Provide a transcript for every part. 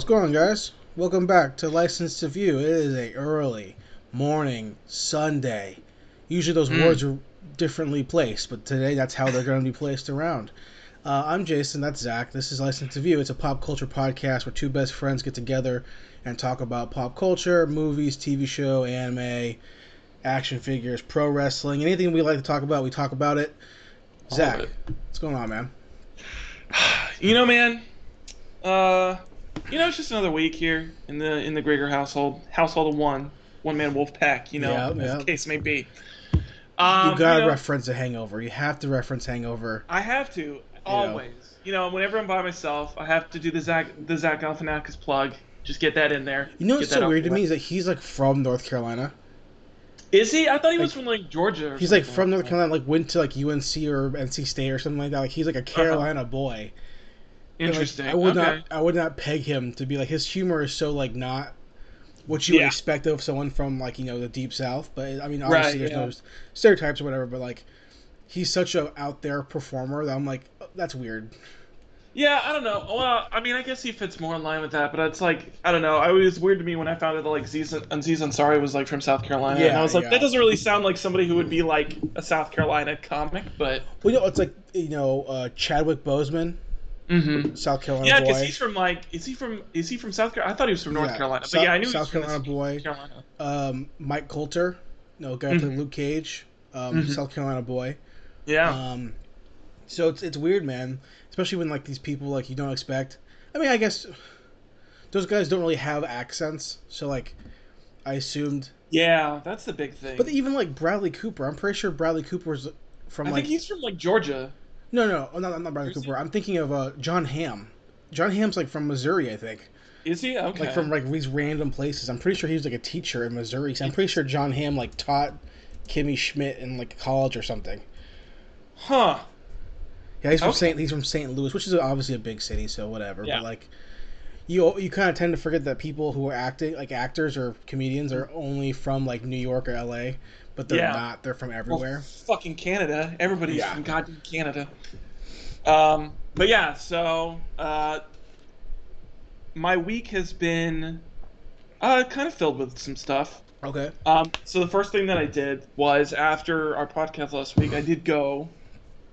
What's going on, guys? Welcome back to License to View. It is a early morning Sunday. Usually those Mm. words are differently placed, but today that's how they're going to be placed around. Uh, I'm Jason. That's Zach. This is License to View. It's a pop culture podcast where two best friends get together and talk about pop culture, movies, TV show, anime, action figures, pro wrestling, anything we like to talk about. We talk about it. Zach, it. what's going on, man? You know, man. Uh, you know, it's just another week here in the in the Grieger household, household of one, one man wolf pack. You know, Yeah, as yeah. the case may be. Um, you gotta know, reference the Hangover. You have to reference Hangover. I have to always. You know, whenever I'm by myself, I have to do the Zach the Zach Galifianakis plug. Just get that in there. You know what's so weird to me is that he's like from North Carolina. Is he? I thought he was from like Georgia. Or He's like from North. Carolina, like went to like UNC or NC State or something like that. Like he's like a Carolina boy. And, like, Interesting. I would okay. not, I would not peg him to be like his humor is so like not what you would expect of someone from like you know the deep south. But I mean, Right, obviously there's yeah. no stereotypes or whatever. But like he's such a out there performer that I'm like oh, that's weird. Yeah, I don't know. Well, I mean, I guess he fits more in line with that, but it's like I don't know. It was weird to me when I found out that like Aziz, Aziz Ansari was like from South Carolina, yeah, and Yeah, I was like, yeah. that doesn't really sound like somebody who would be like a South Carolina comic, but Well, you know, it's like you know uh, Chadwick Boseman, mm-hmm. South Carolina yeah, because he's from like, is he from is he from South Carolina? I thought he was from North Yeah, Carolina, South- but yeah, I knew he South was from Carolina boy. Carolina. um, Mike Colter, no guy who played Mhm. Luke Cage, um, Mhm. South Carolina boy. Yeah, Um, so it's it's weird, man. Especially when like these people like you don't expect. I mean, I guess those guys don't really have accents, so like I assumed. yeah, that's the big thing. But even like Bradley Cooper, I'm pretty sure Bradley Cooper's from I like think he's from like Georgia. No no I'm not, I'm not Bradley Is he? Cooper. I'm thinking of uh, Jon Hamm. Jon Hamm's like from Missouri, I think. Is he okay? Like from like these random places. I'm pretty sure he was like a teacher in Missouri. So I'm pretty sure Jon Hamm like taught Kimmy Schmidt in like college or something. huh? Yeah, he's from Okay. Saint. He's from St. Louis, which is obviously a big city, so whatever. Yeah. But like, you you kind of tend to forget that people who are acting, like actors or comedians, are only from like New York or L.A., but they're Yeah. not. They're from Well, everywhere. fucking Canada. Everybody's Yeah. from goddamn Canada. Um, but yeah, so uh, my week has been uh, kind of filled with some stuff. Okay. Um, so the first thing that I did was after our podcast last week, I did go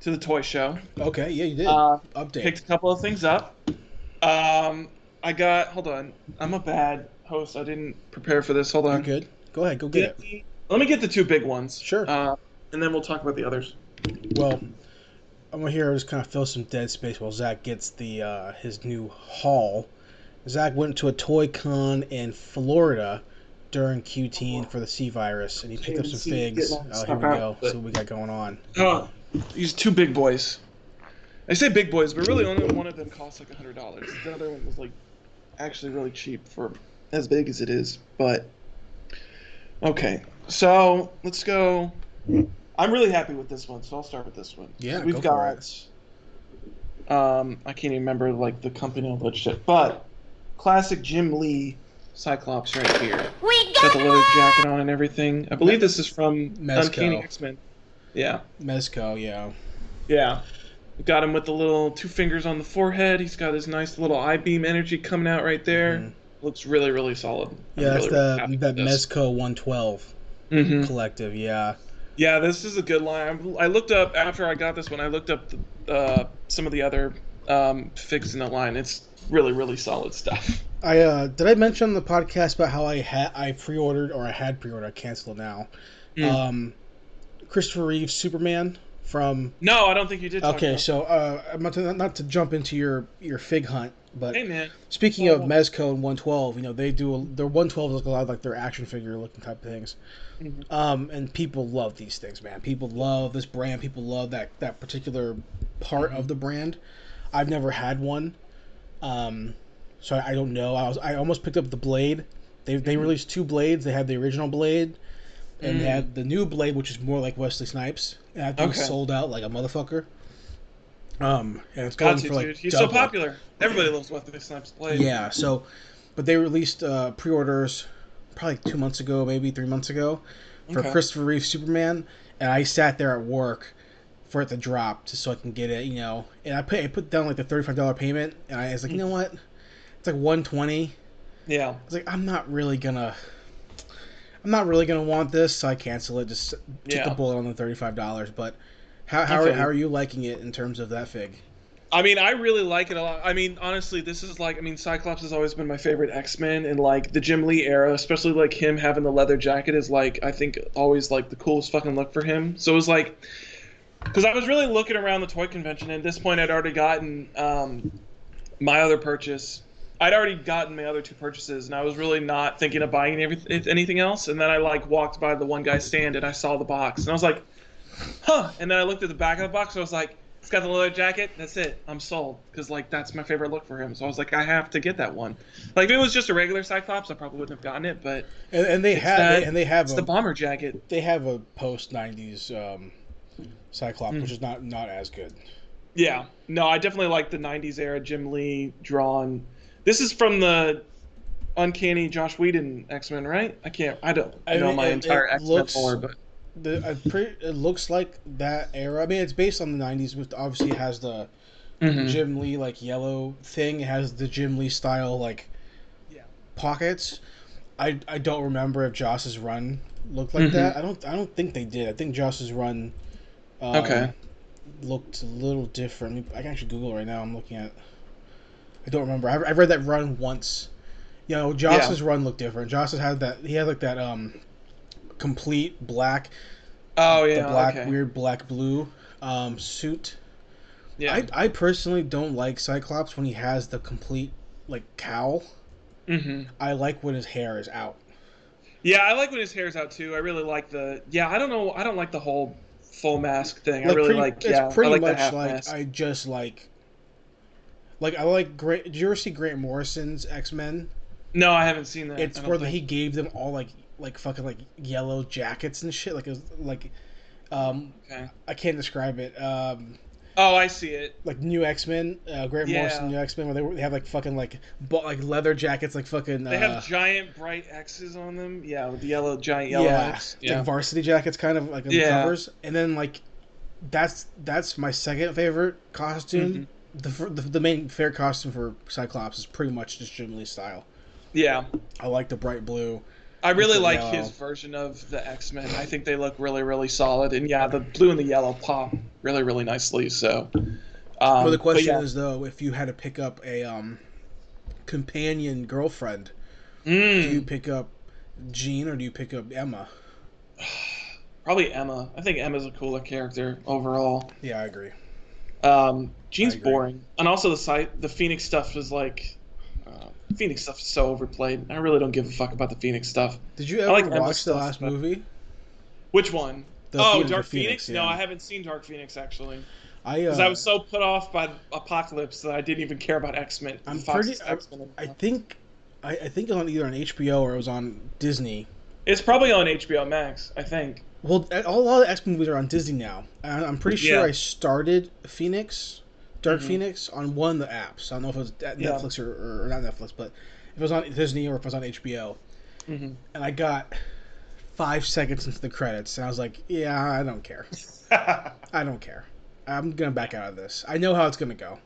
to the toy show. Okay. Yeah, you did. Uh, Update. picked a couple of things up. Um, I got. Hold on. I'm a bad host. I didn't prepare for this. Hold You're on. good. Go ahead. Go get Get it. The- let me get the two big ones. Sure. Uh, and then we'll talk about the others. Well, I'm gonna here just kind of fill some dead space while Zach gets the uh, his new haul. Zach went to a toy con in Florida during QT for the C virus, and he picked up some figs. Oh, here we go. but- See what we got going on. Oh, these two big boys. I say big boys, but really only one of them costs like a hundred dollars. The other one was like actually really cheap for as big as it is. But okay, so let's go. I'm really happy with this one, so I'll start with this one. Yeah, we've go for got. Um, I can't even remember like the company and all that shit, but classic Jim Lee Cyclops right here. We Got got the leather jacket on and everything. I believe this is from Mezco. Uncanny X Men. Yeah. Mezco, yeah. Yeah. Got him with the little two fingers on the forehead. He's got his nice little I beam energy coming out right there. Mhm. Looks really, really solid. I'm Yeah, that's really, really the that with this. Mezco 112 Mhm. collective. Yeah. Yeah, this is a good line. I looked up after I got this one. I looked up the, uh, some of the other um, figs in the line. It's really, really solid stuff. I uh, did I mention the podcast about how I had I pre-ordered or I had pre-ordered. I canceled it now. Mm. Um, Christopher Reeve Superman from. No, I don't think you did. Talk Okay, about so uh, I'm not to, not to jump into your your fig hunt, but Hey man. speaking of Oh. Mezco and 112, you know they do a, their 112 look a lot like their action figure looking type of things. Mhm. Um, and people love these things, man. People love this brand. People love that that particular part Mm-hmm. of the brand. I've never had one, um, so I, I don't know. I was I almost picked up the blade. They they Mhm. released two blades. They had the original blade, and they Mm. had the new blade, which is more like Wesley Snipes. And that thing Okay. sold out like a motherfucker. Um, and it's going you, for like dude. He's double. so popular. Everybody loves Wesley Snipes' play. Yeah, so, but they released uh, pre-orders probably two months ago, maybe three months ago, for Okay. Christopher Reeve Superman, and I sat there at work for it to drop just so I can get it, you know. And I put I put down like the thirty five dollar payment, and I was like, you know mm. what? It's it's like 120. Yeah. I was like, I'm not really gonna, I'm not really gonna want this, so I cancel it. Just took Yeah. the bullet on the thirty-five dollars. But how how are, how are you liking it in terms of that fig? I mean, I really like it a lot. I mean, honestly, this is like, I mean, Cyclops has always been my favorite X Men, and like the Jim Lee era, especially like him having the leather jacket, is like, I think always like the coolest fucking look for him. So it was like, because I was really looking around the toy convention, and at this point, I'd already gotten um, my other purchase. I'd already gotten my other two purchases, and I was really not thinking of buying anything else. And then I like walked by the one guy's stand, and I saw the box, and I was like, huh. And then I looked at the back of the box, and I was like, it's got the leather jacket. That's it. I'm sold because like that's my favorite look for him. So I was like, I have to get that one. Like if it was just a regular Cyclops, I probably wouldn't have gotten it. But And, and they have that- and they have it's a, the bomber jacket. they have a post '90s um, Cyclops, Mm. which is not not as good. Yeah. No, I definitely like the '90s era Jim Lee drawn. This is from the Uncanny Joss Whedon X Men, right? I can't. I don't I know mean, my it- entire X Men lore, but The I pretty, it looks like that era. I mean, it's based on the '90s, but obviously it has the Mhm. Jim Lee like yellow thing. It has the Jim Lee style like Yeah. pockets. I I don't remember if Joss's run looked like Mhm. that. I don't I don't think they did. I think Joss's run um, Okay. looked a little different. I can actually Google right now. I'm looking at. I don't remember. I, I read that run once. You know, Joss's run looked different. Joss's had that. He had like that um complete black, oh yeah, the black okay. weird black blue um suit. yeah. I I personally don't like Cyclops when he has the complete like cowl. hmm I like when his hair is out. Yeah, I like when his hair's out too. I really like the. Yeah, I don't know. I don't like the whole full mask thing. I really pretty, like. it's Yeah, pretty I like much like mask. I just like. Like I like Grant. Did you ever see Grant Morrison's X Men? No, I haven't seen that. It's where think. he gave them all like like fucking like yellow jackets and shit. Like it was like, um, Okay. I can't describe it. Um, Oh, I see it. like new X Men, uh, Grant Yeah. Morrison new X Men, where they, they have like fucking like bu- like leather jackets, like fucking. They uh, have giant bright X's on them. Yeah, with the yellow giant yellow yeah, X. it's like varsity jackets, kind of like on the Yeah. covers, and then like that's that's my second favorite costume. Mm-hmm. The, the the main fair costume for Cyclops is pretty much just Jim Lee style. yeah. I like the bright blue. I really like yellow. his version of the X Men. I think they look really, really solid. And yeah, the blue and the yellow pop really, really nicely. So. Um, well, the question yeah. is though, if you had to pick up a um, companion girlfriend, Mm, do you pick up Jean or do you pick up Emma? probably Emma. I think Emma's a cooler character overall. Yeah, I agree. Um, Jean's I agree. boring, and also the site, the Phoenix stuff is like, Phoenix stuff is so overplayed. I really don't give a fuck about the Phoenix stuff. Did you ever like watch the stuff, last but- movie? Which one? The oh, Phoenix- Dark Phoenix. No, yeah. I haven't seen Dark Phoenix actually, I uh, because I was so put off by Apocalypse that I didn't even care about X Men. I'm pretty- I- I think I, I think it was on either on HBO or it was on Disney. It's probably on HBO Max. I think. Well, a a lot of X Men movies are on Disney now. I'm pretty sure Yeah. I started Phoenix, Dark Mhm. Phoenix, on one of the apps. I don't know if it was at Yeah. Netflix or, or not Netflix, but if it was on Disney or if it was on HBO. hmm And I got five seconds into the credits, and I was like, "Yeah, I don't care. I don't care. I'm gonna back out of this. I know how it's gonna go.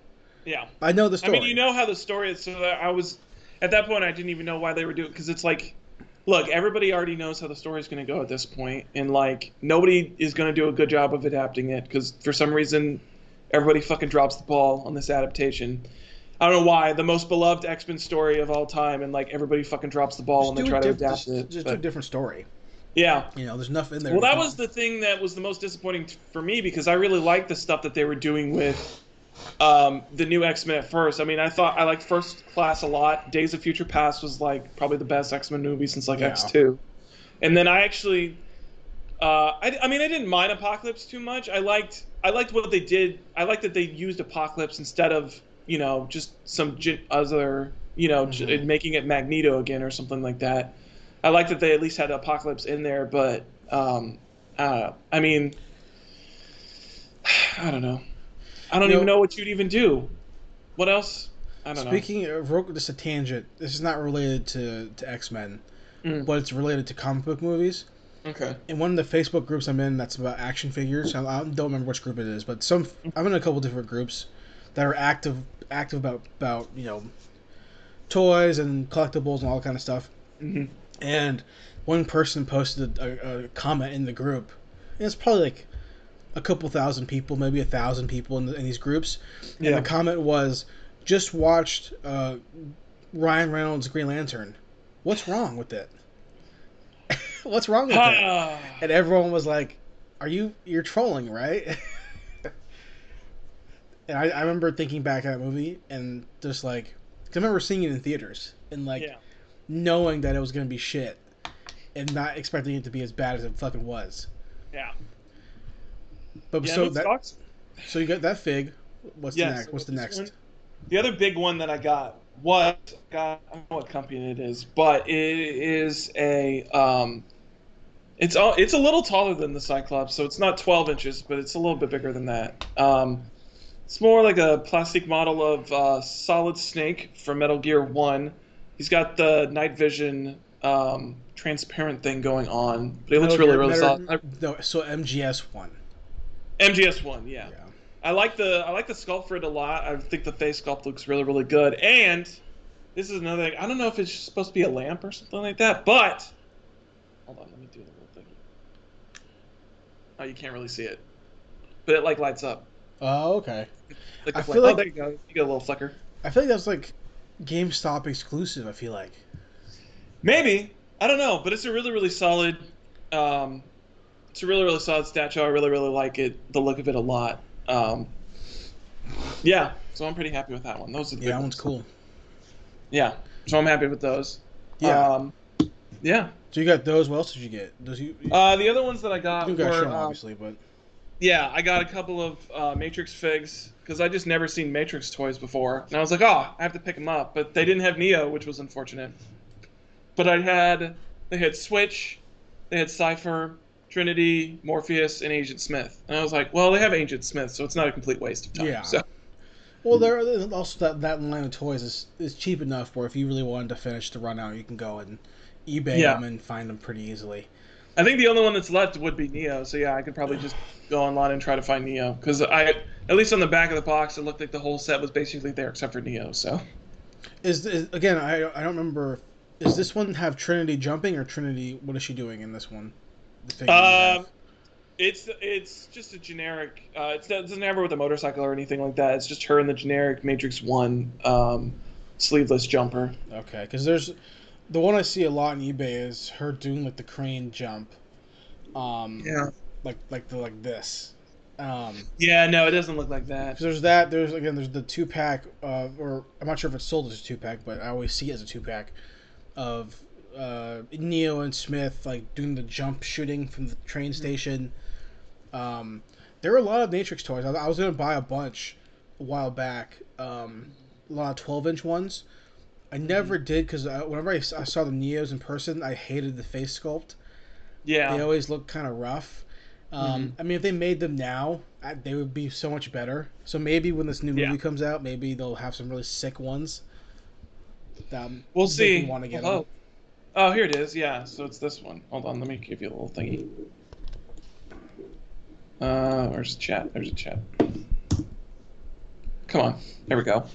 yeah. I know the story. I mean, you know how the story is. So that I was at that point, I didn't even know why they were doing it. because it's like, look, everybody already knows how the story is going to go at this point, and like nobody is going to do a good job of adapting it because for some reason, everybody fucking drops the ball on this adaptation. I don't know why. The most beloved X Men story of all time, and like everybody fucking drops the ball Just when they try a to adapt just, it. just do a different story. yeah. You know, there's nothing in there. Well, that was the thing that was the most disappointing t- for me because I really liked the stuff that they were doing with um, the new X Men at first. I mean, I thought I liked First Class a lot. Days of Future Past was like probably the best X Men movie since like Yeah. X Two, and then I actually, uh, I, I mean, I didn't mind Apocalypse too much. I liked I liked what they did. I liked that they used Apocalypse instead of you know just some j- other you know j- Mhm. making it Magneto again or something like that. I like that they at least had Apocalypse in there, but um, I. I mean, I don't know. I don't You even know- know what you'd even do. What else? I don't Speaking of real- just a tangent, this is not related to, to X Men, Mm. but it's related to comic book movies. Okay. In one of the Facebook groups I'm in, that's about action figures. I, I don't remember which group it is, but some I'm in a couple different groups that are active active about about you know toys and collectibles and all that kind of stuff. hmm And one person posted a, a comment in the group. And it's probably like a couple thousand people, maybe a thousand people in, the, in these groups. And Yeah. the comment was, "Just watched uh, Ryan Reynolds' Green Lantern. What's wrong with it? What's wrong with it?" Ah. And everyone was like, "Are you you're trolling, right?" and I, I remember thinking back at that movie and just like, 'cause I remember seeing it in theaters and like yeah. knowing that it was gonna be shit and not expecting it to be as bad as it fucking was. Yeah. But Yeah, so that so you got that fig. What's Yeah, the next? so What's the next? one- The other big one that I got was got I don't know what company it is, but it is a um, it's all it's a little taller than the Cyclops, so it's not 12 inches, but it's a little bit bigger than that. Um, it's more like a plastic model of uh, Solid Snake from Metal Gear One. He's got the night vision um, transparent thing going on, but he looks Metal really Gear- really Metal- solid. No, so MGS one. MGS One, yeah. Yeah. I like the I like the sculpt for it a lot. I think the face sculpt looks really really good. And this is another thing. I don't know if it's supposed to be a lamp or something like that, but hold on, let me do the little thing. Oh, you can't really see it, but it like lights up. Oh, okay. Like I feel oh, like- there you go. You get a little flicker. I feel like that's like GameStop exclusive. I feel like. Maybe I don't know, but it's a really really solid. Um, it's a really really solid statue. I really really like it. The look of it a lot. Um, yeah, so I'm pretty happy with that one. Those are the Yeah, that one's cool. Yeah, so I'm happy with those. Yeah. Um, yeah. so you got those. What else did you get? Does you? Uh, the other ones that I got you got were, shown um, obviously, but yeah, I got a couple of uh, Matrix figs because I just never seen Matrix toys before, and I was like, oh, I have to pick them up, but they didn't have Neo, which was unfortunate. But I had they had Switch, they had Cypher, Trinity, Morpheus, and Agent Smith, and I was like, well, they have Agent Smith, so it's not a complete waste of time. Yeah. So well, there are, also that that line of toys is is cheap enough where if you really wanted to finish the run out, you can go and eBay Yeah. them and find them pretty easily. I think the only one that's left would be Neo. So yeah, I could probably just go online and try to find Neo because I, at least on the back of the box, it looked like the whole set was basically there except for Neo. So Is, is again? I I don't remember. Is this one have Trinity jumping or Trinity? What is she doing in this one? The figure. Um, it's it's just a generic. Uh, it's, it doesn't have her with a motorcycle or anything like that. It's just her in the generic Matrix One um, sleeveless jumper. Okay, because there's the one I see a lot on eBay is her doing like the crane jump, um, Yeah. like like the like this. Um, Yeah. No, it doesn't look like that. 'cause there's that. There's again. There's the two pack. Uh, or I'm not sure if it's sold as a two pack, but I always see it as a two pack of uh, Neo and Smith like doing the jump shooting from the train station. Um, there were a lot of Matrix toys. I, I was gonna buy a bunch a while back. Um, a lot of 12 inch ones. I never did because whenever I saw the Neos in person, I hated the face sculpt. Yeah. They always look kind of rough. Um, Mhm. I mean, if they made them now, I, they would be so much better. So maybe when this new movie Yeah. comes out, maybe they'll have some really sick ones. That We'll see. Want to get oh. Oh, here it is. Yeah. So it's this one. Hold on. Let me give you a little thingy. Uh, where's the chat? There's a chat. Come on. There we go.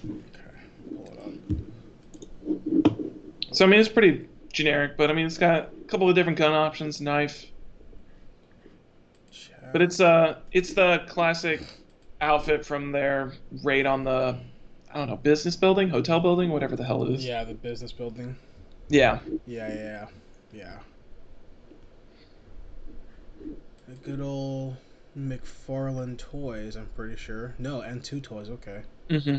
So I mean, it's pretty generic, but I mean, it's got a couple of different gun options, knife. But it's uh, it's the classic outfit from their raid on the, I don't know, business building, hotel building, whatever the hell it is. yeah, the business building. Yeah. Yeah, yeah, yeah. A good old McFarlane toys. I'm pretty sure. No, N2 toys. Okay. hmm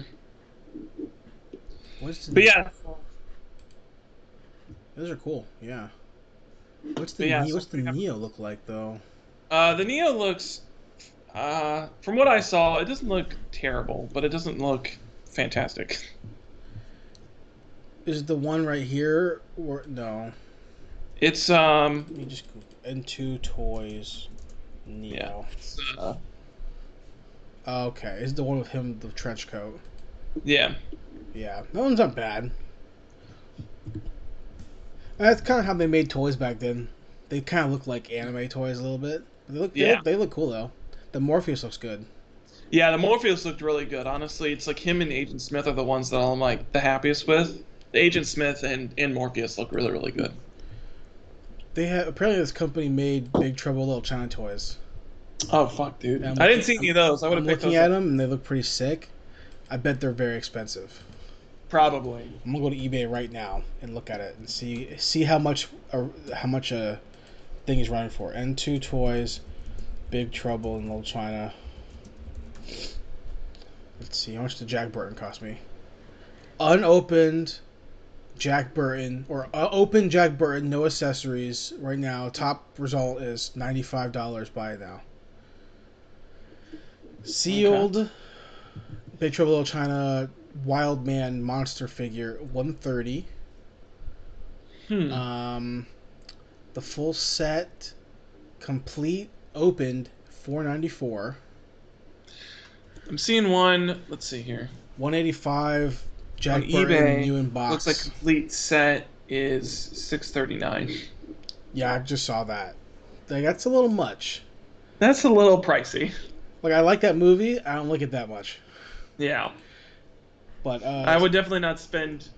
What's the? But yeah. those are cool. Yeah. What's the yeah, Ne- so what's the Neo look like though? Uh, the Neo looks, uh, from what I saw, it doesn't look terrible, but it doesn't look fantastic. Is the one right here or no? It's um, Let me just go N2 toys. Neo. yeah. Uh, Okay, is the one with him the trench coat? yeah. Yeah, that one's not bad. That's kind of how they made toys back then. They kind of look like anime toys a little bit. They look, they, Yeah. look, they look cool though. The Morpheus looks good. Yeah, the Morpheus looked really good. Honestly, it's like him and Agent Smith are the ones that I'm like the happiest with. Agent Smith and, and Morpheus look really really good. They have apparently this company made Big Trouble Little China toys. Oh fuck, dude! I'm I didn't see any of those. I would have picked looking those at up. them and they look pretty sick. I bet they're very expensive. Probably. I'm gonna go to eBay right now and look at it and see see how much a, how much a thing is running for. N2 toys, Big Trouble in Little China. Let's see how much did Jack Burton cost me. Unopened Jack Burton or uh, open Jack Burton, no accessories. Right now, top result is ninety five dollars. Buy it now. Sealed. Big Trouble Little China Wild Man monster figure 130. Hmm. Um, the full set, complete, opened 494. I'm seeing one. Let's see here. 185. Jack On Burton eBay, in box. Looks like complete set is six thirty nine. yeah, I just saw that. Like that's a little much. That's a little pricey. Like I like that movie. I don't like it that much. Yeah, But uh, I would definitely not spend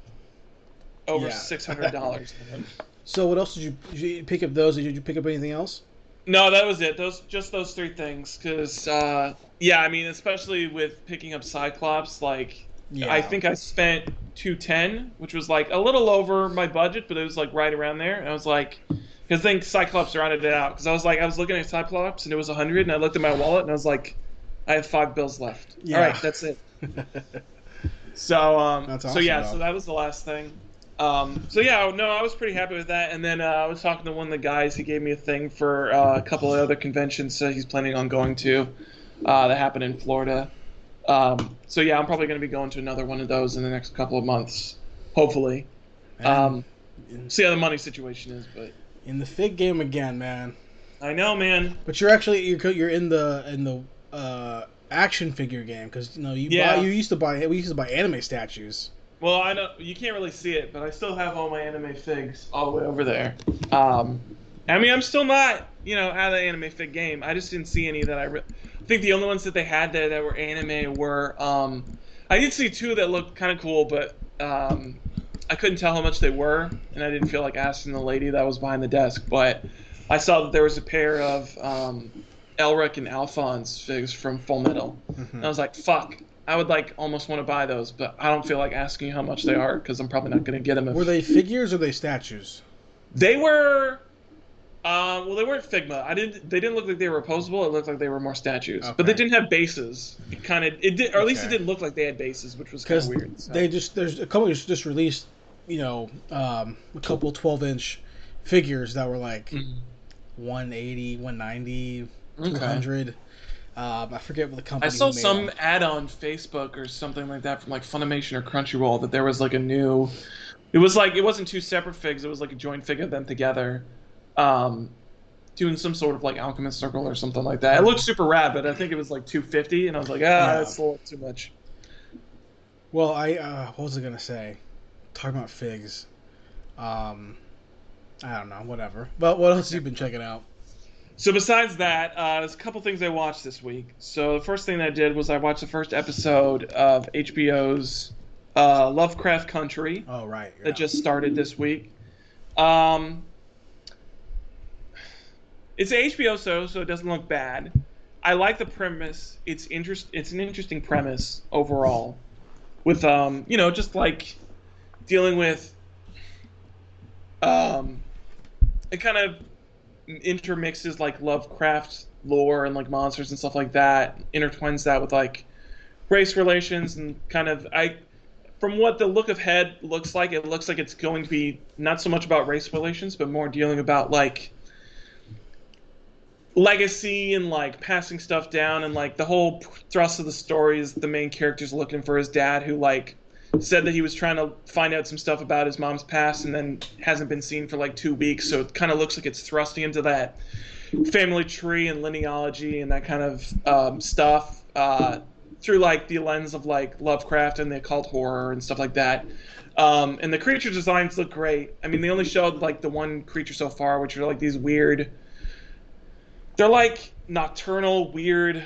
over Yeah. six hundred dollars. So what else did you, did you pick up? Those? Did you pick up anything else? no, that was it. Those just those three things. Because uh, yeah, I mean, especially with picking up Cyclops, like Yeah. I think I spent two ten, which was like a little over my budget, but it was like right around there. And I was like, because then Cyclops rounded it out. Because I was like, I was looking at Cyclops and it was hundred, and I looked at my wallet and I was like, I have five bills left. Yeah. All right, that's it. So um, That's so yeah, though. so that was the last thing. Um, so yeah, no, I was pretty happy with that. And then uh, I was talking to one of the guys. He gave me a thing for uh, a couple of other conventions that he's planning on going to. Uh, that happened in Florida. Um, so yeah, I'm probably going to be going to another one of those in the next couple of months, hopefully. Um, in, see how the money situation is, but in the fig game again, man. I know, man. But you're actually you're you're in the in the uh, action figure game because you know you Yeah. buy you used to buy we used to buy anime statues. Well, I know you can't really see it, but I still have all my anime figs all the way over there. Um, I mean, I'm still not, you know, out of the anime fig game. I just didn't see any that I. Re- I think the only ones that they had there that were anime were. Um, I did see two that looked kind of cool, but um, I couldn't tell how much they were, and I didn't feel like asking the lady that was behind the desk. But I saw that there was a pair of um, Elric and Alphonse figs from Full Metal. And I was like, fuck. I would like almost want to buy those, but I don't feel like asking how much they are because I'm probably not going to get them. If... Were they figures or they statues? They were. Uh, well, they weren't Figma. I didn't. They didn't look like they were opposable. It looked like they were more statues, but they didn't have bases. It kind of. It did, or at least it didn't look like they had bases, which was kind Because of weird. so. they just there's a company just- just released you know um, a couple 12 inch figures that were like Mhm. 180, 190, Okay. 200. Um, I forget what the company. I saw made some them. ad on Facebook or something like that from like Funimation or Crunchyroll that there was like a new. It was like it wasn't two separate figs. It was like a joint fig of them together, um, doing some sort of like alchemist circle or something like that. It looked super rad, but I think it was like two fifty, and I was like, ah, Yeah. that's a little too much. Well, I uh, what was I gonna say? Talking about figs. Um, I don't know. Whatever. But what else have you been checking out? So besides that, uh, there's a couple things I watched this week. So the first thing that I did was I watched the first episode of HBO's uh, Lovecraft Country. Oh right. yeah. that just started this week. Um, it's HBO show, so it doesn't look bad. I like the premise. It's interest. It's an interesting premise overall, with um, you know, just like dealing with um, it kind of intermixes like Lovecraft lore and like monsters and stuff like that. Intertwines that with like race relations and kind of I from what the look of head looks like, it looks like it's going to be not so much about race relations, but more dealing about like legacy and like passing stuff down and like the whole thrust of the story is the main character's looking for his dad who like said that he was trying to find out some stuff about his mom's past and then hasn't been seen for like two weeks so it kind of looks like it's thrusting into that family tree and linealogy and that kind of um, stuff uh, through like the lens of like Lovecraft and the occult horror and stuff like that. Um, and the creature designs look great. I mean, they only showed like the one creature so far, which are like these weird. They're like nocturnal, weird.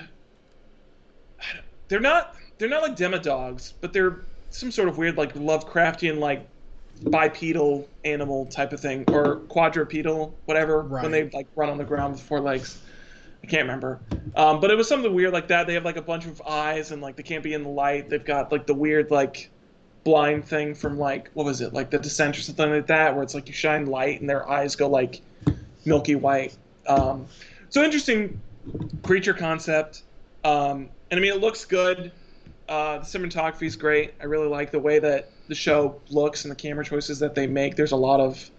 They're not. They're not like demodogs, but they're some sort of weird like Lovecraftian like bipedal animal type of thing or quadrupedal, whatever, Right. when they like run on the ground with four legs. I can't remember, um, but it was something weird like that. They have like a bunch of eyes and like they can't be in the light. They've got like the weird like blind thing from like what was it like the Descent or something like that, where it's like you shine light and their eyes go like milky white. Um, so interesting creature concept, um, and I mean it looks good. Uh, the cinematography is great. I really like the way that the show looks and the camera choices that they make. There's a lot of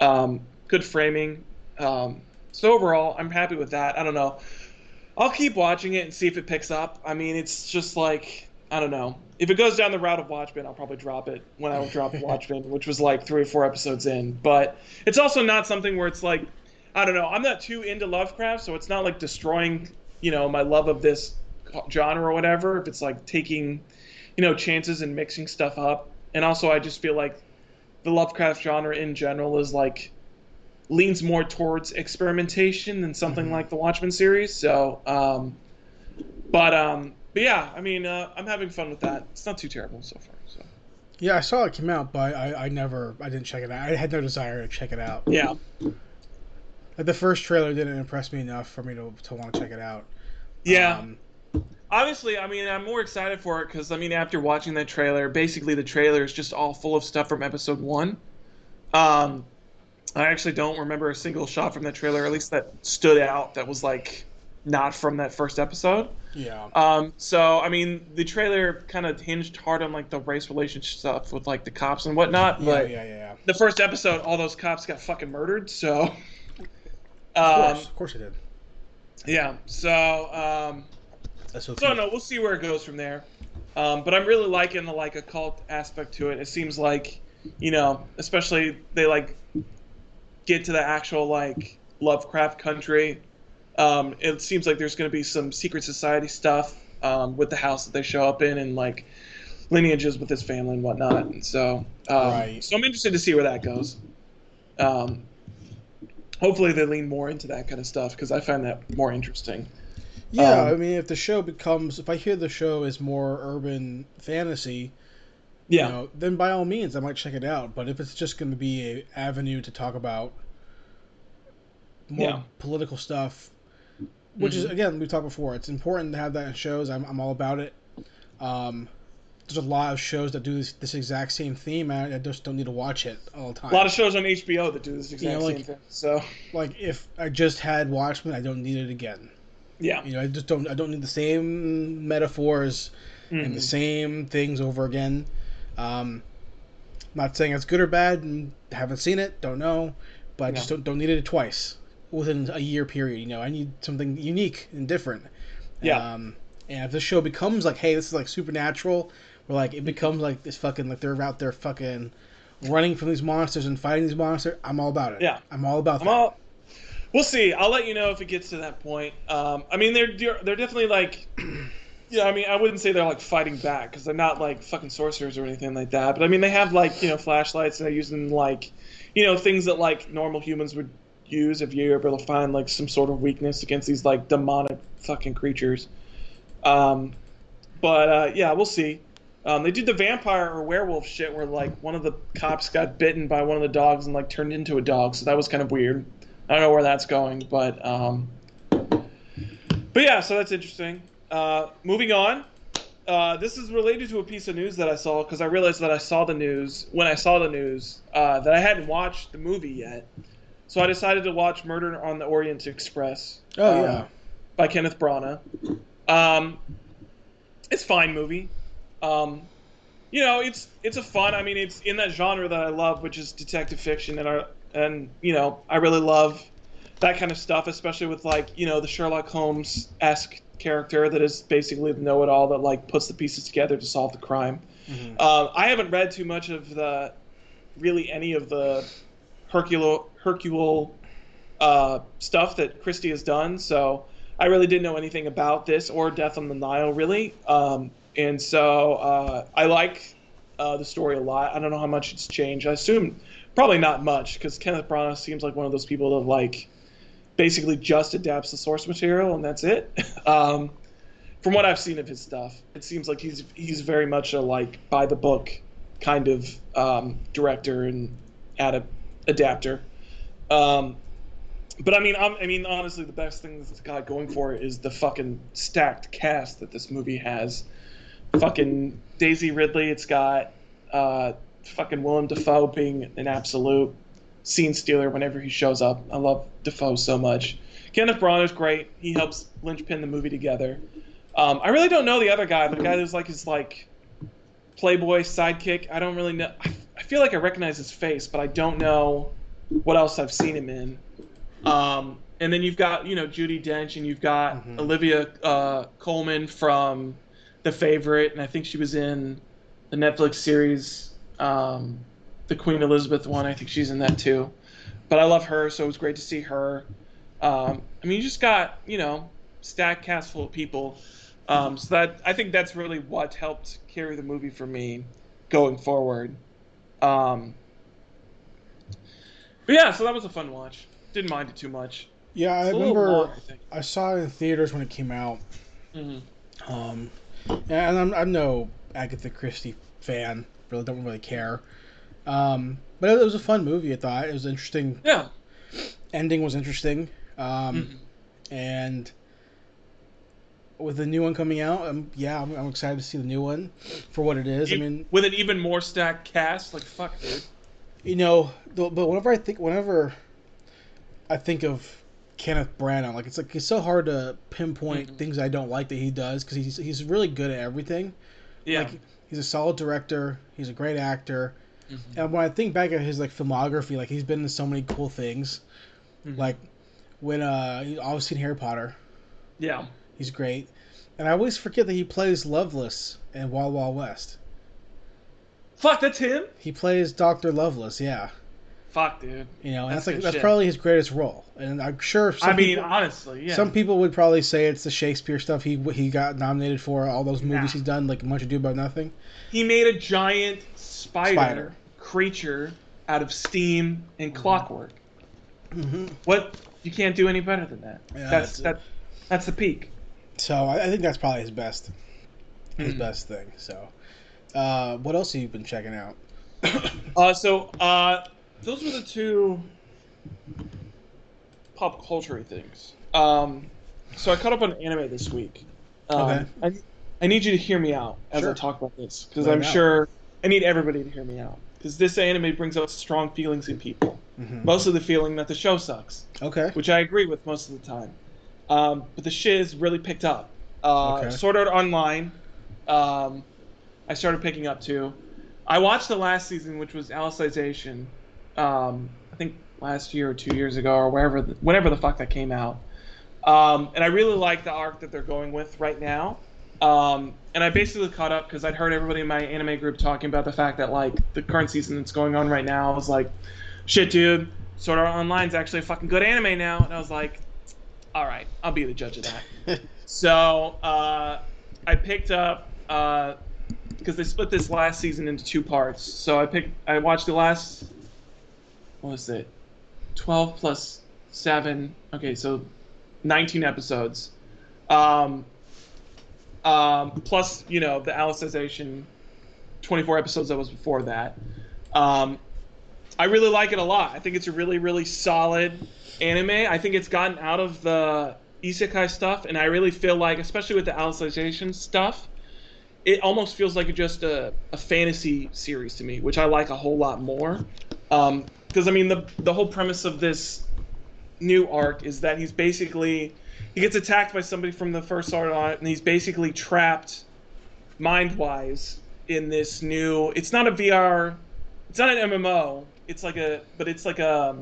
um, good framing. Um, so overall, I'm happy with that. I don't know. I'll keep watching it and see if it picks up. I mean, it's just like I don't know. If it goes down the route of Watchmen, I'll probably drop it when I dropped Watchmen, which was like three or four episodes in. But it's also not something where it's like I don't know. I'm not too into Lovecraft, so it's not like destroying you know my love of this genre or whatever. If it's like taking you know chances and mixing stuff up, and also I just feel like the Lovecraft genre in general is like leans more towards experimentation than something Mhm. like the Watchmen series. So, um, but um, but yeah, I mean, uh, I'm having fun with that. It's not too terrible so far. So Yeah, I saw it came out, but I, I never, I didn't check it out. I had no desire to check it out. yeah, Like the first trailer didn't impress me enough for me to, to want to check it out. yeah. Um, Obviously, I mean, I'm more excited for it because I mean, after watching that trailer, basically the trailer is just all full of stuff from episode one. Um, I actually don't remember a single shot from that trailer, at least that stood out. That was like not from that first episode. yeah. Um, so I mean, the trailer kind of hinged hard on like the race relationship stuff with like the cops and whatnot. Yeah, But yeah, yeah, yeah. the first episode, all those cops got fucking murdered. So, Of um, course, of course it did. yeah. So, um, so no, we'll see where it goes from there. Um, but I'm really liking the like occult aspect to it. It seems like, you know, especially they like get to the actual like Lovecraft country. Um, it seems like there's going to be some secret society stuff um, with the house that they show up in and like lineages with his family and whatnot. And so, um, Right. so I'm interested to see where that goes. Um, hopefully they lean more into that kind of stuff because I find that more interesting. Yeah, Um, I mean, if the show becomes, if I hear the show is more urban fantasy, Yeah. you know, then by all means, I might check it out. But if it's just going to be a avenue to talk about more Yeah. political stuff, which is Mhm. again we've talked before, it's important to have that in shows. I'm I'm all about it. Um, there's a lot of shows that do this, this exact same theme, and I just don't need to watch it all the time. A lot of shows on HBO that do this exact know, like- same thing. So like if I just had Watchmen, I don't need it again. yeah, You know, I just don't. I don't need the same metaphors and the Mhm. same things over again. Um, not saying it's good or bad, and haven't seen it, don't know, but I just don't, don't need it twice within a year period. You know, I need something unique and different. Yeah. Um, and if this show becomes like, hey, this is like supernatural, or like it becomes like this fucking like they're out there fucking running from these monsters and fighting these monsters, I'm all about it. Yeah. I'm all about I'm that. all. We'll see. I'll let you know if it gets to that point. Um, I mean, they're they're definitely like, yeah. I mean, I wouldn't say they're like fighting back because they're not like fucking sorcerers or anything like that. But I mean, they have like you know flashlights and they're using like, you know, things that like normal humans would use if you're able to find like some sort of weakness against these like demonic fucking creatures. Um, but uh, yeah, we'll see. Um, they did the vampire or werewolf shit where like one of the cops got bitten by one of the dogs and like turned into a dog, so that was kind of weird. I don't know where that's going, but um, but yeah, so that's interesting. Uh, moving on. Uh, this is related to a piece of news that I saw because I realized that I saw the news when I saw the news uh, that I hadn't watched the movie yet. So I decided to watch Murder on the Orient Express. Oh uh, yeah. by Kenneth Branagh. Um, it's fine movie. Um, you know, it's it's a fun. I mean, it's in that genre that I love, which is detective fiction, and I, and you know, I really love that kind of stuff, especially with like you know the Sherlock Holmes esque character that is basically the know-it-all that like puts the pieces together to solve the crime. Mhm. Uh, I haven't read too much of the, really any of the Hercule Hercule uh, stuff that Christie has done, so I really didn't know anything about this or Death on the Nile, really. Um, and so uh, I like uh, the story a lot. I don't know how much it's changed. I assume probably not much because Kenneth Branagh seems like one of those people that like basically just adapts the source material and that's it. um, from what I've seen of his stuff, it seems like he's he's very much a like by the book kind of um, director and ad- adapter. Um, but I mean, I'm, I mean, honestly, the best thing it's got going for it is the fucking stacked cast that this movie has. Fucking Daisy Ridley. It's got uh, fucking Willem Dafoe being an absolute scene stealer whenever he shows up. I love Dafoe so much. Kenneth Branagh is great. He helps linchpin the movie together. Um, I really don't know the other guy. The guy who's like his like Playboy sidekick. I don't really know. I, I feel like I recognize his face, but I don't know what else I've seen him in. Um, and then you've got you know Judi Dench, and you've got Mhm. Olivia uh, Colman from The Favorite, and I think she was in the Netflix series, um, the Queen Elizabeth one. I think she's in that too. But I love her, so it was great to see her. Um, I mean, you just got you know stacked cast full of people. Um, so that I think that's really what helped carry the movie for me going forward. Um, but yeah, so that was a fun watch. Didn't mind it too much. Yeah, I It's a little remember long, I. I saw it in theaters when it came out. hmm Um, and I'm, I'm no Agatha Christie fan. Really don't really care. Um, but it was a fun movie. I thought it was interesting. Yeah. Ending was interesting. Um, Mhm. and with the new one coming out, um, yeah, I'm, I'm excited to see the new one for what it is. I mean, with an even more stacked cast, like fuck, dude. you know, but whenever I think, whenever I think of Kenneth Branagh, like it's like it's so hard to pinpoint Mhm. things I don't like that he does because he's he's really good at everything. Yeah. Like he's a solid director. He's a great actor. Mhm. And when I think back at his like filmography, like he's been in so many cool things. Mhm. Like when uh, he obviously in Harry Potter, yeah. he's great. And I always forget that he plays Loveless in Wild Wild West. Fuck, that's him. He plays Doctor Loveless, yeah. Fuck, dude. You know, That's that's, like that's shit. probably his greatest role. And I'm sure some I mean, people, honestly, yeah. some people would probably say it's the Shakespeare stuff he he got nominated for, all those movies Nah. he's done, like Much Ado About Nothing. he made a giant spider, Spider. creature out of steam and Mm-hmm. clockwork. hmm What? You can't do any better than that. Yeah, that's that's- that. That's the peak. So I, I think that's probably his best, his Mhm. best thing. So, uh, what else have you been checking out? Uh, so uh, those were the two pop culture things. Um, so I caught up on anime this week. Um, Okay. I, I need you to hear me out as I talk about this because I'm out. sure I need everybody to hear me out because this anime brings out strong feelings in people. Mhm. Mostly the feeling that the show sucks, Okay. which I agree with most of the time. Um, but the shiz really picked up. Uh, Okay. Sword Art Online, um, I started picking up too. I watched the last season, which was Alicization. Um, I think last year or two years ago, or wherever, the, whenever the fuck that came out. Um, and I really like the arc that they're going with right now. Um, and I basically caught up because I'd heard everybody in my anime group talking about the fact that like the current season that's going on right now is like, shit, dude, Sword Art Online's actually a fucking good anime now. And I was like, all right, I'll be the judge of that. So uh, I picked up because they split this last season into two parts. So I picked, I watched the last, what was it, twelve plus seven? Okay, so nineteen episodes, um, um, plus you know the Alicization, twenty-four episodes that was before that. Um, I really like it a lot. I think it's a really, really solid anime. I think it's gotten out of the isekai stuff, and I really feel like, especially with the Alicization stuff, it almost feels like just a, a fantasy series to me, which I like a whole lot more. Because I mean, the the whole premise of this new arc is that he's basically he gets attacked by somebody from the first art and he's basically trapped mind wise in this new. It's not a VR. It's not an MMO. It's like a, but it's like a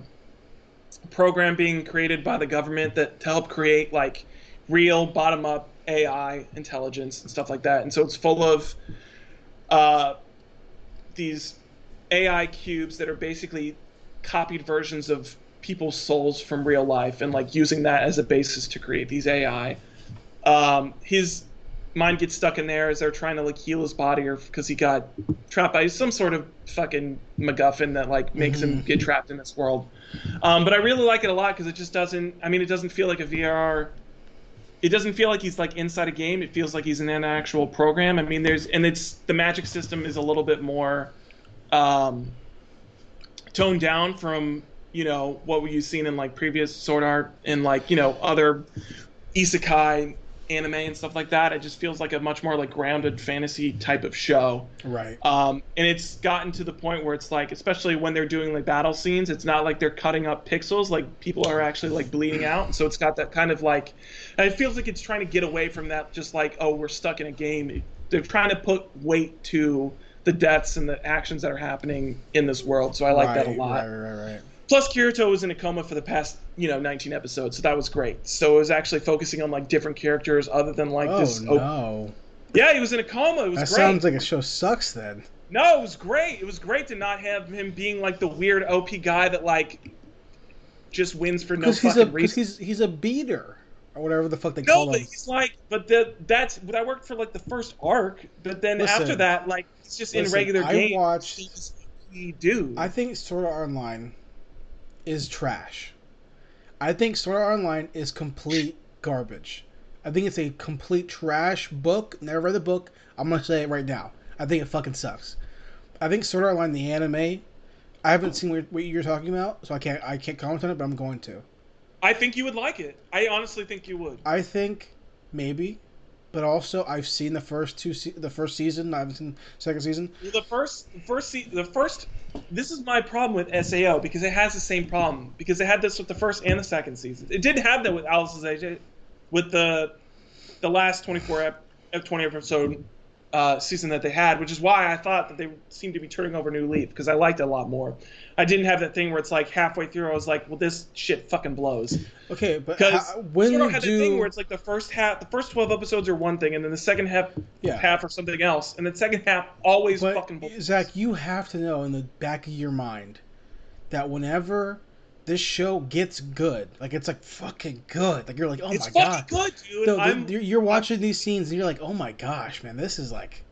program being created by the government that to help create like real bottom up AI intelligence and stuff like that. And so it's full of uh, these AI cubes that are basically copied versions of people's souls from real life and like using that as a basis to create these AI. Um, his mind gets stuck in there as they're trying to like heal his body or because he got trapped by some sort of fucking MacGuffin that like makes him Mhm. get trapped in this world. Um, but I really like it a lot because it just doesn't. I mean, it doesn't feel like a VR. It doesn't feel like he's like inside a game. It feels like he's in an actual program. I mean, there's and it's the magic system is a little bit more um, toned down from you know what we've seen in like previous Sword Art and like you know other isekai anime and stuff like that. It just feels like a much more like grounded fantasy type of show. Right. Um, and it's gotten to the point where it's like, especially when they're doing like battle scenes, it's not like they're cutting up pixels. Like people are actually like bleeding out. So it's got that kind of like, it feels like it's trying to get away from that. Just like, oh, we're stuck in a game. They're trying to put weight to the deaths and the actions that are happening in this world. So I like that a lot. Right, right, right. Plus, Kirito was in a coma for the past, you know, 19 episodes, so that was great. So it was actually focusing on like different characters other than like oh this. Oh no, Yeah, he was in a coma. It was that great. sounds like a show sucks. Then No, it was great. It was great to not have him being like the weird OP guy that like just wins for no fucking a reason. he's he's a beater or whatever the fuck they No, call but him. he's like, but the that's that worked for like the first arc, but then Listen, after that, like it's just in regular I game. watched- he's a dude. I think Sword Art Online is trash. I think Sword Art Online is complete garbage. I think it's a complete trash book. Never read the book. I'm gonna say it right now. I think it fucking sucks. I think Sword Art Online, the anime, I haven't seen what what you're talking about, so I can't I can't comment on it, but I'm going to. I think you would like it. I honestly think you would. I think maybe, but also I've seen the first two se- the first season. I haven't seen the second season. The first, the first, se- the first. This is my problem with Sao because it has the same problem because it had this with the first and the second season. It didn't have that with Alicization, with the the last twenty four ep, ep- twenty episode uh, season that they had, which is why I thought that they seemed to be turning over a new leaf because I liked it a lot more. I didn't have that thing where it's like halfway through I was like, well, this shit fucking blows. Okay, but Because when Sword Art you had do that thing where it's like the first half, the first twelve episodes are one thing, and then the second half, Yeah. half or something else, and the second half always But fucking. blows. Zach, you have to know in the back of your mind that whenever this show gets good, like it's like fucking good, like you're like, oh it's my god, good, dude. No, I'm, you're, you're watching these scenes and you're like, oh my gosh, man, this is like,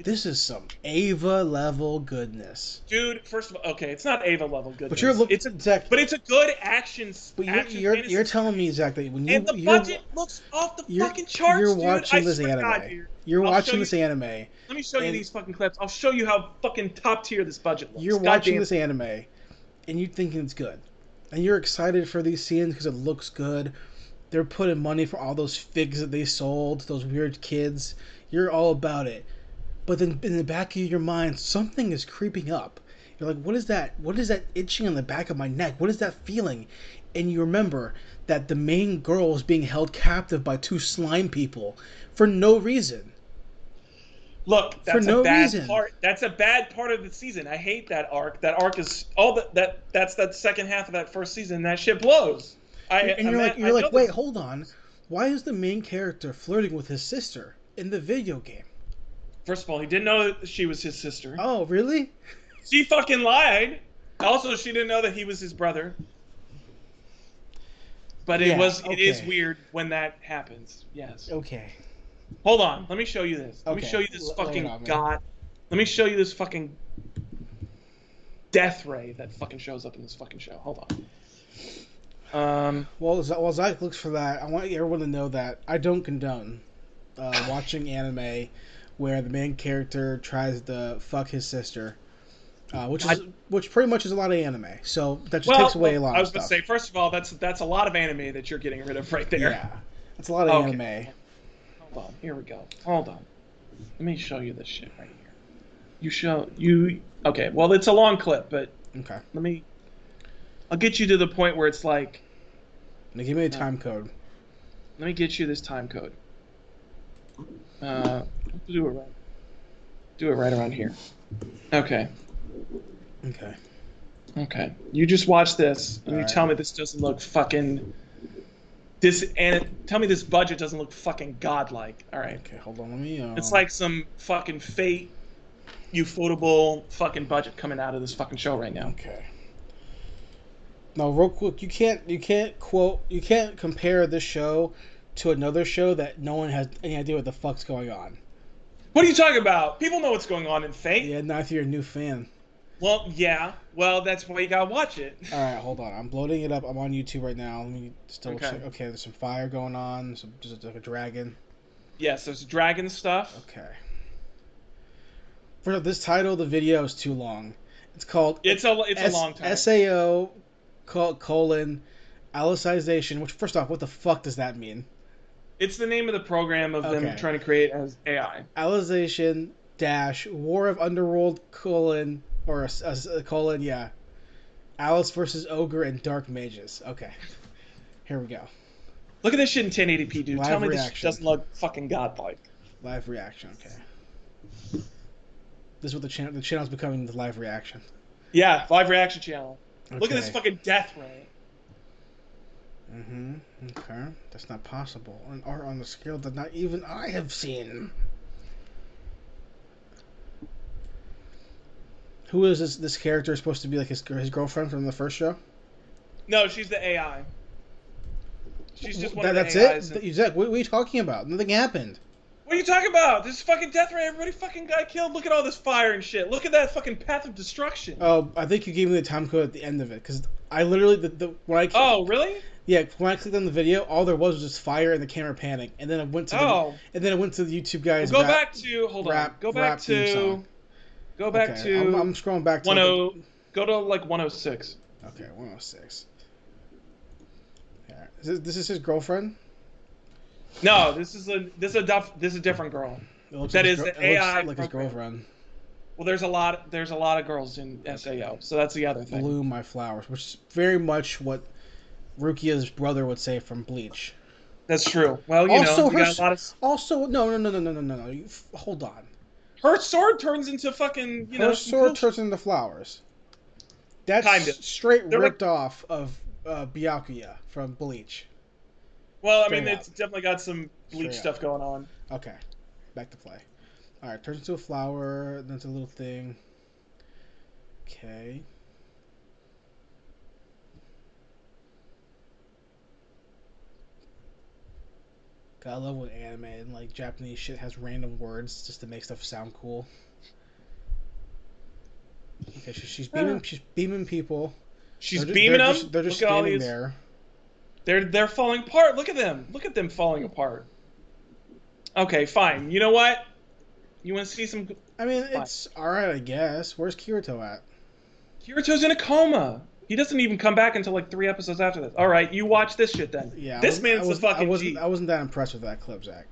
this is some Ava level goodness. dude. First of all, okay, it's not Ava level good. But you're looking, It's a, Zach, but it's a good action. but you're action you're, you're telling me Zach that when you and the you're, budget looks off the fucking charts, you're watching I this anime, God, you're I'll watching this you- anime, Let me show you these fucking clips. I'll show you how fucking top tier this budget looks. you're God watching damn. this anime, and you're thinking it's good, and you're excited for these scenes because it looks good. They're putting money for all those figs that they sold, those weird kids. You're all about it, but then in the back of your mind, something is creeping up. You're like, what is that? What is that itching on the back of my neck? What is that feeling? And you remember that the main girl is being held captive by two slime people for no reason. Look, that's no a bad reason. part. That's a bad part of the season. I hate that arc. That arc is all that that that's that second half of that first season. That shit blows. I and I'm you're at- like, you're I like, wait, this- hold on. Why is the main character flirting with his sister in the video game? First of all, he didn't know that she was his sister. Oh, really? She fucking lied. Also, she didn't know that he was his brother. But it Yeah, was it is okay. weird when that happens. Yes. Okay. Hold on. Let me show you this. Let me show you this fucking on god. Let me show you this fucking death ray that fucking shows up in this fucking show. Hold on. Um, Well, while Zach looks for that, I want everyone to know that I don't condone uh, watching anime where the main character tries to fuck his sister, uh, which is which pretty much is a lot of anime. So that just well, takes away a lot of stuff. I was gonna say first of all, that's that's a lot of anime that you're getting rid of right there. yeah, it's a lot of Okay. anime. On. Here we go. Hold on. Let me show you this shit right here. You show you okay. Well, it's a long clip, but Okay. let me. I'll get you to the point where it's like, Now give me a time code. let me get you this time code. Uh, do it right. Do it right around here. Okay. Okay. Okay. You just watch this, and you Alright. tell me this doesn't look fucking. This and tell me this budget doesn't look fucking godlike. All right. Okay. Hold on. Let me. Um, It's like some fucking fate, ufotable fucking budget coming out of this fucking show right now. Okay. Now, real quick, you can't you can't quote you can't compare this show to another show that no one has any idea what the fuck's going on. What are you talking about? People know what's going on in Fate. Yeah, not if you're a new fan. Well, yeah. Well, that's why you gotta watch it. All right, hold on. I'm loading it up. I'm on YouTube right now. Let me still Okay. check. Okay, there's some fire going on. Some just like a dragon. Yes, there's dragon stuff. Okay. For this title, the video is too long. It's called It's a it's S- a long time. SAO col- colon Alicization. Which first off, what the fuck does that mean? It's the name of the program of them trying to create as AI. Alicization dash War of Underworld colon or a, a- a colon yeah. Alice versus Ogre and Dark Mages. Okay, here we go. Look at this shit in 1080p, dude. Live Tell me this doesn't look fucking godlike. Live reaction. Okay. This is what the channel the channel's becoming the live reaction. Yeah, live reaction channel. Okay. Look at this fucking death ray. Mm-hmm. Okay. That's not possible. An art on the scale that not even I have seen. Who is this? This character supposed to be like his his girlfriend from the first show? No, she's the AI. She's just one That- of the that's AIs. it. Zach, what, what are you talking about? Nothing happened. What are you talking about? This fucking death ray. Everybody fucking got killed. Look at all this fire and shit. Look at that fucking path of destruction. Oh, I think you gave me the time code at the end of it because I literally the, the when I oh, really? yeah when I clicked on the video, all there was was just fire and the camera panning, and then it went to the, Oh, and then I went to the YouTube guys. go rap- back to hold on. rap- Go back to. Go back okay, to. I'm, I'm, scrolling back to. 10, go to like 106. Okay, 106. Yeah. Is this, this is his girlfriend? No, this is a this is a this is a different girl. That like is gr- AI. like his girlfriend. Well, there's a lot there's a lot of girls in SAO, so that's the other thing. Blew my flowers, which is very much what Rukia's brother would say from Bleach. That's true. Well, you also know, her, got a lot of... also no no no no no no no. You, hold on her sword turns into fucking you Her know sword cool turns into flowers. That's Kinda. straight They're ripped off of uh, Byakuya from Bleach. Well, I mean, up. it's definitely got some bleach Straight stuff going on. Okay, back to play. All right, turns into a flower. Then it's a little thing. Okay. I love when anime and like Japanese shit has random words just to make stuff sound cool. Okay, she, she's beaming. She's beaming people. She's They're ju- beaming they're them. Just, they're just Look standing these. there. They're they're falling apart. Look at them. Look at them falling apart. Okay, fine. You know what? You want to see some? I mean, it's all right, I guess. Where's Kirito at? Kirito's in a coma. He doesn't even come back until like three episodes after this. All right, you watch this shit then. Yeah, this man's I the wasn't- I fucking wasn't, G. I wasn't that impressed with that clip, Zach.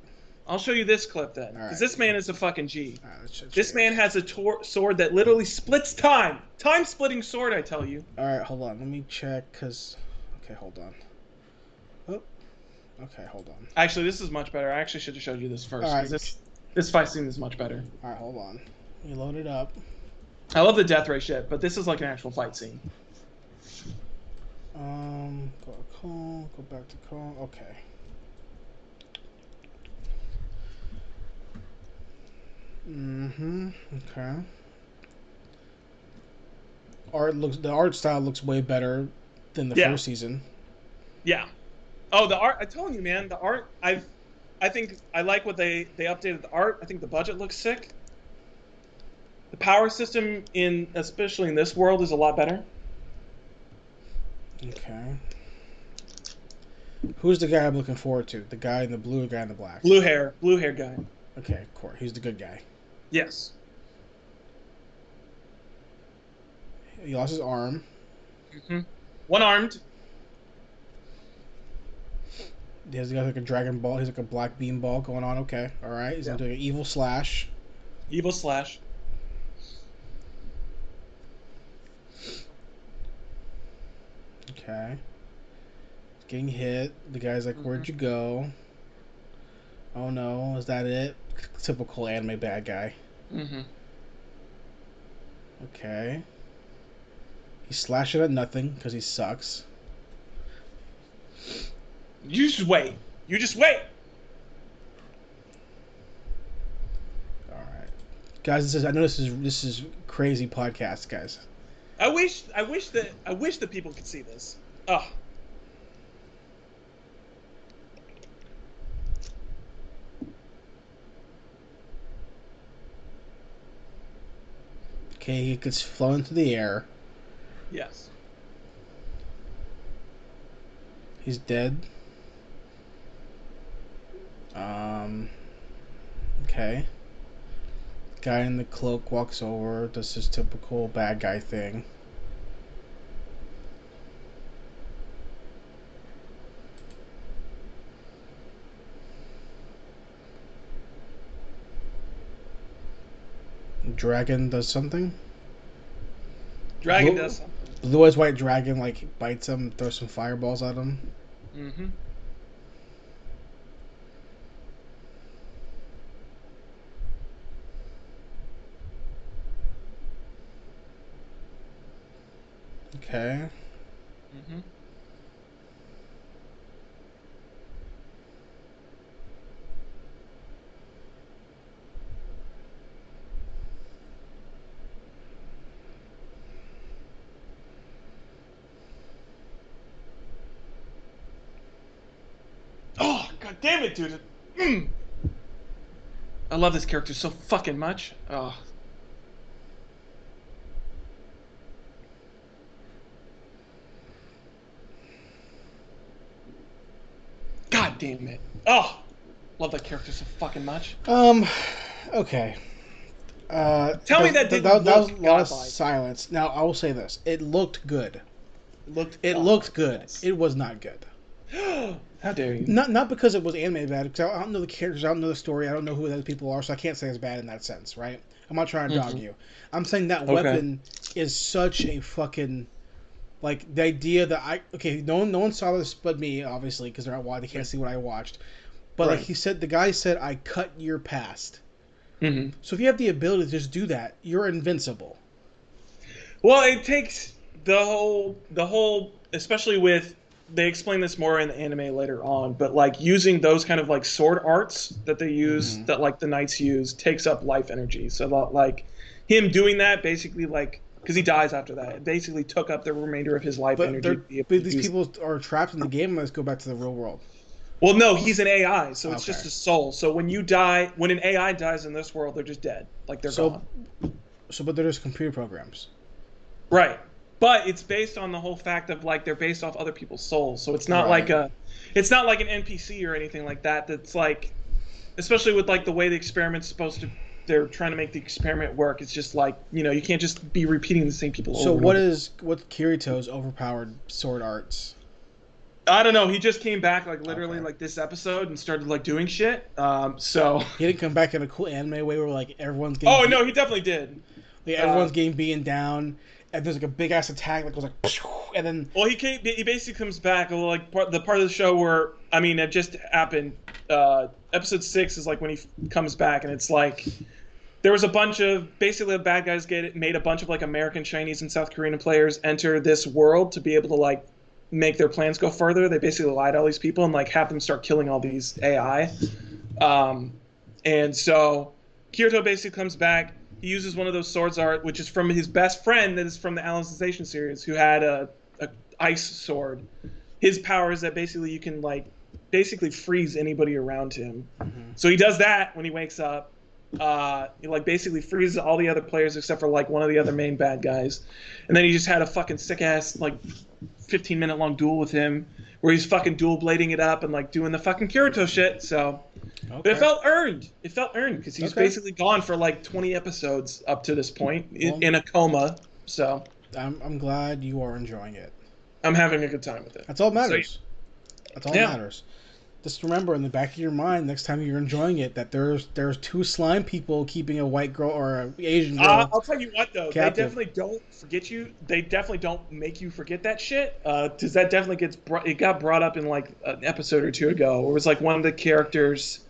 I'll show you this clip then, because right. this man is a fucking G. Right, This man has a tor- sword that literally splits time. Time splitting sword, I tell you. All right, hold on. Let me check, cause. Okay, hold on. Oh. Okay, hold on. Actually, this is much better. I actually should have showed you this first. All right. This this fight scene is much better. All right, hold on. Let me load it up. I love the death ray shit, but this is like an actual fight scene. Um, go to call. Go back to call. Okay. Mm-hmm. Okay. Art looks. The art style looks way better than the Yeah. first season. Yeah. Oh, the art! I'm telling you, man. The art. I've. I think I like what they they updated the art. I think the budget looks sick. The power system in especially in this world is a lot better. Okay. Who's the guy I'm looking forward to? The guy in the blue the guy in the black? Blue hair, blue hair guy. Okay, court. He's the good guy. Yes. He lost his arm. hmm One armed. He has got like a dragon ball. He's like a black beam ball going on. Okay, all right. He's Yeah. doing an evil slash. Evil slash. Okay. He's getting hit. The guy's like, "Where'd Mhm. you go?" Oh no, is that it? Typical anime bad guy. Mm-hmm. Okay. He's slashing at nothing because he sucks. You just wait. You just wait. All right, guys. This is. I know this is this is crazy podcast, guys. I wish. I wish that. I wish that people could see this. Oh. Okay, he gets flown into the air. Yes. He's dead. Um. Okay. Guy in the cloak walks over, does his typical bad guy thing. Dragon does something. Dragon Blue- does something. Blue eyes white dragon like bites him, throws some fireballs at him. Mm-hmm. Okay. Mm-hmm. Oh, god damn it, dude. Mm. I love this character so fucking much. Oh. God damn it. Oh, love that character so fucking much. Um. Okay. Uh, Tell me that th- didn't that, was a lot of silence. Now I will say this: it looked good. It looked. It oh, looked good. yes. It was not good. How dare you? Not not because it was animated bad. Because I don't know the characters, I don't know the story, I don't know who those people are, so I can't say it's bad in that sense, right? I'm not trying to dog Mhm. you. I'm saying that Okay. weapon is such a fucking like the idea that I okay. No one no one saw this but me, obviously, because they're not why they can't see what I watched. But like he said, the guy said, "I cut your past." hmm So if you have the ability to just do that, you're invincible. Well, it takes the whole, the whole, especially with they explain this more in the anime later on, but like using those kind of like sword arts that they use, Mhm. that like the knights use, takes up life energy. So like him doing that basically like because he dies after that, it basically took up the remainder of his life But, energy. they're, to be able but these people are trapped in the game. Let's go back to the real world. Well, no, he's an AI, so it's Okay. just a soul. So when you die, when an AI dies in this world, they're just dead, like they're So- gone. So, but they're just computer programs. Right. But it's based on the whole fact of like they're based off other people's souls. So it's not Right. like a it's not like an NPC or anything like that that's like especially with like the way the experiment's supposed to they're trying to make the experiment work. It's just like, you know, you can't just be repeating the same people So over what over. is what's Kirito's overpowered sword arts? I don't know, he just came back like literally Okay. like this episode and started like doing shit. Um so He didn't come back in a cool anime way where like everyone's getting Oh no, he definitely did. like, everyone's uh, getting beaten down, and there's like a big ass attack that goes like, and then Well, he came, he basically comes back like part, the part of the show where I mean it just happened. Uh, episode six is like when he f- comes back, and it's like there was a bunch of basically the bad guys get made a bunch of like American, Chinese, and South Korean players enter this world to be able to like make their plans go further. They basically lied to all these people and like have them start killing all these AI. Um, and so Kirito basically comes back. He uses one of those swords art, which is from his best friend that is from the Alicization series, who had a, a ice sword. His power is that basically you can like basically freeze anybody around him. So he does that when he wakes up. Uh, he like basically freezes all the other players except for like one of the other main bad guys, and then he just had a fucking sick ass like 15 minute long duel with him where he's fucking dual blading it up and like doing the fucking Kirito shit. So, but it felt earned. It felt earned because he's Okay. basically gone for like 20 episodes up to this point in, Well- in a coma. So I'm I'm glad you are enjoying it. I'm having a good time with it. That's all that matters. That's all Yeah. that matters. Just remember in the back of your mind next time you're enjoying it that there's there's two slime people keeping a white girl or an Asian girl. Uh, I'll tell you what though, Captive. they definitely don't forget you. They definitely don't make you forget that shit. Because that definitely gets brought. It got brought up in like an episode or two ago, where it was like one of the characters,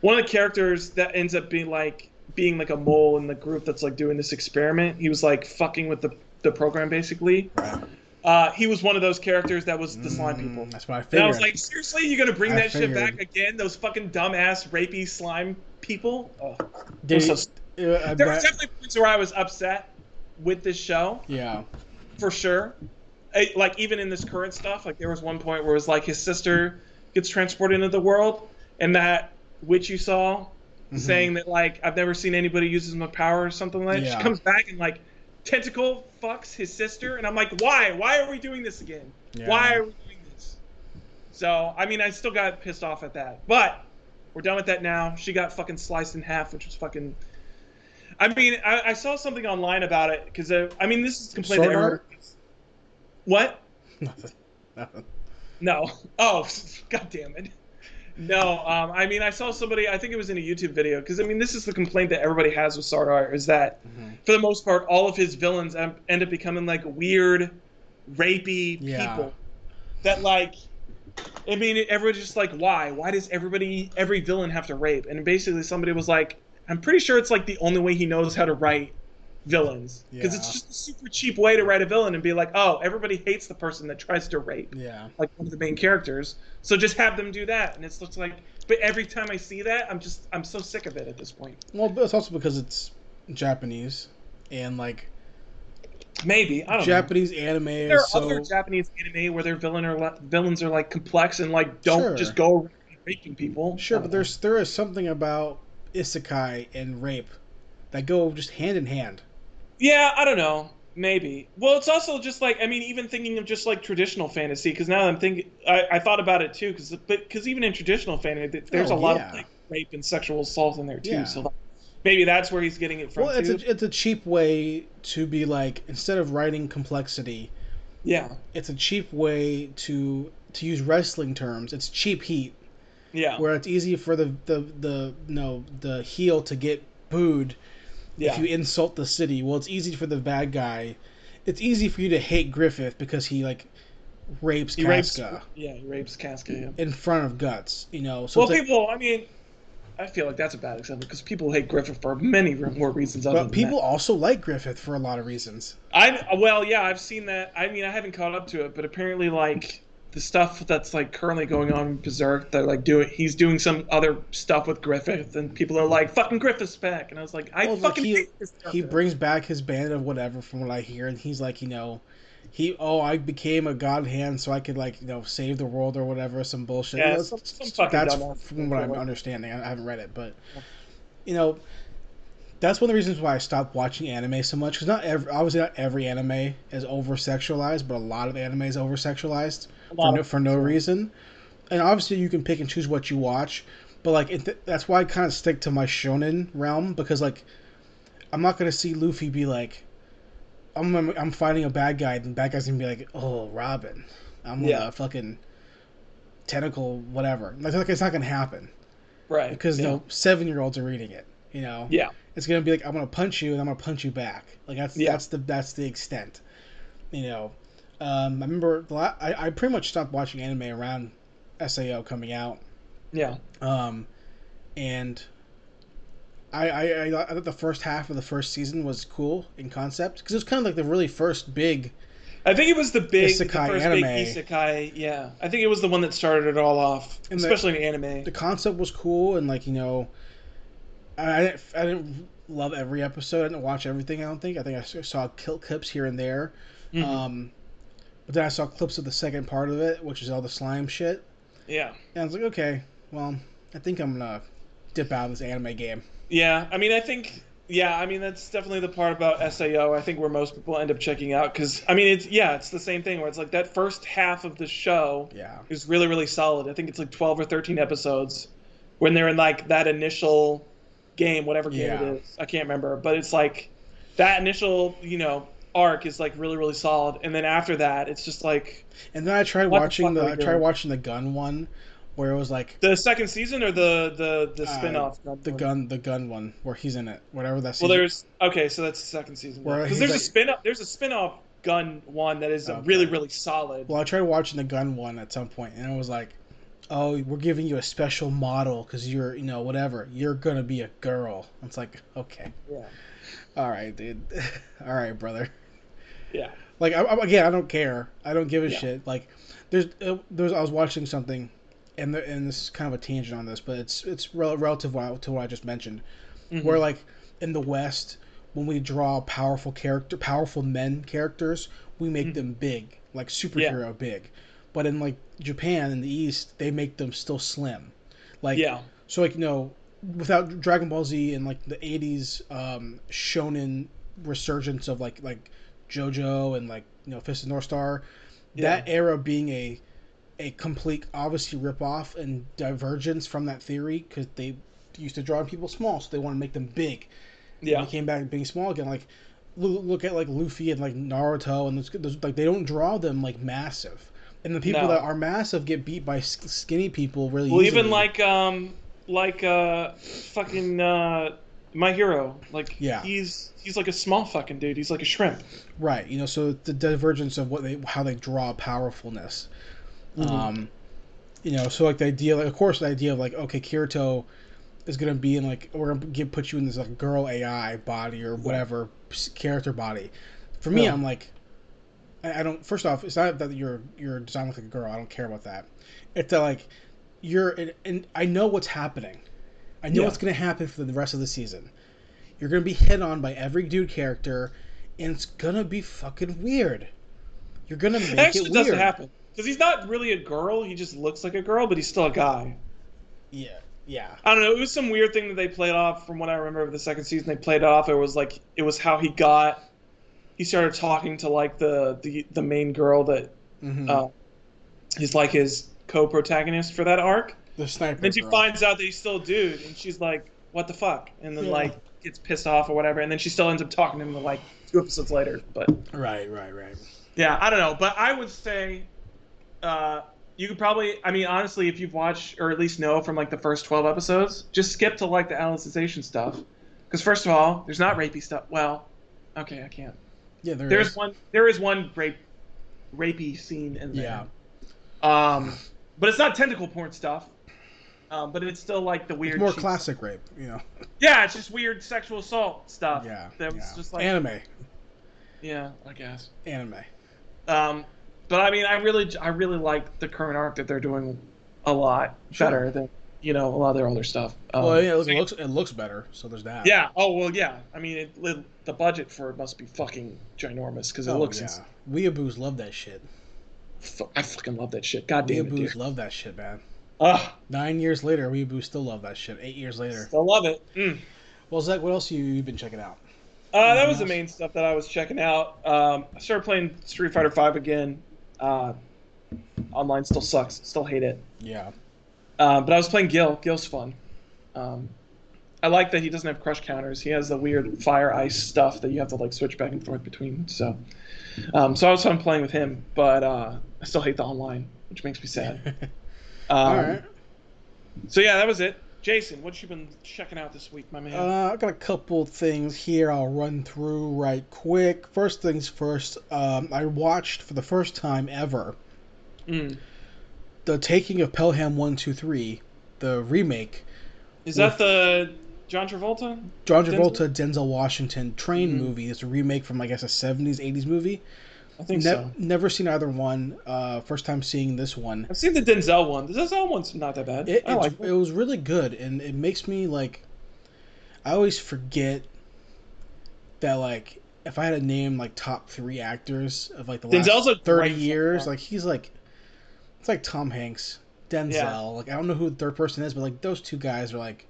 one of the characters that ends up being like being like a mole in the group that's like doing this experiment. He was like fucking with the the program basically. Right. Uh, he was one of those characters that was the slime people. Mm, That's what I And figured. I was like, seriously, you're gonna bring I that shit back again? Those fucking dumbass rapey slime people. Ugh. Did I'm so uh, there were definitely points where I was upset with this show, yeah. for sure. I- like even in this current stuff, like there was one point where it was like his sister gets transported into the world, and that witch you saw Mhm. saying that like I've never seen anybody use as much power or something like. that. Yeah. She comes back and like tentacle fucks his sister, and I'm like, why? Why are we doing this again? Yeah. Why are we doing this? So I mean, I still got pissed off at that, but we're done with that now. She got fucking sliced in half, which was fucking. I mean, I, I saw something online about it because uh, I mean, this is complaint Sword that everyone- What? Nothing. Nothing. No. Oh, god damn it. No, um, I mean, I saw somebody. I think it was in a YouTube video because I mean, this is the complaint that everybody has with Sword Art is that, Mhm. for the most part, all of his villains end up becoming like weird, rapey Yeah. people. That like, I mean, everyone's just like, why? Why does everybody, every villain have to rape? And basically, somebody was like, I'm pretty sure it's like the only way he knows how to write villains because it's just a super cheap way to write a villain and be like, oh, everybody hates the person that tries to rape Yeah. like one of the main characters. So just have them do that, and it's looks like. But every time I see that, I'm just I'm so sick of it at this point. Well, it's also because it's Japanese, and like Maybe I don't know. Japanese anime There are so. other Japanese anime where their villain or li- villains are like complex and like don't Sure. just go raping people. Sure, but don't there's there is something about isekai and rape that go just hand in hand. Know. yeah, I don't know. Maybe. Well, it's also just like I mean, even thinking of just like traditional fantasy because now I'm thinking I, I thought about it too because because even in traditional fantasy there's Oh, a lot yeah. of like rape and sexual assault in there too. Yeah. So maybe that's where he's getting it from Well, it's too. a it's a cheap way to be like instead of writing complexity, yeah. it's a cheap way to to use wrestling terms. It's cheap heat, Yeah. where it's easy for the the the you no the heel to get booed yeah. if you insult the city. Well, it's easy for the bad guy. It's easy for you to hate Griffith because he like rapes He rapes, Casca yeah, he rapes Casca. Yeah. in front of Guts. You know, so well, it's like- people. I mean, I feel like that's a bad example because people hate Griffith for many re- more reasons. Other but than people that. also like Griffith for a lot of reasons. I well, yeah, I've seen that. I mean, I haven't caught up to it, but apparently, like the stuff that's like currently going on in Berserk, that like doing, he's doing some other stuff with Griffith, and people are like, "Fucking Griffith's back," and I was like, "I Well, fucking he- He brings back his band of whatever, from what I hear, and he's like, you know, he oh I became a god hand so I could like you know save the world or whatever, some bullshit. Yeah, You know, some- some that's from what I'm understanding. I I haven't read it, but you know, that's one of the reasons why I stopped watching anime so much. Because not every, obviously not every anime is over sexualized, but a lot of anime is over sexualized for no, for no reason. And obviously, you can pick and choose what you watch, but like it, that's why I kind of stick to my shonen realm because like I'm not gonna see Luffy be like, I'm I'm, fighting a bad guy, and the bad guy's gonna be like, oh Robin, I'm Yeah. gonna fucking tentacle whatever. Like, like it's not gonna happen right because yeah. know seven year olds are reading it. You know, yeah, it's gonna be like I'm gonna punch you and I'm gonna punch you back. Like that's Yeah. that's the that's the extent. You know, um, I remember the la- I I pretty much stopped watching anime around Sao coming out, yeah, um, and I I I, thought the first half of the first season was cool in concept because it was kind of like the really first big I think it was the big, the first anime. big isekai. Yeah, I think it was the one that started it all off, And the- especially in anime. the concept was cool and like you know I, I didn't I didn't love every episode. I didn't watch everything. I don't think. I think I saw kill clips here and there. Mhm. Um, but then I saw clips of the second part of it, which is all the slime shit, yeah, and I was like, okay, well, I think I'm gonna dip out of this anime game. yeah. I mean, I think. Yeah, I mean that's definitely the part about Sao. I think where most people end up checking out because I mean it's yeah it's the same thing where it's like that first half of the show Yeah, is really really solid. I think it's like twelve or thirteen episodes when they're in like that initial game, whatever game Yeah. it is. I can't remember, but it's like that initial you know arc is like really really solid, and then after that it's just like and then I tried What the watching the, I tried watching the gun one, where it was like the second season or the the the Uh, spin-off the gun the gun one where he's in it, whatever that's. well there's okay so that's the second season because there's a like- spin-off there's a spin-off gun one that is Okay. really really solid Well, I tried watching the gun one at some point, and it was like, "Oh, we're giving you a special model because you're, you know, whatever. You're gonna be a girl." It's like, okay, yeah all right, dude, all right, brother. Yeah Like, I, I, again, I don't care. I don't give a Yeah. shit. Like, there's, uh, there's, I was watching something, and the, and this is kind of a tangent on this, but it's it's rel- relative to what I just mentioned, Mhm. where like in the West, when we draw powerful character, powerful men characters, we make Mhm. them big, like superhero big. But in like Japan in the East, they make them still slim. Like yeah so like you know, without Dragon Ball Z and like the '80s um, shonen resurgence of like like JoJo and like you know Fist of North Star, that era being a a complete obviously ripoff and divergence from that theory because they used to draw people small, so they want to make them big. Yeah. he came back being small again. Like look, look at like Luffy and like Naruto and those, those like they don't draw them like massive, and the people No. that are massive get beat by skinny people really. Well, easily. even like um like uh fucking uh my hero, like Yeah. he's he's like a small fucking dude. He's like a shrimp. right, you know, so the divergence of what they how they draw powerfulness. Mhm. Um, you know, so like the idea, like of course, the idea of like okay, Kirito is gonna be in like we're gonna get put you in this like girl AI body or whatever character body. For me, Yeah. I'm like, I, I don't. First off, it's not that you're you're designed like a girl. I don't care about that. It's that like you're and, and I know what's happening. I know Yeah. what's gonna happen for the rest of the season. You're gonna be hit on by every dude character, and it's gonna be fucking weird. You're gonna make It actually it doesn't happen because he's not really a girl. He just looks like a girl, but he's still a guy. Yeah, yeah. I don't know. It was some weird thing that they played off. From what I remember of the second season, they played it off. It was like it was how he got. He started talking to like the the, the main girl that Mm-hmm. uh, is like his co-protagonist for that arc. The sniper. then she girl. finds out that he's still a dude, and she's like, "What the fuck?" And then Yeah. like gets pissed off or whatever, and then she still ends up talking to him like two episodes later. But Right, right, right. yeah, I don't know. But I would say, uh, you could probably. I mean, honestly, if you've watched or at least know from like the first twelve episodes, just skip to like the Alicization stuff, because first of all, there's not rapey stuff. Well, okay, I can't. Yeah, there There's is. one. There is one rape, rapey scene in there. Yeah. Um, but it's not tentacle porn stuff. Um, but it's still like the weird. It's more cheap classic rape, you know. Yeah, it's just weird sexual assault stuff. Yeah. That was yeah. just like anime, yeah, I guess. anime. Um, but I mean, I really, I really like the current arc that they're doing a lot Sure. better than you know a lot of their older stuff. Um, well, yeah, it looks it looks better, so there's that. yeah. Oh well, yeah. I mean, it, it- the budget for it must be fucking ginormous because it Oh, looks. yeah. ins- Weeaboos love that shit. I fucking love that shit. God damn it, Weeaboos dude. love that shit, man. Ugh, Nine years later, Weeaboos still love that shit. Eight years later. still love it. Mm. Well, Zach, what else you you been checking out? Uh, that was Anything the main stuff that I was checking out. Um, I started playing Street Fighter Five again. Uh, online still sucks. Still hate it. Yeah. Um, but I was playing Gill. Gill's fun. Um, I like that he doesn't have crush counters. He has the weird fire ice stuff that you have to like switch back and forth between. So, um, so I was fun playing with him, but uh, I still hate the online, which makes me sad. Um, All right. So yeah, that was it. Jason, what you been checking out this week, my man? Uh, I got a couple things here I'll run through right quick. First things first, um, I watched for the first time ever Mm. The Taking of Pelham 123, the remake. Is that the John Travolta? John Travolta, Denzel Washington train Mhm. movie. It's a remake from, I guess, a 70s, 80s movie. I think Ne- so. Never seen either one. Uh, first time seeing this one. I've seen the Denzel one. The Denzel one's not that bad. It, I like it was really good, and it makes me like. I always forget that like if I had to name like top three actors of like the Denzel's last thirty years, like he's like, it's like Tom Hanks, Denzel. Yeah. Like I don't know who the third person is, but like those two guys are like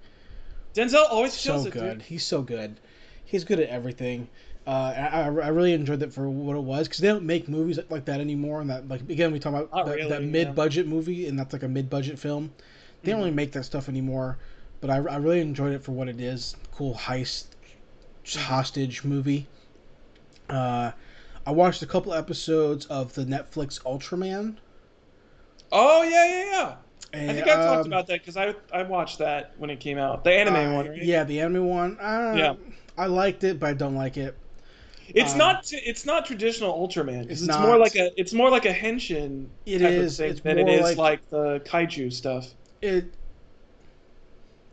Denzel always so it, good. dude. He's so good. He's good at everything. Uh, I, I really enjoyed it for what it was because they don't make movies like that anymore. And that like again we talk about Not that, really, that yeah. mid-budget movie, and that's like a mid-budget film. They don't Mhm. really make that stuff anymore. But I, I really enjoyed it for what it is. Cool heist, Mm-hmm. hostage movie. Uh, I watched a couple episodes of the Netflix Ultraman. Oh yeah, yeah, yeah. And, I think I talked um, about that because I I watched that when it came out. The anime uh, one, right? Yeah, the anime one. Uh, Yeah. I liked it, but I don't like it. It's um, not t- it's not traditional Ultraman. It's It's, more like a it's more like a henshin It type is, of thing it's than it is like- like, the kaiju stuff. it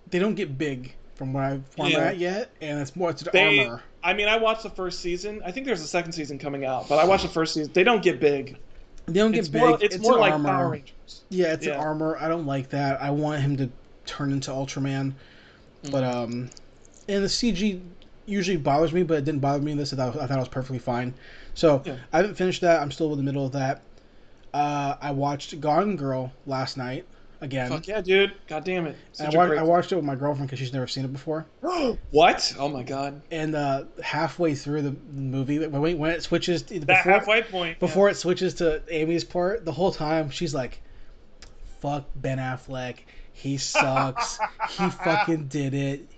they don't get big from where, I, where Yeah. I'm at yet, and it's more it's the They- armor. I mean, I watched the first season. I think there's a second season coming out, but I watched the first season. They don't get big. They don't get It's big. more it's, more like armor. Power Rangers. Yeah, it's Yeah. an armor. I don't like that. I want him to turn into Ultraman, but Mm-hmm. um, and the CG usually bothers me, but it didn't bother me in this. I thought, I thought it was perfectly fine. So Yeah. I haven't finished that. I'm still in the middle of that. Uh, I watched Gone Girl last night again. Fuck yeah, dude! God damn it! And Such wa- I watched it with my girlfriend because she's never seen it before. what? Oh my god! And uh, halfway through the movie, when, when it switches That before, halfway point. before it switches to Amy's part, the whole time she's like, "Fuck Ben Affleck, he sucks. he fucking did it.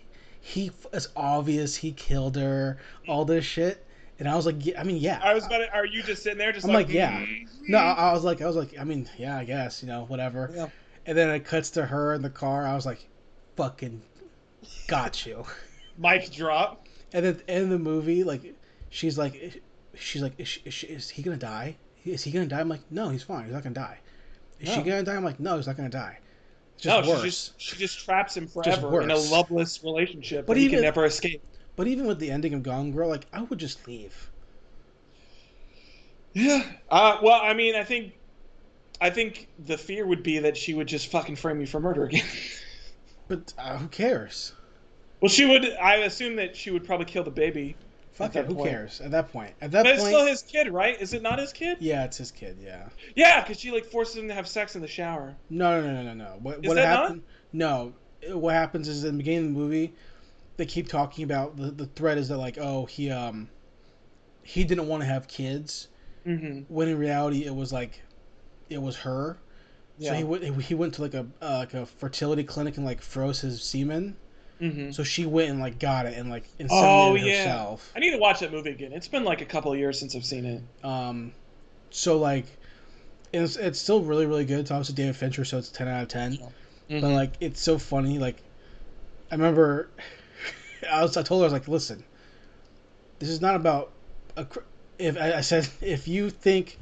He it's obvious he killed her, all this shit. And I was like, yeah, I mean, yeah. I was about to, are you just sitting there just I'm like, like, yeah. "Mm." No, I, I was like, I was like, I mean, yeah, I guess, you know, whatever. Yeah. And then it cuts to her in the car. I was like, fucking got you. mic drop. And then at the end of the movie, like, she's like, she's like, is, she, is, she, is he gonna die? Is he gonna die? I'm like, no, he's fine. He's not gonna die. Is she gonna die? I'm like, no, he's not gonna die. It's No, just worse. she just she just traps him forever in a loveless relationship But that he can never escape. But even with the ending of Gone Girl, like, I would just leave. Yeah. Uh, well, I mean, I think, I think the fear would be that she would just fucking frame you for murder again. But uh, who cares? well, she would. I assume that she would probably kill the baby. Fuck it. Who point. cares? At that point. At that But it's still his kid, right? Is it not his kid? yeah, it's his kid. Yeah. Yeah, because she like forces him to have sex in the shower. No, no, no, no, no. What, Is what that not? happened? No. What happens is in the beginning of the movie, they keep talking about the the thread is that like, oh, he um, he didn't want to have kids. Mm-hmm. When in reality, it was like, it was her. Yeah. So he went. He went to like a uh, like a fertility clinic and like froze his semen. Mm-hmm. So she went and like got it and like inseminated Oh yeah. herself. I need to watch that movie again. It's been like a couple of years since I've seen it. Um, so like, it's it's still really really good. It's obviously David Fincher, so it's ten out of 10 Mm-hmm. But like, it's so funny. Like, I remember, I was I told her I was like, listen, this is not about a. cr- If I, I said if you think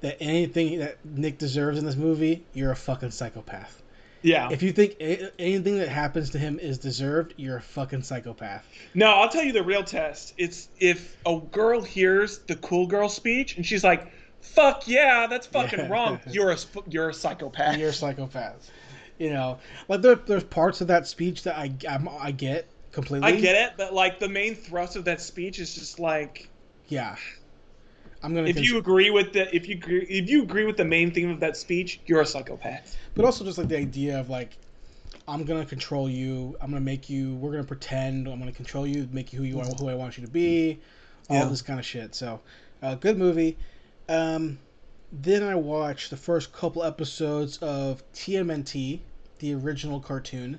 that anything that Nick deserves in this movie, you're a fucking psychopath. Yeah. If you think a- anything that happens to him is deserved, you're a fucking psychopath. No, I'll tell you the real test. It's if a girl hears the cool girl speech and she's like, "Fuck yeah, that's fucking Yeah. wrong." You're a you're a psychopath. You're a psychopath. You know, like there, there's parts of that speech that I I'm, I get completely. I get it, but like the main thrust of that speech is just like Yeah, I'm gonna. if cons- you agree with the if you agree if you agree with the main theme of that speech, you're a psychopath. but also just like the idea of like, I'm gonna control you. I'm gonna make you. We're gonna pretend. I'm gonna control you, make you who you are, who I want you to be. All Yeah. this kind of shit. So, uh, good movie. Um, then I watched the first couple episodes of TMNT, the original cartoon,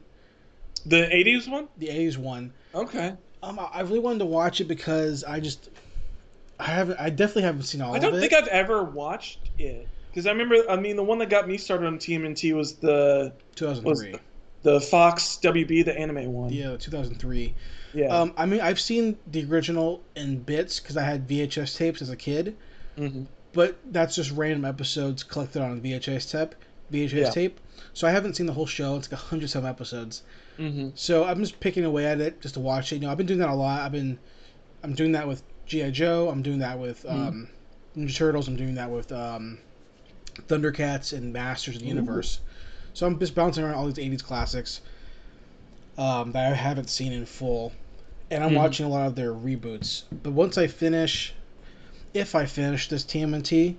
The '80s one. the '80s one. Okay. Um, I I really wanted to watch it because I just, I haven't, I definitely haven't seen all. I don't think I've ever watched it because I remember. I mean, the one that got me started on TMNT was the 2003. the Fox WB, the anime one. Yeah, 2003. Yeah. Um, I mean, I've seen the original in bits because I had VHS tapes as a kid, Mhm. but that's just random episodes collected on VHS tape. VHS Yeah. tape. So I haven't seen the whole show. It's like 107 episodes. Mm-hmm. So I'm just picking away at it just to watch it. You know, I've been doing that a lot. I've been, I'm doing that with GI Joe. I'm doing that with Mm-hmm. um, Ninja Turtles. I'm doing that with um, Thundercats and Masters of the Ooh. Universe. So I'm just bouncing around all these 80s classics um, that I haven't seen in full, and I'm Mhm. watching a lot of their reboots. But once I finish, if I finish this TMNT,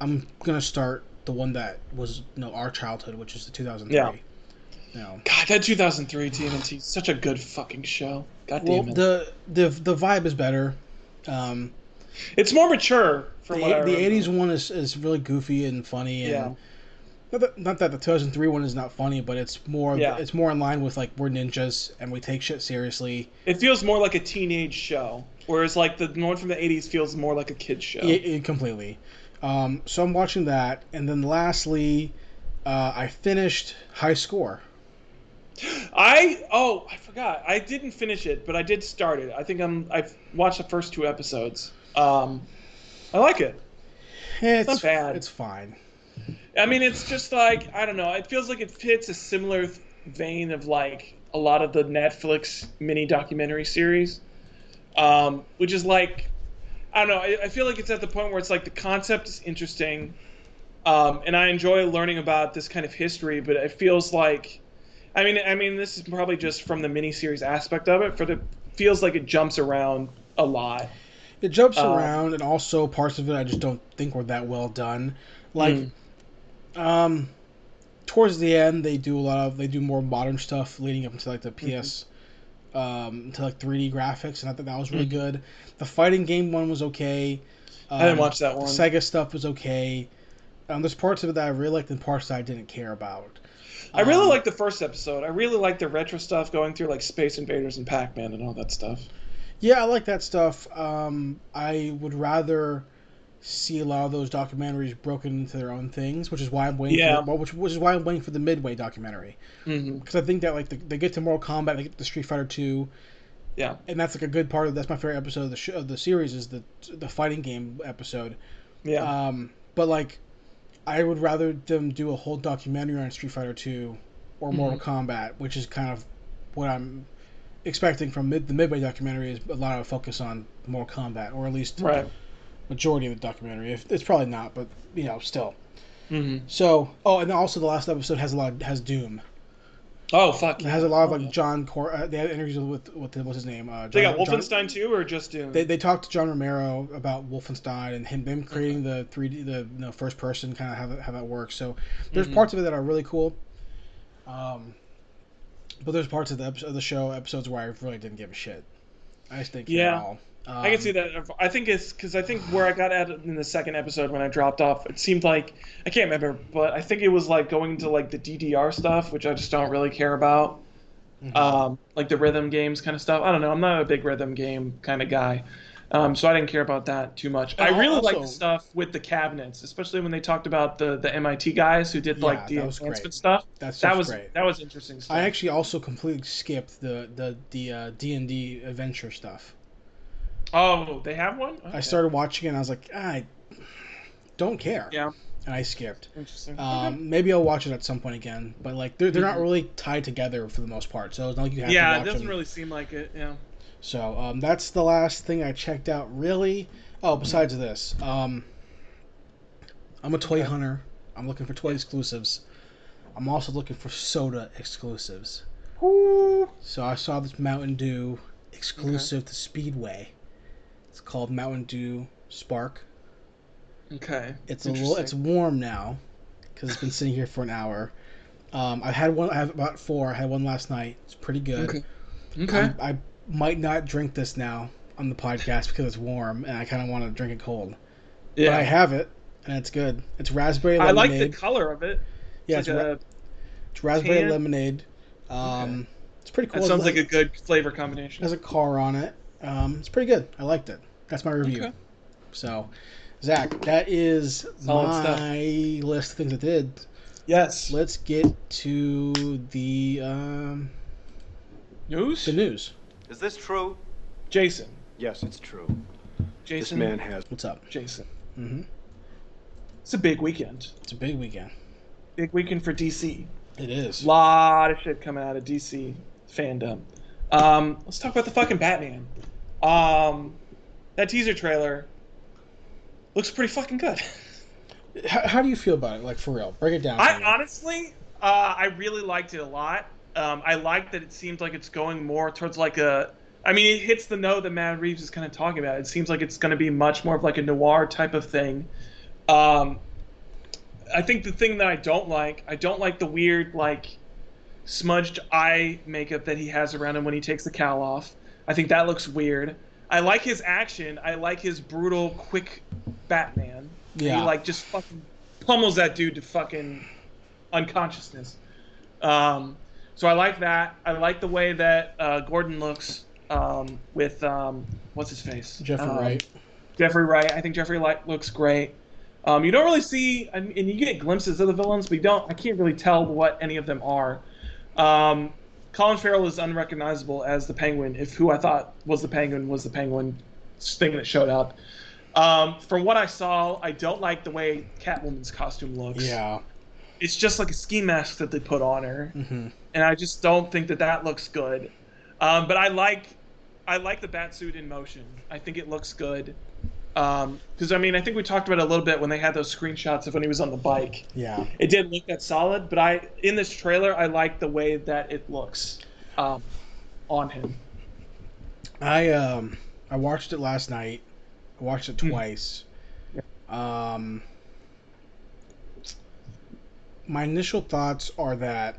I'm gonna start the one that was you know our childhood, which is the 2003. Yeah. Know. God, that 2003 TMNT is such a good fucking show. God damn Well, it. the the the vibe is better. Um, it's more mature from the the remember. '80s one is, is really goofy and funny, and Yeah. not that, not that the 2003 one is not funny, but it's more Yeah. it's more in line with like we're ninjas and we take shit seriously. It feels more like a teenage show, whereas like the one from the 80s feels more like a kid's show. Yeah, yeah, completely. Um, so I'm watching that, and then lastly, uh, I finished High Score. I oh I forgot I didn't finish it, but I did start it. I think I'm I've watched the first two episodes. Um, I like it. It's, not bad. It's fine. I mean, it's just like I don't know. It feels like it fits a similar vein of like a lot of the Netflix mini documentary series, um, which is like I don't know. I, I feel like it's at the point where it's like the concept is interesting, um, and I enjoy learning about this kind of history. But it feels like, I mean, I mean, this is probably just from the miniseries aspect of it. For the feels like it jumps around a lot. It jumps Uh, around, and also parts of it I just don't think were that well done. Like, Mm. um, towards the end, they do a lot of they do more modern stuff leading up to like the PS, um, to like 3D graphics, and I thought that was really Mhm. good. The fighting game one was okay. Um, I didn't watch that one. Sega stuff was okay. Um, there's parts of it that I really liked and parts that I didn't care about. I really Um, like the first episode. I really like the retro stuff going through like Space Invaders and Pac Man and all that stuff. Yeah, I like that stuff. Um, I would rather see a lot of those documentaries broken into their own things, which is why I'm waiting. Yeah. For, well, which, which is why I'm waiting for the Midway documentary Mm-hmm. because I think that like the, they get to Mortal Kombat, they get to Street Fighter Two, Yeah. and that's like a good part of that's my favorite episode of the show, of the series is the the fighting game episode. Yeah. Um, but like, I would rather them do a whole documentary on Street Fighter Two or Mortal Kombat, which is kind of what I'm expecting from mid, the Midway documentary is a lot of focus on Mortal Kombat, or at least right. majority of the documentary. If it's probably not, but you know, still. Mm-hmm. So, oh, and also the last episode has a lot has Doom. Oh fuck. It has a lot of like John Cor. Uh, they had interviews with with what's his name. Uh, They John- got John- Wolfenstein too, or just Doom? They, they talked to John Romero about Wolfenstein and him them creating the three D the you know, first person kind of how that, how that works. So there's Mhm. parts of it that are really cool. Um, but there's parts of the episode, of the show episodes where I really didn't give a shit. I just didn't care Yeah. at all. Um, I can see that. I think it's because I think where I got at in the second episode when I dropped off, it seemed like I can't remember, but I think it was like going to like the DDR stuff, which I just don't really care about. Mhm. Um, like the rhythm games kind of stuff. I don't know. I'm not a big rhythm game kind of guy, um, so I didn't care about that too much. I really like the stuff with the cabinets, especially when they talked about the the MIT guys who did Yeah, like the that great. stuff. That's That was great. that was interesting stuff. I actually also completely skipped the the the uh, D and D adventure stuff. Oh, they have one. I started watching it and I was like, I don't care. Yeah. And I skipped. Interesting. Um, maybe I'll watch it at some point again, but like they're, they're not really tied together for the most part, so it's not like you have Mm-hmm. yeah, to it watch doesn't them. really seem like it. Yeah. So um, that's the last thing I checked out. Really? Oh, besides this, um, I'm a toy Okay. hunter. I'm looking for toy exclusives. I'm also looking for soda exclusives. So I saw this Mountain Dew exclusive to Speedway. It's called Mountain Dew Spark. Okay. It's a little. It's warm now because it's been sitting here for an hour. Um, I had one. I have about four. I had one last night. It's pretty good. Okay. Okay. I might not drink this now on the podcast because it's warm and I kind of want to drink it cold. But I have it and it's good. It's raspberry lemonade. I like the color of it. yeah, It's it's, like ra- it's raspberry tan. lemonade. Um, It's pretty cool. that sounds It like a good flavor combination. has a car on it. Um, it's pretty good. I liked it. That's my review. Okay. So, Zach, that is Solid my stuff. list of things I did. Yes. Let's get to the um, News? the news. Is this true? Jason. Yes, it's true. Jason. This man has. What's up? Jason. hmm It's a big weekend. It's a big weekend. Big weekend for DC. It is. A lot of shit coming out of DC fandom. Um, let's talk about the fucking Batman. Um, that teaser trailer looks pretty fucking good. How, how do you feel about it? Like for real, break it down. I me. honestly, uh, I really liked it a lot. Um, I like that it seems like it's going more towards like a. I mean, it hits the note that Matt Reeves is kind of talking about. It seems like it's going to be much more of like a noir type of thing. Um, I think the thing that I don't like, I don't like the weird like smudged eye makeup that he has around him when he takes the cowl off. I think that looks weird. I like his action. I like his brutal, quick Batman. Yeah. He like just fucking pummels that dude to fucking unconsciousness. Um, so I like that. I like the way that uh, Gordon looks um, with um, what's his face? Jeffrey Um, Wright. Jeffrey Wright. I think Jeffrey Wright looks great. Um, you don't really see, and and you get glimpses of the villains, but you don't. I can't really tell what any of them are. Um, Colin Farrell is unrecognizable as the Penguin. If who I thought was the Penguin was the Penguin thing that showed up. Um, from what I saw, I don't like the way Catwoman's costume looks. Yeah. It's just like a ski mask that they put on her hmm and I just don't think that that looks good. Um, but I like, I like the bat suit in motion. I think it looks good. Because I mean, I think we talked about it a little bit when they had those screenshots of when he was on the bike. Yeah. It didn't look that solid, but I in this trailer I like the way that it looks um, on him. I um I watched it last night. I watched it Hmm. twice. Um my initial thoughts are that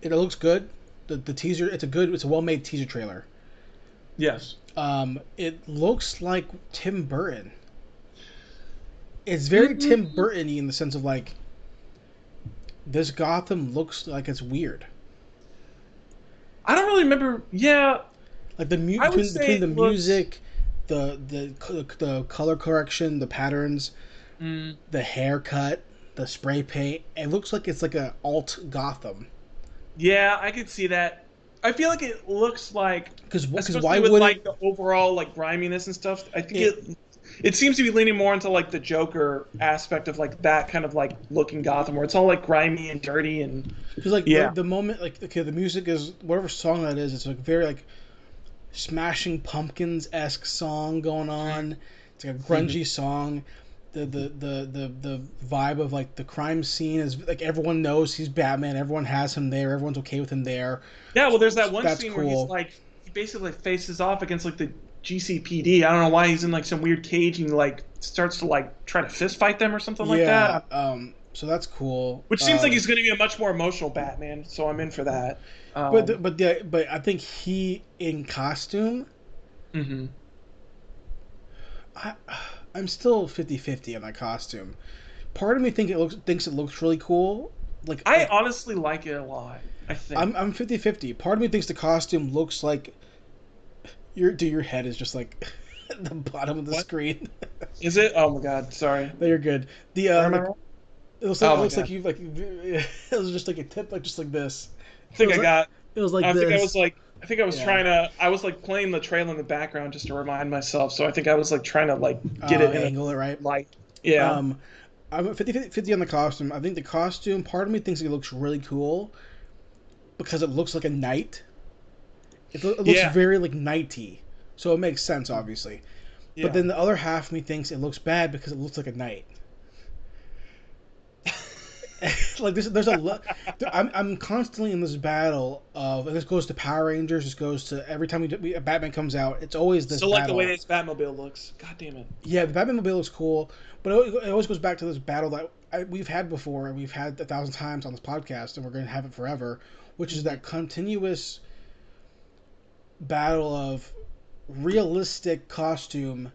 it looks good. The, the teaser it's a good it's a well made teaser trailer. Yes. Um it looks like Tim Burton. It's very Tim Burton y in the sense of like this Gotham looks like it's weird. I don't really remember. Yeah, Like the mu- between, between the looks- music, the the the color correction, the patterns, mm, the haircut, the spray paint. It looks like it's like a alt Gotham. yeah, I could see that. I feel like it looks like Because why with would like the overall like griminess and stuff. I think It- it, it seems to be leaning more into like the Joker aspect of like that kind of like looking Gotham, where it's all like grimy and dirty and Because like Yeah. the, the moment like okay the music is whatever song that is it's like very like Smashing Pumpkins esque song going on. It's like a grungy mm-hmm. song. The, the the the the vibe of like the crime scene is like everyone knows he's Batman. Everyone has him there. Everyone's okay with him there. yeah. Well, there's that one That's scene where he's like he basically faces off against like the GCPD. I don't know why he's in like some weird cage and like starts to like try to fist fight them or something like yeah. that. Um. So that's cool. Which seems Um, like he's going to be a much more emotional Batman, so I'm in for that. Um, But the, but the, but I think he in costume. mhm. I, I'm still 50-50 on that costume. Part of me think it looks thinks it looks really cool. Like I like, honestly like it a lot. I think. I'm I'm 50-50. Part of me thinks the costume looks like your do your head is just like the bottom of the What? screen. Is it? Oh my god, sorry. no, you're good. The uh, like, it looks like Oh it looks God. like you like it was just like a tip like just like this. I think it I was got. It was like I this. think I was like. I think I was Yeah. trying to. I was like playing the trail in the background just to remind myself. So I think I was like trying to like get uh, it in a angle it right. light. Yeah. Um, I'm 50, 50 on the costume. I think the costume, part of me thinks it looks really cool because it looks like a knight. It, lo- it looks Yeah. very like knighty, so it makes sense, obviously. yeah. But then the other half of me thinks it looks bad because it looks like a knight. like there's there's a lot. I'm I'm constantly in this battle of, and this goes to Power Rangers. This goes to every time we, do- we Batman comes out. It's always this. So like the way this Batmobile looks. God damn it. Yeah, the Batmobile Mobile looks cool, but it always, it always goes back to this battle that I, we've had before, and we've had a thousand times on this podcast, and we're going to have it forever, which is that continuous battle of realistic costume.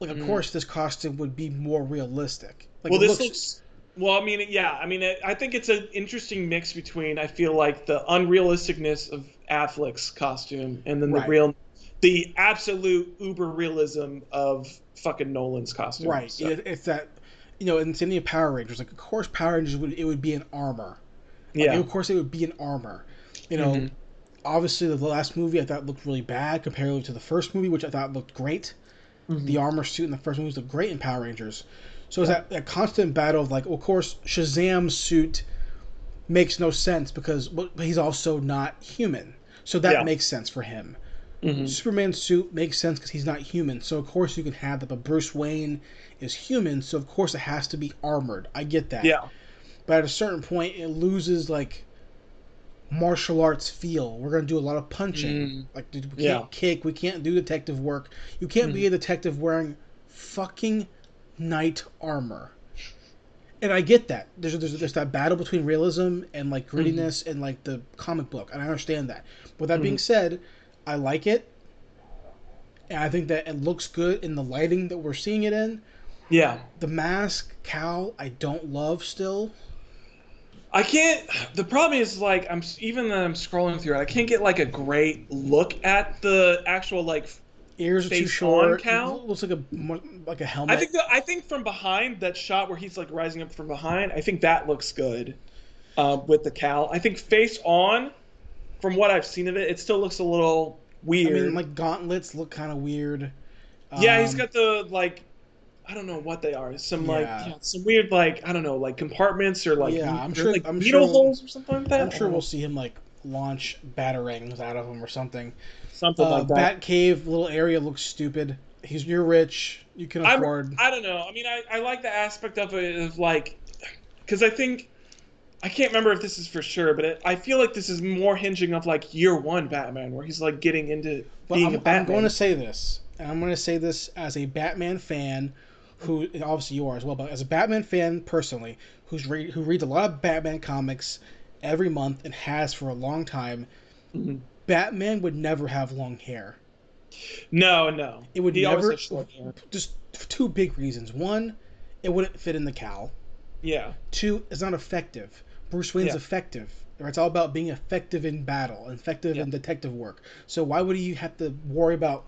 Like, of Mhm. course, this costume would be more realistic. Like, well, it this looks. Well, I mean, yeah. I mean, it, I think it's an interesting mix between. I feel like the unrealisticness of Affleck's costume and then the real, the absolute uber realism of fucking Nolan's costume. right. So, It, it's that, you know, in of Power Rangers, like, of course, Power Rangers would it would be an armor. Like, yeah. of course, it would be an armor. You know, Mhm. obviously the last movie I thought looked really bad compared to the first movie, which I thought looked great. Mhm. The armor suit in the first movie looked great in Power Rangers. So it's that, that constant battle of like, well, of course, Shazam's suit makes no sense because well, he's also not human. So that Yeah. makes sense for him. Mhm. Superman's suit makes sense because he's not human. So of course you can have that. But Bruce Wayne is human, so of course it has to be armored. I get that. Yeah. But at a certain point, it loses like martial arts feel. We're gonna do a lot of punching. Mm. Like dude, we can't kick. We can't do detective work. You can't be a detective wearing fucking knight armor. And I get that. There's, there's there's that battle between realism and like mhm. grittiness and like the comic book, and I understand that. With that mhm. being said, I like it, and I think that it looks good in the lighting that we're seeing it in. Yeah. The mask cowl, I don't love still. I can't. The problem is like I'm even when I'm scrolling through it, I can't get like a great look at the actual like. Ears are too short. cowl? Looks like a like a helmet. I think the, I think from behind that shot where he's like rising up from behind, I think that looks good uh, with the cowl. I think face on, from what I've seen of it, it still looks a little weird. I mean, like gauntlets look kind of weird. yeah, he's got the like. I don't know what they are. Some like Yeah. yeah, some weird like I don't know like compartments or like Yeah, I'm sure- like I'm needle sure- holes or something like that. I'm sure we'll see him like launch batarangs out of him or something. Something Uh, like that. Bat cave little area looks stupid. He's you're rich. You can I'm- afford. I don't know. I mean, I, I like the aspect of it of like, because I think I can't remember if this is for sure, but it, I feel like this is more hinging of like year one Batman, where he's like getting into But being I'm, I'm going to say this, and I'm going to say this as a Batman fan, who and obviously you are as well, but as a Batman fan personally, who's read, who reads a lot of Batman comics every month and has for a long time. Mhm. Batman would never have long hair. No, no, It would he never- had short hair. Just two big reasons. One, it wouldn't fit in the cowl. Yeah, Two, it's not effective. Bruce Wayne's Yeah. effective. It's all about being effective in battle, effective Yeah. in detective work. So why would he have to worry about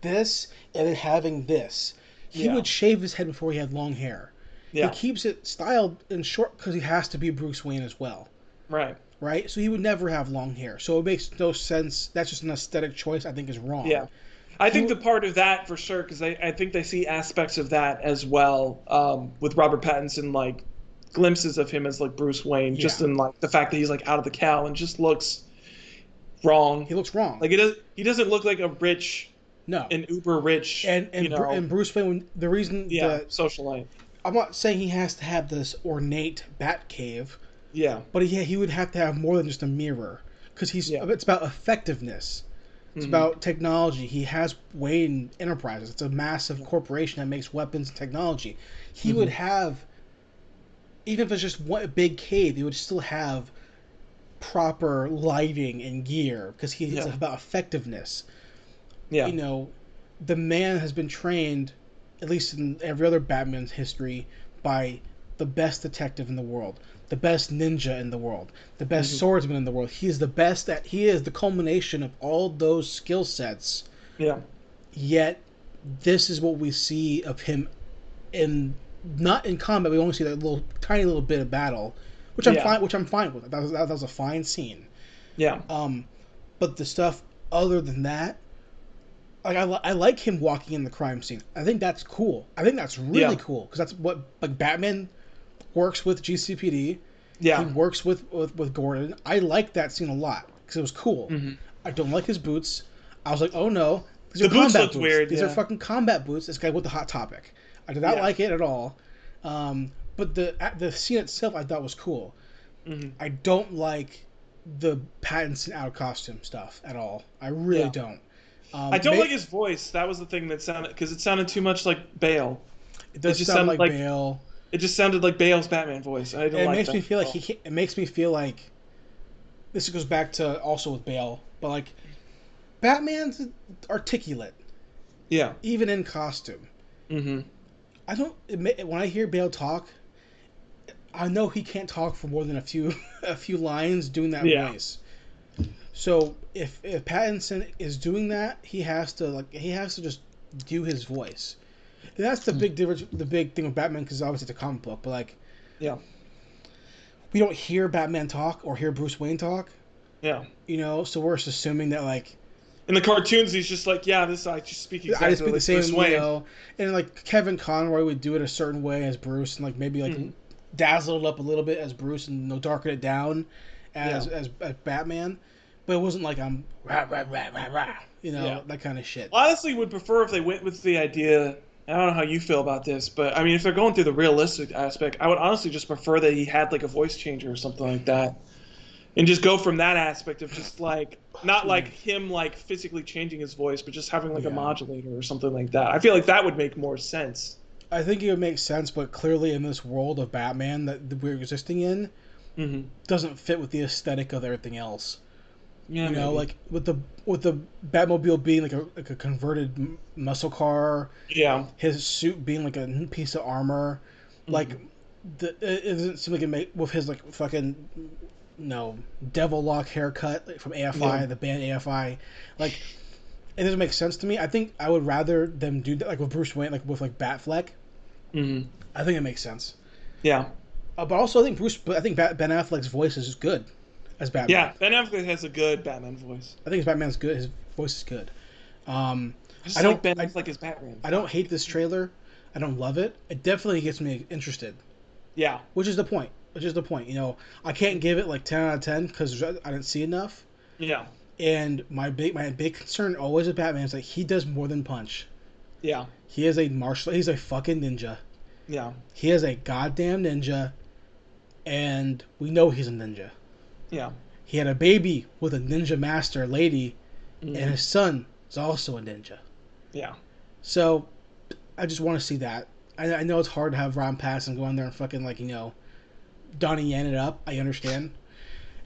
this and then having this? He Yeah. would shave his head before he had long hair. Yeah. He keeps it styled and short because he has to be Bruce Wayne as well, right. Right? So he would never have long hair. So it makes no sense. That's just an aesthetic choice. I think is wrong. Yeah. I think the part of that for sure, because I, I think they see aspects of that as well um, with Robert Pattinson, like glimpses of him as like Bruce Wayne, just in like the fact that he's like out of the cow and just looks wrong. He looks wrong. Like it does, he doesn't look like a rich, no. an uber rich, and and, you know, and Bruce Wayne. The reason yeah, that socialite. I'm not saying he has to have this ornate bat cave, Yeah, but he he would have to have more than just a mirror because he's Yeah. it's about effectiveness. It's Mhm. about technology. He has Wayne Enterprises. It's a massive corporation that makes weapons and technology. He would Mm-hmm. have, even if it's just one big cave, he would still have proper lighting and gear because he's Yeah. about effectiveness. yeah, You know, the man has been trained, at least in every other Batman's history, by the best detective in the world, the best ninja in the world, the best Mhm. swordsman in the world. He is the best at. He is the culmination of all those skill sets. yeah, Yet, this is what we see of him in not in combat. We only see that little tiny little bit of battle, which I'm Yeah. fine. Which I'm fine with. That was, that was a fine scene. yeah, Um, but the stuff other than that, like I, I like him walking in the crime scene. I think that's cool. I think that's really Yeah. cool because that's what like Batman works with GCPD. yeah. He works with, with with Gordon. I like that scene a lot because it was cool. Mhm. I don't like his boots. I was like, oh no, these The are boots combat looked weird, These are fucking combat boots. This guy with the hot topic. I did not Yeah. like it at all. Um, but the the scene itself I thought was cool. Mhm. I don't like the Pattinson out of costume stuff at all. I really Yeah. don't. Um, I don't may- like his voice. That was the thing that sounded because it sounded too much like Bale. It does it just sound sounded like, like- Bale. It just sounded like Bale's Batman voice. I didn't It like makes that me feel like he. Can't, it makes me feel like. This goes back to also with Bale, but like, Batman's articulate Yeah. even in costume. Mm-hmm. I don't. It, ma- when I hear Bale talk, I know he can't talk for more than a few a few lines doing that Yeah. voice. So if if Pattinson is doing that, he has to like he has to just do his voice. That's the big difference. The big thing with Batman because obviously it's a comic book, but like Yeah. we don't hear Batman talk or hear Bruce Wayne talk. Yeah. You know, so we're just assuming that like In the cartoons, he's just like, yeah, this I just speak exactly I just be like the same, Bruce you know, and like Kevin Conroy would do it a certain way as Bruce, and like maybe like Mhm. dazzle it up a little bit as Bruce, and you know, darken it down as, Yeah. as as Batman. But it wasn't like I'm rah rah rah rah rah, you know, Yeah. that kind of shit. Honestly, would prefer if they went with the idea. I don't know how you feel about this, but I mean, if they're going through the realistic aspect, I would honestly just prefer that he had like a voice changer or something like that, and just go from that aspect of just like not like him like physically changing his voice, but just having like Yeah. a modulator or something like that. I feel like that would make more sense. I think it would make sense, but clearly in this world of Batman that we're existing in, Mm-hmm. doesn't fit with the aesthetic of everything else. Yeah, you know, maybe. like with the with the Batmobile being like a like a converted muscle car, yeah, his suit being like a piece of armor, like the it doesn't seem like it make with his like fucking no devil lock haircut like, from AFI, Yeah. the band AFI, like it doesn't make sense to me. I think I would rather them do that like with Bruce Wayne, like with like Batfleck. hmm I think it makes sense. yeah, Uh, but also, I think Bruce, I think Bat, Ben Affleck's voice is good as Batman. yeah. Ben Affleck has a good Batman voice. I think his Batman's good. His voice is good. Um, I just I don't- like Ben I- Affleck as Batman. I don't hate this trailer. I don't love it. It definitely gets me interested. Yeah, which is the point. Which is the point. You know, I can't give it like ten out of ten because I didn't see enough. yeah, And my big my big concern always with Batman is like he does more than punch. yeah, He is a martial. He's a fucking ninja. yeah, He is a goddamn ninja, and we know he's a ninja. Yeah. He had a baby with a ninja master lady, Mhm. and his son is also a ninja. yeah. So, I just want to see that. I, I know it's hard to have Ron pass and go in there and fucking like you know, Donnie Yen it up. I understand,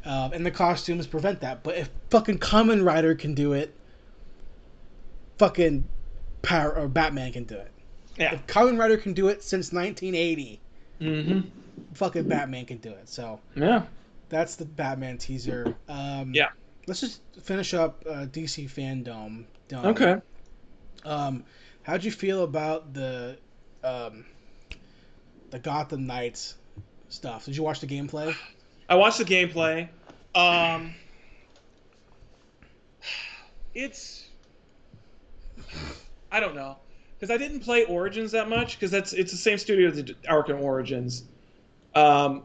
um, and the costumes prevent that. But if fucking Kamen Rider can do it, fucking Power or Batman can do it. Yeah. If Kamen Rider can do it since 1980, Mm-hmm. Fucking Batman can do it. So Yeah. That's the Batman teaser. Um, Yeah. Let's just finish up uh, DC fandom. Done. Okay. Um, how'd you feel about the um, the Gotham Knights stuff? Did you watch the gameplay? I watched the gameplay. Um, it's I don't know because I didn't play Origins that much because that's it's the same studio as Arkham Origins. Um,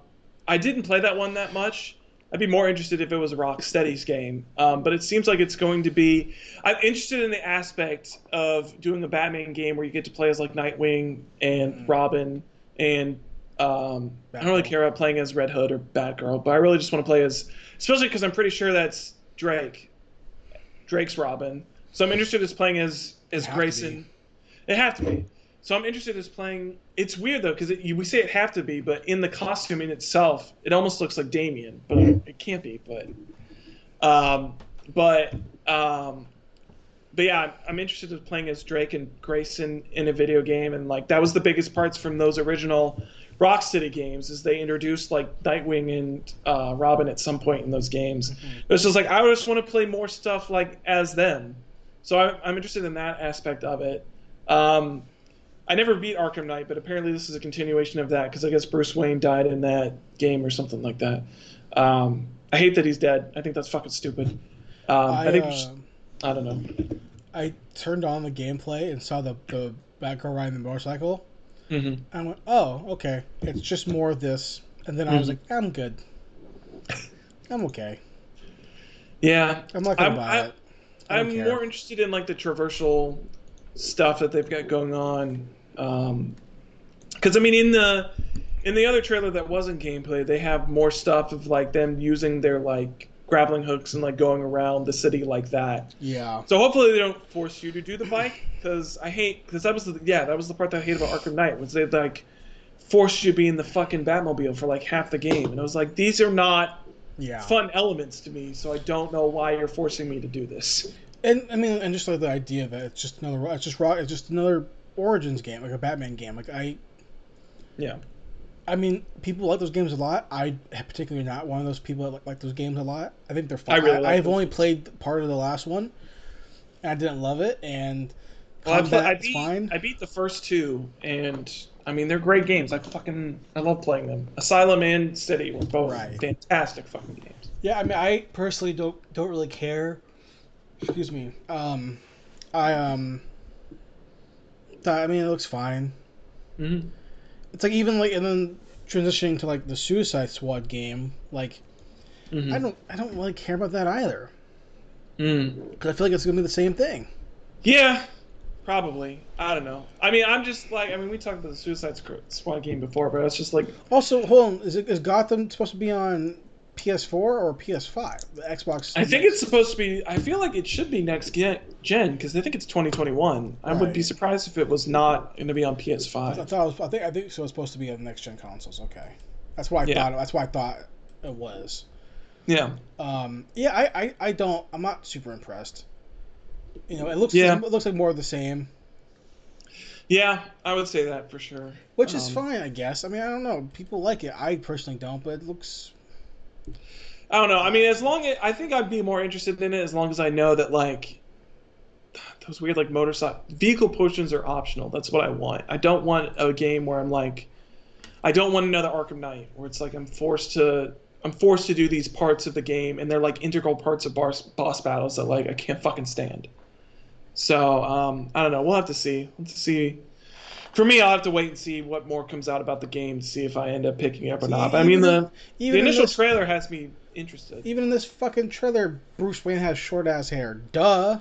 I didn't play that one that much. I'd be more interested if it was a Rocksteady's game, um, but it seems like it's going to be. I'm interested in the aspect of doing a Batman game where you get to play as like Nightwing and Mhm. Robin and um, I don't really care about playing as Red Hood or Batgirl, but I really just want to play as, especially because I'm pretty sure that's Drake, Drake's Robin. So I'm interested as playing as as Grayson. It have to be. So I'm interested as playing. It's weird though because we say it have to be, but in the costume in itself, it almost looks like Damian, but it can't be. But, um, but um, but yeah, I'm, I'm interested in playing as Drake and Grayson in a video game, and like that was the biggest parts from those original Rocksteady games, is they introduced like Nightwing and uh, Robin at some point in those games. It was just like I just want to play more stuff like as them, so I'm, I'm interested in that aspect of it. Um, I never beat Arkham Knight, but apparently this is a continuation of that because I guess Bruce Wayne died in that game or something like that. Um, I hate that he's dead. I think that's fucking stupid. Um, I, I, think uh, should- I don't know. I turned on the gameplay and saw the the Batgirl riding the motorcycle. hmm I went, oh, okay. It's just more of this. And then I was Mhm. like, I'm good. I'm okay. Yeah, I'm not gonna I'm- buy I- it. I am more interested in like the traversal stuff that they've got going on. Um, because I mean, in the in the other trailer that wasn't gameplay, they have more stuff of like them using their like grappling hooks and like going around the city like that. Yeah. So hopefully they don't force you to do the bike because I hate because that was the yeah that was the part that I hate about Arkham Knight was they like forced you to be in the fucking Batmobile for like half the game and I was like these are not Yeah. fun elements to me so I don't know why you're forcing me to do this. And I mean, and just like the idea that it's just another, it's just raw, it's just another Origins game, like a Batman game. Like I, Yeah. I mean, people like those games a lot. I particularly not one of those people that like, like those games a lot. I think they're fun. I really like have those only played part of the last one, and I didn't love it. And Well, I, I beat fine. I beat the first two and I mean they're great games. I fucking I love playing them. Asylum and City were both Right. fantastic fucking games. Yeah, I mean, I personally don't don't really care. Excuse me. Um, I um. I mean, it looks fine. Mm-hmm. It's like even like and then transitioning to like the Suicide Squad game. Like Mm-hmm. I don't I don't really care about that either Mm. because I feel like it's gonna be the same thing. Yeah, probably. I don't know. I mean, I'm just like I mean, we talked about the Suicide Squad game before, but it's just like Also, hold on, is it is Gotham supposed to be on PS4 or PS5? The Xbox. I think it's supposed to be. I feel like it should be next gen because I think it's 2021. I would be surprised if it was not going to be on PS5. thought it was, I think I think so. It's supposed to be on next gen consoles. Okay, that's why I Yeah. thought. That's why I thought it was. Yeah. Um, yeah, I, I, I don't. I'm not super impressed. You know, it looks Yeah. it looks like more of the same, Yeah, I would say that for sure. which is Um, fine, I guess. I mean, I don't know. People like it. I personally don't, but it looks. I don't know. I mean, as long as I think I'd be more interested in it as long as I know that like those weird like motorcycle vehicle potions are optional. That's what I want. I don't want a game where I'm like, I don't want another Arkham Knight where it's like I'm forced to I'm forced to do these parts of the game and they're like integral parts of boss boss battles that like I can't fucking stand. So um, I don't know. We'll have to see. We'll have to see. For me, I'll have to wait and see what more comes out about the game to see if I end up picking up or not. But I mean, the even the in initial this, trailer has me interested. even in this fucking trailer, Bruce Wayne has short ass hair. Duh.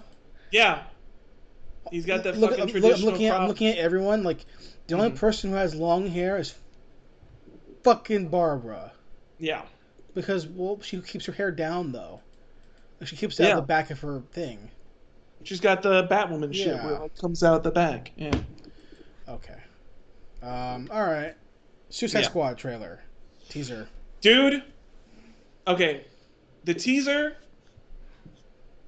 Yeah. He's got that Look, fucking I'm, look- traditional looking at I'm looking at everyone. Like the only Mhm. person who has long hair is fucking Barbara Yeah. because well she keeps her hair down though. She keeps it Yeah. the back of her thing. She's got the Batwoman shit where it comes out the back. Yeah. Okay. Um. All right. Suicide Yeah. Squad trailer, teaser. Dude. Okay. The teaser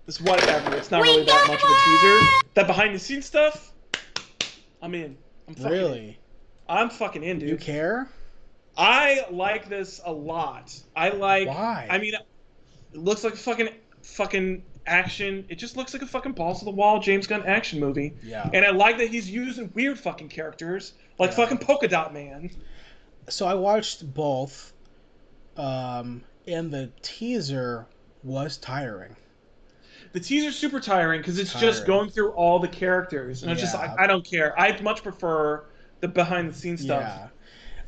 is whatever. It's not really that much of a teaser. That behind the scenes stuff, I'm in. I'm fucking in. Really? I'm fucking in, dude. You care? I like this a lot. I like. Why? I mean, it looks like fucking fucking action. It just looks like a fucking balls to the wall James Gunn action movie. Yeah. And I like that he's using weird fucking characters like Yeah. fucking Polka Dot Man. so I watched both, um, and the teaser was tiring. The teaser's super tiring because it's Tiring. just going through all the characters, and it's just Yeah. like I don't care. I much prefer the behind the scenes stuff. Yeah.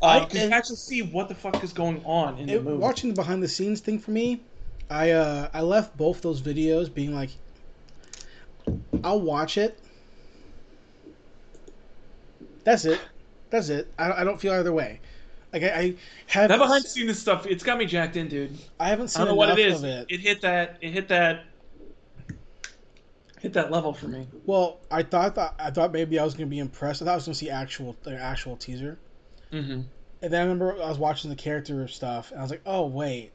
Uh, I- 'cause you and- actually see what the fuck is going on in the movie. watching the behind the scenes thing for me, I uh, I left both those videos being like, I'll watch it. That's it. That's it. I, I don't feel either way. Like I, I have that behind the scenes stuff, it's got me jacked in, dude. I haven't seen. I don't know what it is. of it. It hit that. It hit that. Hit that level for me. Well, I thought that I thought maybe I was gonna be impressed. I thought I was gonna see actual the actual teaser, Mm-hmm. and then I remember I was watching the character stuff, and I was like, oh wait,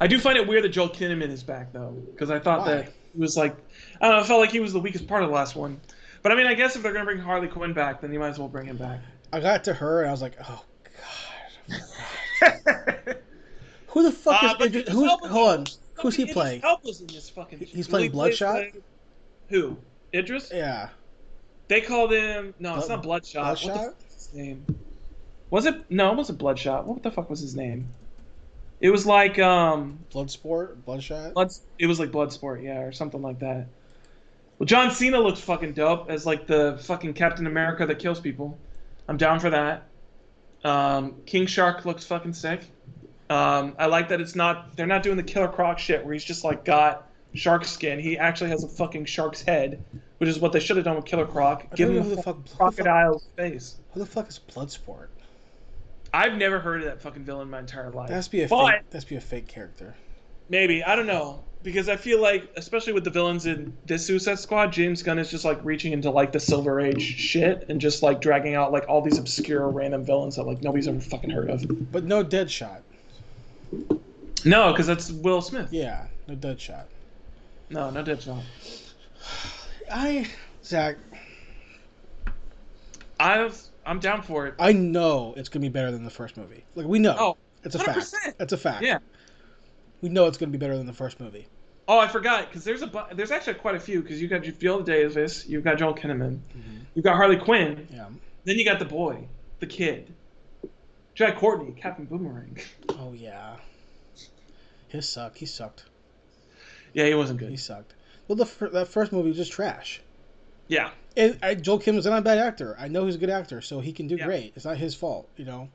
I do find it weird that Joel Kinnaman is back though, because I thought Why? that he was like, I don't know, I felt like he was the weakest part of the last one. But I mean, I guess if they're gonna bring Harley Quinn back, then you might as well bring him back. I got to her and I was like, oh god, who the fuck Uh, is? Idris Who's hold on? Who's he playing? Elba's in this fucking. He's Well, playing Bloodshot? the- Who? Idris? Yeah, They called him. No, it's not Bloodshot. What the fuck is his name? Was it? No, it wasn't Bloodshot. What the fuck was his name? It was like um, Bloodsport, Bloodshot. Blood. It was like Bloodsport, yeah, or something like that. Well, John Cena looks fucking dope as like the fucking Captain America that kills people. I'm down for that. Um, King Shark looks fucking sick. Um, I like that it's not they're not doing the Killer Croc shit where he's just like got shark skin. He actually has a fucking shark's head, which is what they should have done with Killer Croc. Give him a who the fucking fuck- who the fuck- crocodile's face. Who the fuck is Bloodsport? I've never heard of that fucking villain in my entire life. That's be a but fake. That has to be a fake character. maybe I don't know because I feel like, especially with the villains in this Suicide Squad, James Gunn is just like reaching into like the Silver Age shit and just like dragging out like all these obscure random villains that like nobody's ever fucking heard of. But no Deadshot. No, because that's Will Smith. Yeah, no Deadshot. No, no Deadshot. I Zach, I was, I'm down for it. I know it's gonna be better than the first movie. Like we know. Oh, it's a fact. 100%. It's a fact. Yeah. We know it's gonna be better than the first movie. Oh, I forgot because there's a bu- there's actually quite a few because you got Viola Davis, you've got Joel Kinnaman, mm-hmm. you've got Harley Quinn, Yeah. then you got the boy, the kid, Jack Courtney, Captain Boomerang. Oh yeah. His suck. He sucked. Yeah, he wasn't good. He sucked. Well, the fir- that first movie was just trash. Yeah, And I, Joel Kim is not a bad actor. I know he's a good actor, so he can do Yeah. great. It's not his fault, you know.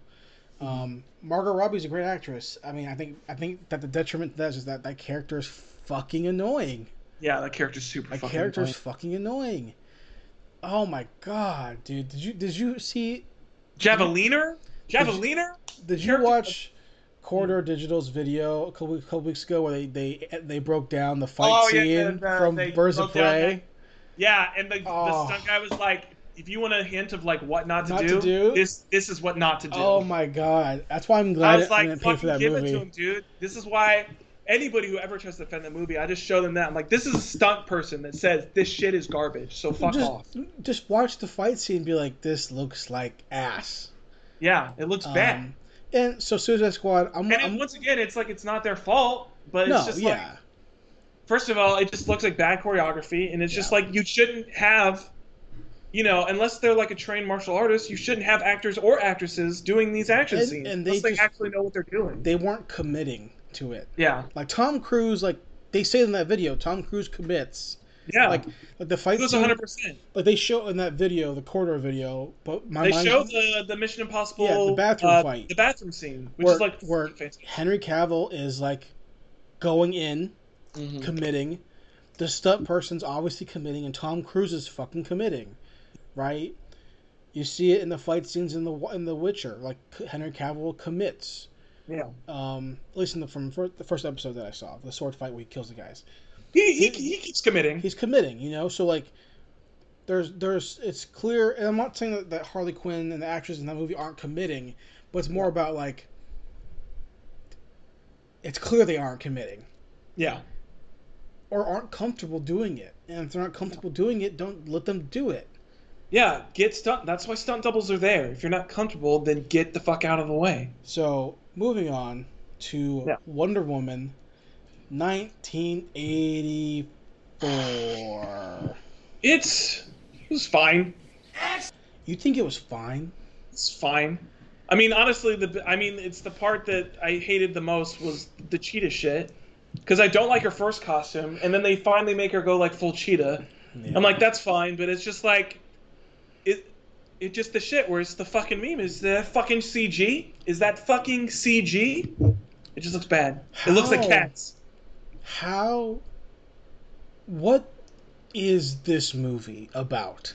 Um, Margot Robbie's a great actress. I mean, I think I think that the detriment to that is that that character is fucking annoying. yeah, that character's super. That fucking character annoying. fucking annoying. Oh my god, dude! Did you did you see? Javeliner, Javeliner. Did you Character- watch Corridor Digital's video a couple, couple weeks ago where they they they broke down the fight Oh, yeah, scene the- the- from Birds of Prey? Yeah, and the, Oh. the stunt guy was like, "If you want a hint of like what not to, Not to do, do? this this is what not to do." Oh my god! That's why I'm I glad was like, didn't pay for "Fucking that give movie. it to him, dude. This is why." Anybody who ever tries to defend the movie, I just show them that. I'm like, this is a stunt person that says this shit is garbage, so fuck just, off. Just watch the fight scene and be like, this looks like ass. Yeah, it looks bad. Um, and so Suicide Squad, I'm, And I'm once again, it's like it's not their fault, but no, it's just yeah, like first of all, it just looks like bad choreography, and it's just like you shouldn't have, you know, unless they're like a trained martial artist, you shouldn't have actors or actresses doing these action And- scenes and they unless they actually know what they're doing. they weren't committing to it. yeah, Like Tom Cruise, like they say in that video, Tom Cruise commits. yeah, Like, like the fight it was 100. percent like they show in that video, the corridor video. But my They mind, show the the Mission Impossible, Yeah, the bathroom uh, fight. the bathroom scene, which where, is like where fantastic. Henry Cavill is like going in, Mhm. committing. The stunt person's obviously committing, and Tom Cruise is fucking committing, right? You see it in the fight scenes in the in The Witcher. Like Henry Cavill commits. Yeah, Um, at least in the from the first episode that I saw, the sword fight where he kills the guys. he, he he keeps committing. He's committing, you know. So like, there's there's it's clear, and I'm not saying that, that Harley Quinn and the actors in that movie aren't committing, but it's more about like, it's clear they aren't committing Yeah, or aren't comfortable doing it, and if they're not comfortable doing it, don't let them do it. Yeah, get stunt. That's why stunt doubles are there. If you're not comfortable, then get the fuck out of the way. So moving on to Yeah. Wonder Woman, 1984. It's it was fine. You think it was fine? It's fine. I mean, honestly, the I mean, it's the part that I hated the most was the cheetah shit, because I don't like her first costume, and then they finally make her go like full cheetah. I'm like, that's fine, but it's just like, it, it just the shit where it's the fucking meme. Is that fucking CG? Is that fucking CG? It just looks bad. It looks like cats. how? What is this movie about?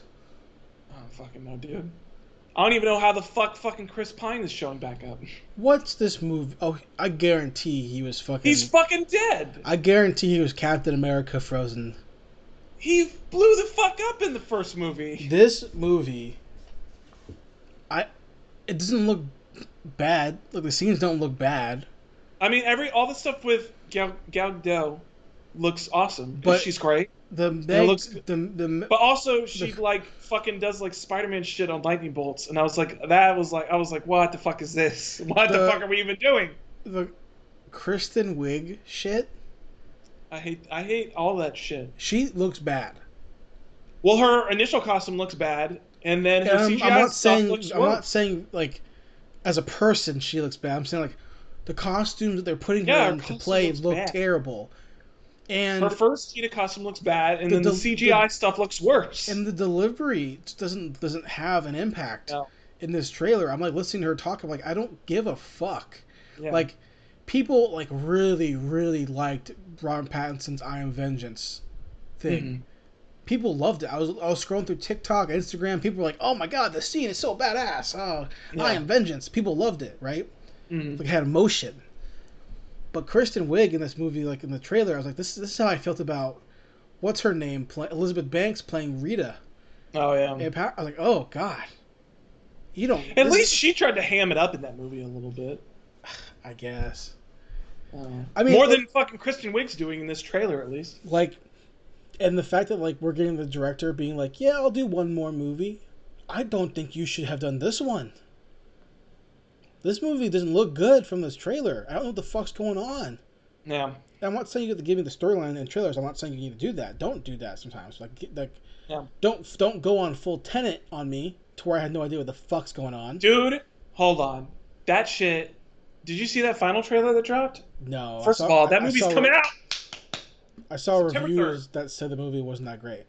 I don't fucking know, dude. I don't even know how the fuck fucking Chris Pine is showing back up. What's this movie? Oh, I guarantee he was fucking. He's fucking dead. I guarantee he was Captain America Frozen. He blew the fuck up in the first movie. This movie, I, it doesn't look bad. Look, the scenes don't look bad. I mean, every all the stuff with Gal, Gal Gadot looks awesome. But- she's great. The Meg, looks the the But also, she The- like fucking does like Spider-Man shit on lightning bolts, and I was like, that was like, I was like, what the fuck is this? What the, The- fuck are we even doing? the Kristen Wiig shit. I hate, I hate all that shit. She looks bad. Well, her initial costume looks bad, and then her And I'm, CGI I'm not stuff saying looks I'm not saying like as a person she looks bad. I'm saying like the costumes that they're putting Yeah, her her in to play look bad. terrible. And Her first Cheetah costume looks bad, and The then the, CGI stuff looks worse. and the delivery doesn't doesn't have an impact No. in this trailer. I'm like listening to her talk. I'm like, I don't give a fuck. Yeah. Like, people like really really liked Robert Pattinson's I Am Vengeance thing. Mhm. People loved it. I was I was scrolling through TikTok, Instagram. People were like, "Oh my god, the scene is so badass!" Oh, I Am Vengeance. People loved it, right? Mhm. Like it had emotion. But Kristen Wiig in this movie, like in the trailer, I was like, "This this is how I felt about what's her name, play, Elizabeth Banks playing Rita." Oh yeah. And I was like, "Oh God, you don't." At least she tried to ham it up in that movie a little bit. I guess. Uh, I mean, more it- than fucking Kristen Wiig's doing in this trailer, at least. like and the fact that like we're getting the director being like yeah i'll do one more movie i don't think you should have done this one this movie doesn't look good from this trailer i don't know what the fuck's going on Yeah. i'm not saying you have to give me the storyline and trailers i'm not saying you need to do that don't do that sometimes like like Yeah. don't don't go on full Tenet on me to where i had no idea what the fuck's going on Dude, hold on. That shit. Did you see that final trailer that dropped? no First saw- of all, that I- I movie's saw- coming out. i saw September reviews that said the movie wasn't that great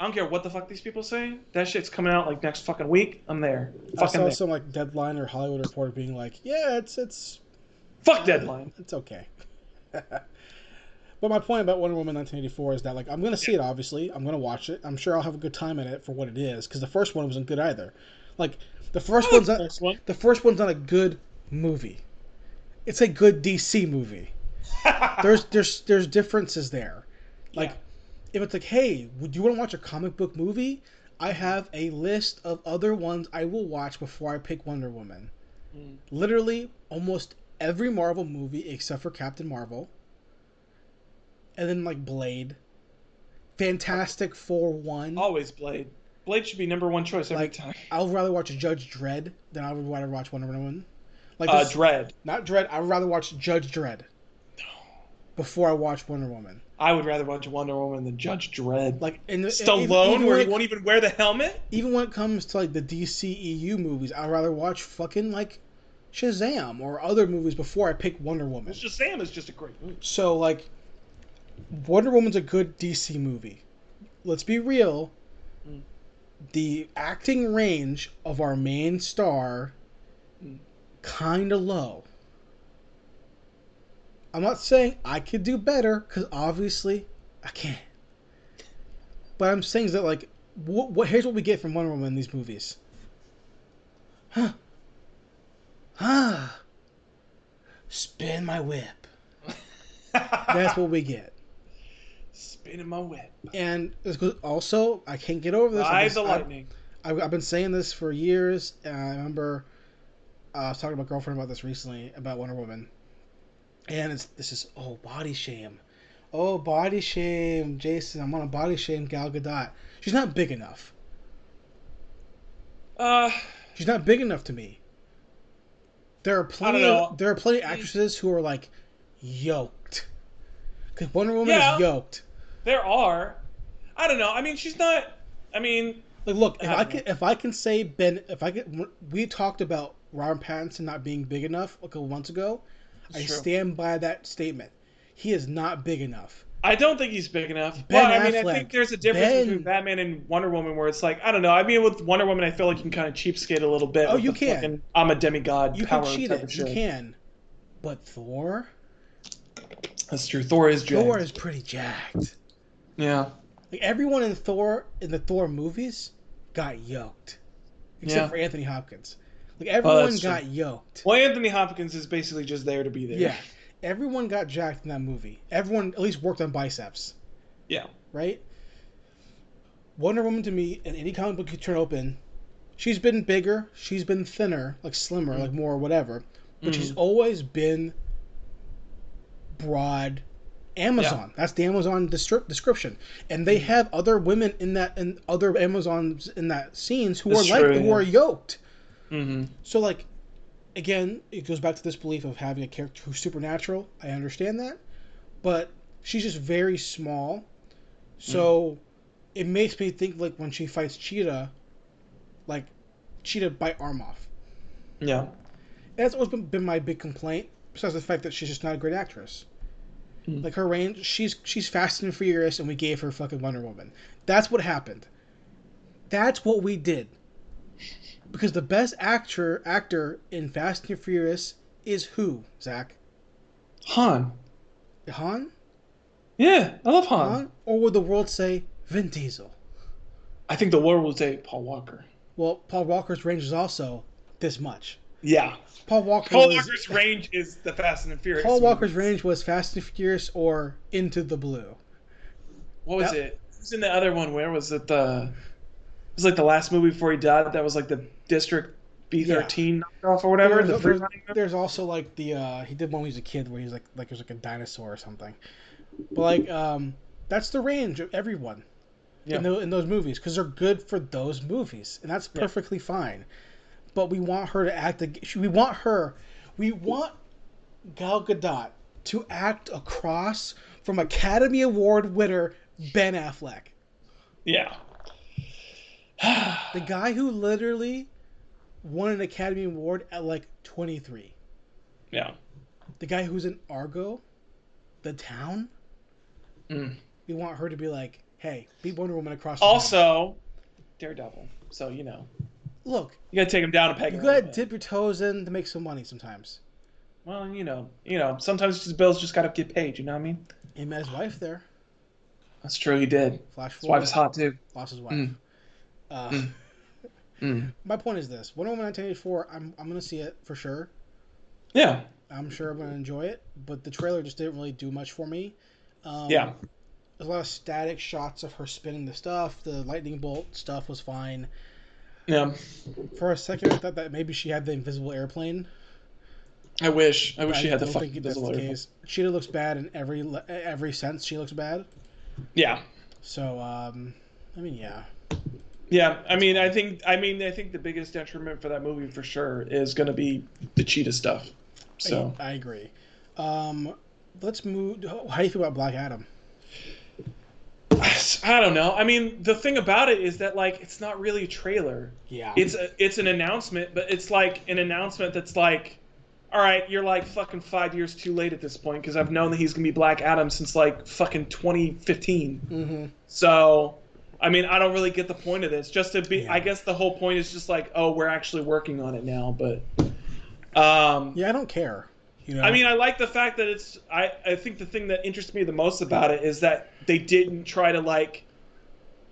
I don't care what the fuck these people say. That shit's coming out like next fucking week. I'm there. i saw there. some like deadline or hollywood reporter being like yeah it's it's Fuck deadline. It's okay. but my point about Wonder Woman 1984 is that like I'm gonna see it. Obviously, I'm gonna watch it. I'm sure I'll have a good time in it for what it is because the first one wasn't good either. Like the first like one's the not, first one. the first one's not a good movie. It's a good DC movie. There's there's there's differences there. Like Yeah. If it's like, hey, would you want to watch a comic book movie? I have a list of other ones I will watch before I pick Wonder Woman. Mm. Literally almost every Marvel movie except for Captain Marvel. And then like Blade. Fantastic Four one. Always Blade. Blade should be number one choice every like time. I would rather watch Judge Dredd than I would rather watch Wonder Woman. Like Uh, this- Dread. not Dredd. I would rather watch Judge Dredd before I watch Wonder Woman. I would rather watch Wonder Woman than Judge Dredd. Like in the Stallone, even- even where when he won't even wear the helmet. even when it comes to like the DCEU movies, I'd rather watch fucking like Shazam or other movies before I pick Wonder Woman. Shazam is just a great movie. So like Wonder Woman's a good DC movie. Let's be real. Mm. The acting range of our main star Mm. kind of low. I'm not saying I could do better cuz obviously I can't. But I'm saying is that like what, what here's what we get from Wonder Woman in these movies. Huh. Ah. Spin my whip. That's what we get. Spinning my whip. And also, I can't get over this. Been- the lightning. I've, I've been saying this for years, and I remember uh, I was talking to my girlfriend about this recently about Wonder Woman, and it's this is oh body shame, oh body shame, Jason. I'm on a body shame Gal Gadot. She's not big enough. Uh, She's not big enough to me. There are plenty. Of, there are plenty of actresses who are like yoked. Because Wonder Woman Yeah. is yoked. there are. I don't know. I mean, she's not. I mean, Like, look, if I I can, if I can say Ben, if I can, we talked about Robert Pattinson not being big enough a couple months ago. I true. stand by that statement. He is not big enough. I don't think he's big enough. Ben but I mean, I think there's a difference Ben- between Batman and Wonder Woman, where it's like I don't know. I mean, with Wonder Woman, I feel like you can kind of cheapskate a little bit. Oh, you can. fucking, I'm a demigod. You power can cheat it. You can. But Thor, That's true. Thor is jacked. Thor is pretty jacked. Yeah. Like everyone in Thor in the Thor movies got yoked, except Yeah. for Anthony Hopkins. Like oh, everyone that's true. got yoked. Well, Anthony Hopkins is basically just there to be there. Yeah, everyone got jacked in that movie. Everyone at least worked on biceps, Yeah. right? Wonder Woman to me, in any comic book you turn open, she's been bigger, she's been thinner, like slimmer, like more whatever, but she's mm-hmm. always been broad. Amazon. That's the Amazon destri- description, and they mm-hmm. have other women in that and other Amazons in that scenes who That's are like true, who are yoked. Mm-hmm. So like, again, it goes back to this belief of having a character who's supernatural. I understand that, but she's just very small, so it makes me think like when she fights Cheetah, like Cheetah bite arm off. Yeah. That's always been, been my big complaint. Besides the fact that she's just not a great actress. Mm. Like her range, she's she's Fast and Furious, and we gave her fucking Wonder Woman. That's what happened. That's what we did. Because the best actor actor in Fast and Furious is who? Zach Han. Han? Yeah, I love Han. Han? Or would the world say Vin Diesel? I think the world would say Paul Walker. Well, Paul Walker's range is also this much. Yeah. Paul Walker Paul was, Walker's range is the Fast and the Furious. Paul Walker's movies. range was Fast and Furious or Into the Blue. What was that- it? It was in the other one. Where was it? The it was like the last movie before he died. That was like the District B thirteen knockoff or whatever. There's, the there's, there's also like the uh, he did one when he was a kid where he's like like he was like a dinosaur or something. But like um, that's the range of everyone Yeah. in, tho- in those movies because they're good for those movies and that's Yeah. perfectly fine. But we want her to act. We want her. We want Gal Gadot to act across from Academy Award winner Ben Affleck, Yeah. the guy who literally won an Academy Award at like 23. yeah. the guy who's in Argo, the town. Mm. We want her to be like, "Hey, beat Wonder Woman across." the town." Also, Daredevil. So you know, look, you gotta take him down a peg. you gotta dip your toes in to make some money sometimes. Well, you know, you know, sometimes his bills just gotta get paid. You know what I mean? He met his wife there. That's true. He did. Flash His forward, wife is hot too. lost his wife. Mm. Uh, Mm. Mm. My point is this: Wonder Woman 1984. I'm I'm gonna see it for sure. Yeah. I'm sure I'm gonna enjoy it, but the trailer just didn't really do much for me. Um, Yeah. There's a lot of static shots of her spinning the stuff. The lightning bolt stuff was fine. Yeah. For a second, I thought that maybe she had the invisible airplane. I wish. I wish I she had the fucking think that's visible the airplane. She looks bad in every every sense. She looks bad. Yeah. So, um, I mean, yeah. Yeah, I mean, I think, I mean, I think the biggest detriment for that movie for sure is going to be the cheetah stuff. So I, I agree. Um, let's move. How do you feel about Black Adam? I don't know. I mean, the thing about it is that like it's not really a trailer. Yeah. It's a, it's an announcement, but it's like an announcement that's like, all right, you're like fucking five years too late at this point because I've known that he's gonna be Black Adam since like fucking 2015. mm-hmm. So, I mean, I don't really get the point of this. Just to be, Yeah. I guess the whole point is just like, oh, we're actually working on it now. But, um, Yeah, I don't care. You know. I mean, I like the fact that it's. I I think the thing that interests me the most about it is that they didn't try to like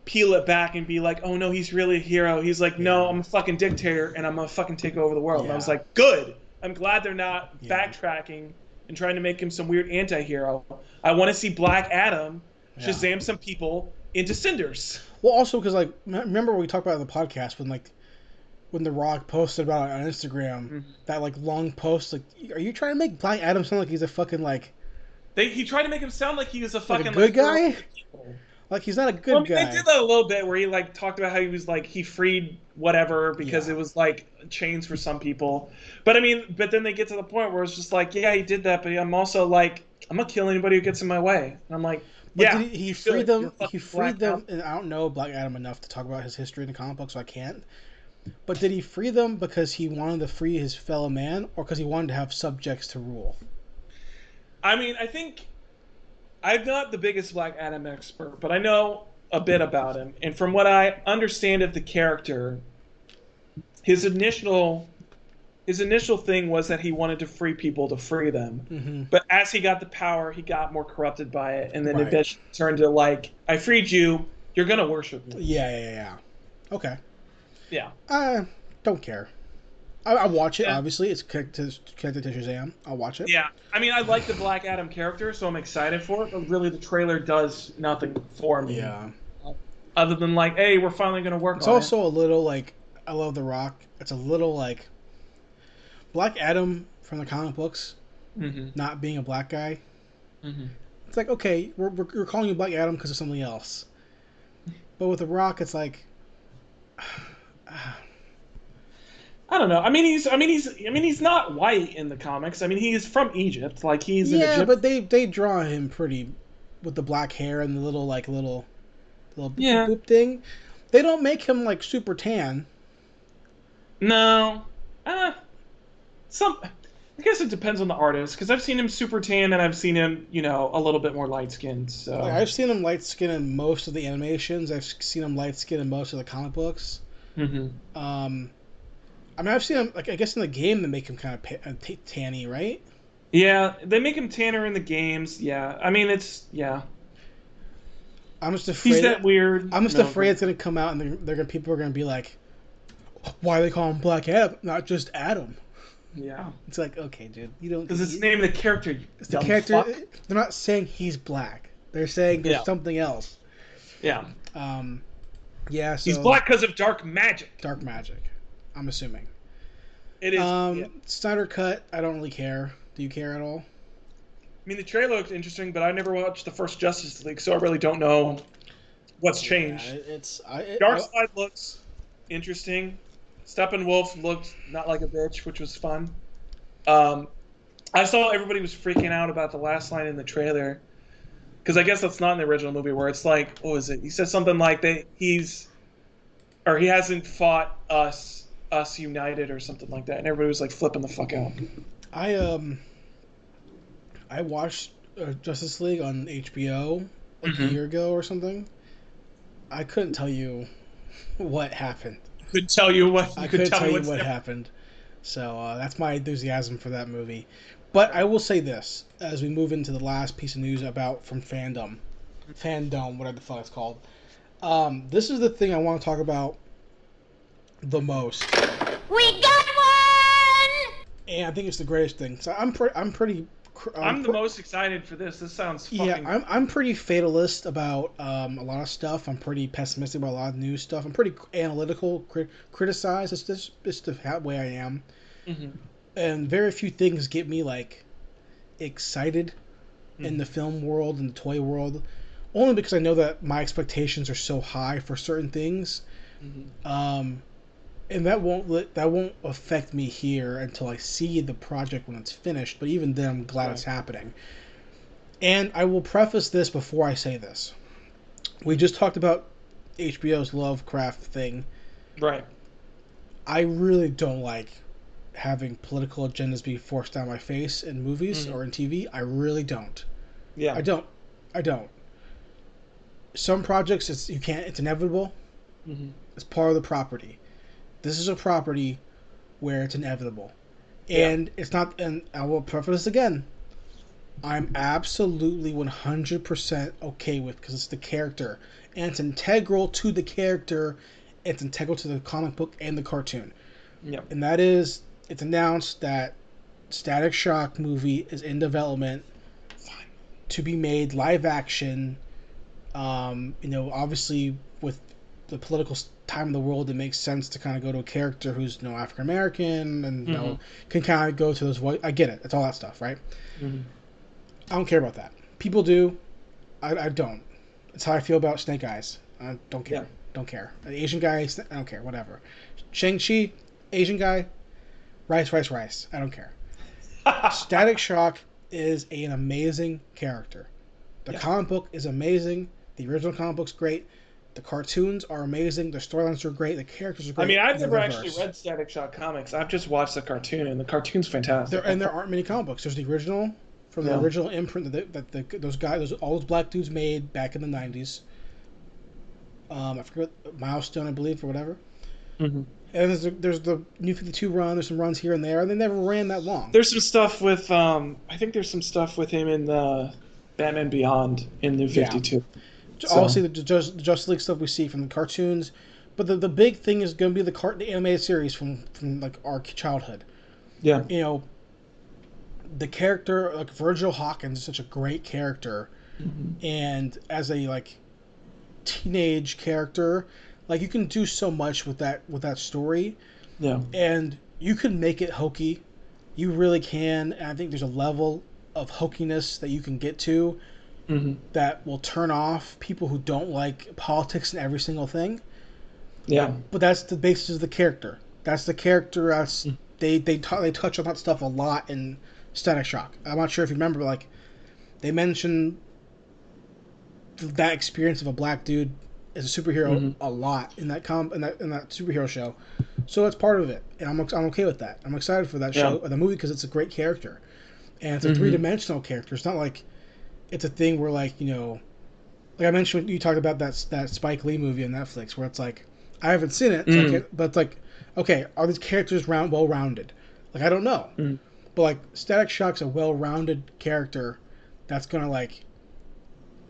peel it back and be like, oh no, he's really a hero. He's like, no, Yeah. I'm a fucking dictator and I'm gonna fucking take over the world. And I was like, good. I'm glad they're not Yeah. backtracking and trying to make him some weird anti-hero. I want to see Black Adam Yeah. Shazam some people into cinders. well, also because like remember we talked about in the podcast when like when The Rock posted about it on Instagram Mm-hmm. that like long post like are you trying to make Black Adam sound like he's a fucking like They he tried to make him sound like he was a like fucking a good like, guy? for the people. Like he's not a good Well, I mean, guy. they did that a little bit where he like talked about how he was like he freed whatever because Yeah. it was like chains for some people. But I mean, but then they get to the point where it's just like, yeah, he did that, but I'm also like, I'm gonna kill anybody who gets in my way. And I'm like, But yeah, did he, he freed them. He freed them, and I don't know Black Adam enough to talk about his history in the comic book, so I can't. But did he free them because he wanted to free his fellow man, or because he wanted to have subjects to rule? I mean, I think I'm not the biggest Black Adam expert, but I know a bit about him. And from what I understand of the character, his initial his initial thing was that he wanted to free people to free them. Mm-hmm. But as he got the power, he got more corrupted by it, and then Right. eventually turned to like, "I freed you. You're gonna worship me." Yeah, yeah, yeah. Okay. Yeah. I don't care. I, I watch it. Yeah. Obviously, it's connected to, connected to Shazam. I'll watch it. Yeah. I mean, I like the Black Adam character, so I'm excited for it. But really, the trailer does nothing for me. Yeah. Other than like, hey, we're finally gonna work It's also a little like I love The Rock. It's a little like Black Adam from the comic books. Mm-hmm. not being a black guy. Mm-hmm. It's like okay, we're, we're, calling you Black Adam because of something else. But with The Rock, it's like I don't know. I mean, he's. I mean, he's. I mean, he's not white in the comics. I mean, he's from Egypt. Like he's yeah, Egyptian. but they they draw him pretty with the black hair and the little like little little boop, Yeah. boop thing. They don't make him like super tan. No. Some. I guess it depends on the artist because I've seen him super tan and I've seen him, you know, a little bit more light skinned. So Like, I've seen him light skinned in most of the animations. I've seen him light skinned in most of the comic books. Mhm. Um, I mean, I've seen him like I guess in the game they make him kind of pa- uh, t- tanny, right? yeah, they make him tanner in the games. Yeah, I mean, it's yeah. I'm just afraid. He's that weird. I'm just No, afraid it's gonna come out and they're, they're gonna people are gonna be like, why they call him Black Adam, not just Adam? Yeah, It's like okay, dude, you don't. because it's the name of the character. You it's the character. fuck. They're not saying he's black. They're saying there's Yeah. something else. Yeah, Um, yeah. So he's black because of dark magic. Dark magic. I'm assuming. It is. Um, yeah. Snyder cut. I don't really care. Do you care at all? I mean, the trailer looked interesting, but I never watched the first Justice League, so I really don't know what's changed. Yeah, it's I, it, Dark I- Side looks interesting. Steppenwolf looked not like a bitch, which was fun. Um, I saw everybody was freaking out about the last line in the trailer, because I guess that's not in the original movie where it's like, what was it? He said something like that he's, or he hasn't fought us, us united, or something like that, and everybody was like flipping the fuck out. I um I watched uh, Justice League on HBO like a Mhm. year ago or something. I couldn't tell you what happened. Couldn't tell you what. I could couldn't tell, tell you what there. happened. So uh, that's my enthusiasm for that movie. But I will say this as we move into the last piece of news about from fandom, fandom, whatever the fuck it's called. Um, this is the thing I want to talk about the most. We got one! and I think it's the greatest thing. So I'm pre- I'm pretty. Cr- I'm the most excited for this. This sounds fucking. Yeah, I'm I'm pretty fatalist about um, a lot of stuff. I'm pretty pessimistic about a lot of new stuff. I'm pretty analytical, cri- criticize. It's just it's the way I am, Mhm. and very few things get me like excited in the film world and the toy world. Only because I know that my expectations are so high for certain things, Mhm. um, and that won't let, that won't affect me here until I see the project when it's finished. But even then, I'm glad it's happening. And I will preface this before I say this. We just talked about HBO's Lovecraft thing. Right. I really don't like having political agendas be forced down my face in movies Mhm. or in TV. I really don't. Yeah. I don't. I don't. Some projects, it's you can't. It's inevitable. Mhm. It's part of the property. This is a property where it's inevitable, Yeah. and it's not. And I will preface this again. I'm absolutely 100% okay with because it's the character and it's integral to the character. It's integral to the comic book and the cartoon, Yeah. and that is it's announced that Static Shock movie is in development to be made live action. Um, you know, obviously with the political time of the world, it makes sense to kind of go to a character who's you know African American and you know can kind of go to those. Voice- I get it. It's all that stuff, right? Mhm. I don't care about that. People do. I, I don't. It's how I feel about Snake Eyes. I don't care. Yeah. Don't care. An Asian guy, I don't care. Whatever. Shang Chi, Asian guy, rice, rice, rice. I don't care. Static Shock is an amazing character. The Yeah. comic book is amazing. The original comic book's great. The cartoons are amazing. The storylines are great. The characters are great. I mean, I've the never reverse. actually read Static Shock comics. I've just watched the cartoon, and the cartoon's fantastic. There and there aren't many comic books. There's the original from the Yeah. original imprint that, that the, those guys, those all those black dudes made back in the '90s. Um, I forget milestone, I believe, or whatever. Mhm. And there's the, there's the New 52 run. There's some runs here and there, and they never ran that long. There's some stuff with um, I think there's some stuff with him in the Batman Beyond in New Yeah. 52. so- Obviously, the Just, the Justice League stuff we see from the cartoons, but the, the big thing is going to be the, cart, the animated series from from like our childhood. Yeah. You know, the character like Virgil Hawkins is such a great character, mm-hmm. and as a like teenage character, like you can do so much with that with that story, Yeah. and you can make it hokey. You really can. And I think there's a level of hokiness that you can get to hmm that will turn off people who don't like politics and every single thing. Yeah. But that's the basis of the character. That's the character. That's they they t- they touch on that stuff a lot in Static Shock. I'm not sure if you remember, but like they mentioned that experience of a black dude as a superhero Mhm. a lot in that com in that in that superhero show. So that's part of it, and I'm I'm okay with that. I'm excited for that show, Yeah. the movie, because it's a great character, and it's a Mhm. three dimensional character. It's not like it's a thing where like you know, like I mentioned, you talked about that that Spike Lee movie on Netflix, where it's like I haven't seen it, so Mm. but it's like, okay, are these characters round well rounded? Like I don't know, Mm. but like Static Shock's a well rounded character that's gonna like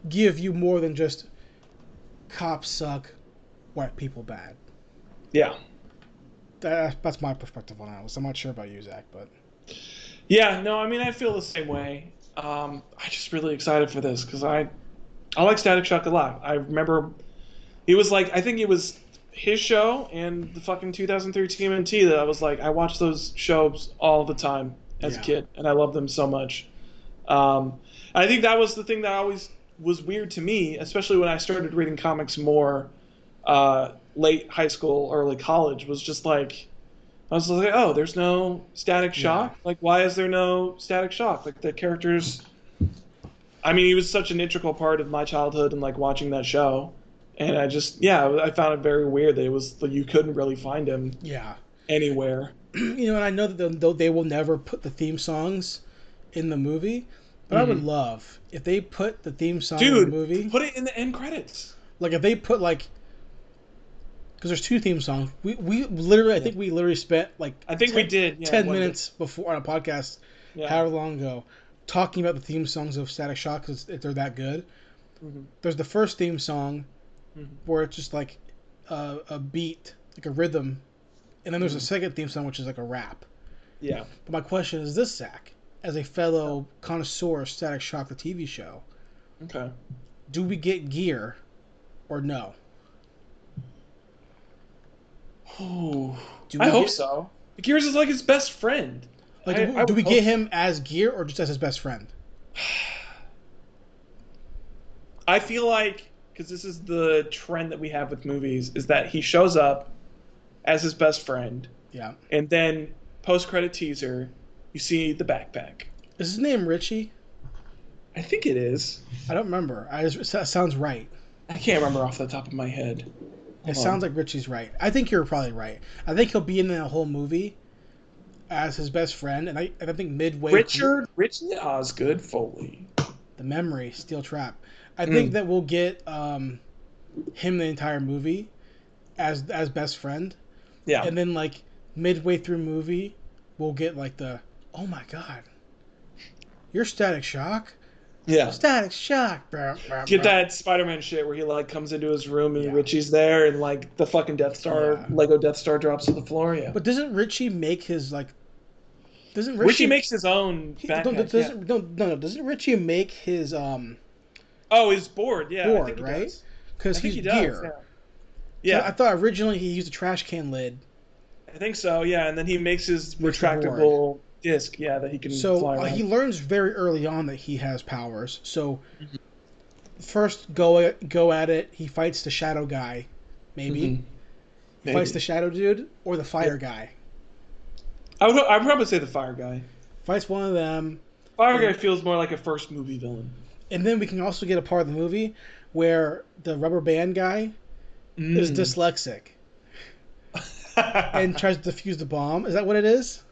give you more than just cops suck, white people bad. Yeah. That, that's my perspective on it. I'm not sure about you, Zach, but Yeah, no, I mean I feel the same way. Um, I'm just really excited for this because I, I like Static Shock a lot. I remember, it was like I think it was his show and the fucking 2003 TMNT that I was like I watched those shows all the time as Yeah. a kid and I loved them so much. Um, I think that was the thing that always was weird to me, especially when I started reading comics more uh, late high school, early college. Was just like I was like, oh, there's no Static Shock. Like, why is there no Static Shock? Like the characters. I mean, he was such an integral part of my childhood and like watching that show, and I just yeah, I found it very weird that it was like you couldn't really find him yeah, anywhere. you know, and I know that they- though they will never put the theme songs in the movie, but I would love if they put the theme song in Mm-hmm. Dude, the movie. put it in the end credits. Like if they put like, because there's two theme songs. We we literally, I think we literally spent like I think we did yeah, ten one day. minutes before on a podcast, Yeah. however long ago, talking about the theme songs of Static Shock because they're that good. Mhm. There's the first theme song Mhm. where it's just like a, a beat, like a rhythm, and then there's Mm-hmm. a second theme song which is like a rap. Yeah. But my question is this, Zach, as a fellow connoisseur of Static Shock, the TV show, Okay. do we get gear or no? Ooh. Do I hope get- so. Gears is like his best friend. Like, I- do, I do we would get hope- him as gear or just as his best friend? I feel like because this is the trend that we have with movies is that he shows up as his best friend, Yeah. and then post credit teaser, you see the backpack. Is his name Richie? I think it is. I don't remember. I just, sounds right. I can't remember off the top of my head. It Hold sounds like Richie's right. I think you're probably right. I think he'll be in the whole movie as his best friend, and I, and I think midway Richard Richard Osgood Foley. the memory steel trap. I Mm. think that we'll get um, him the entire movie as as best friend, Yeah. and then like midway through movie, we'll get like the oh my god, you're Static Shock, yeah. Static Shock. Get that Spider-Man shit where he like comes into his room and Yeah. Richie's there and like the fucking Death Star Yeah. Lego Death Star drops to the floor. Yeah. But doesn't Richie make his like? Doesn't Richie, Richie makes his own he- backpack. don't- yeah. doesn't, no, no, no, doesn't Richie make his um Oh, his board. Yeah. I board think he right? Because he's he does. gear. Yeah. So I thought originally he used a trash can lid. I think so, yeah, and then he makes his retractable disc, yeah, that he can So fly uh, he learns very early on that he has powers. So first go go at it. He fights the shadow guy, maybe. Mhm. He Maybe. fights the shadow dude or the fire guy. I would I'd probably say the fire guy. Fights one of them, Fire guy feels more like a first movie villain. and then we can also get a part of the movie where the rubber band guy is Mm. dyslexic and tries to defuse the bomb. Is that what it is?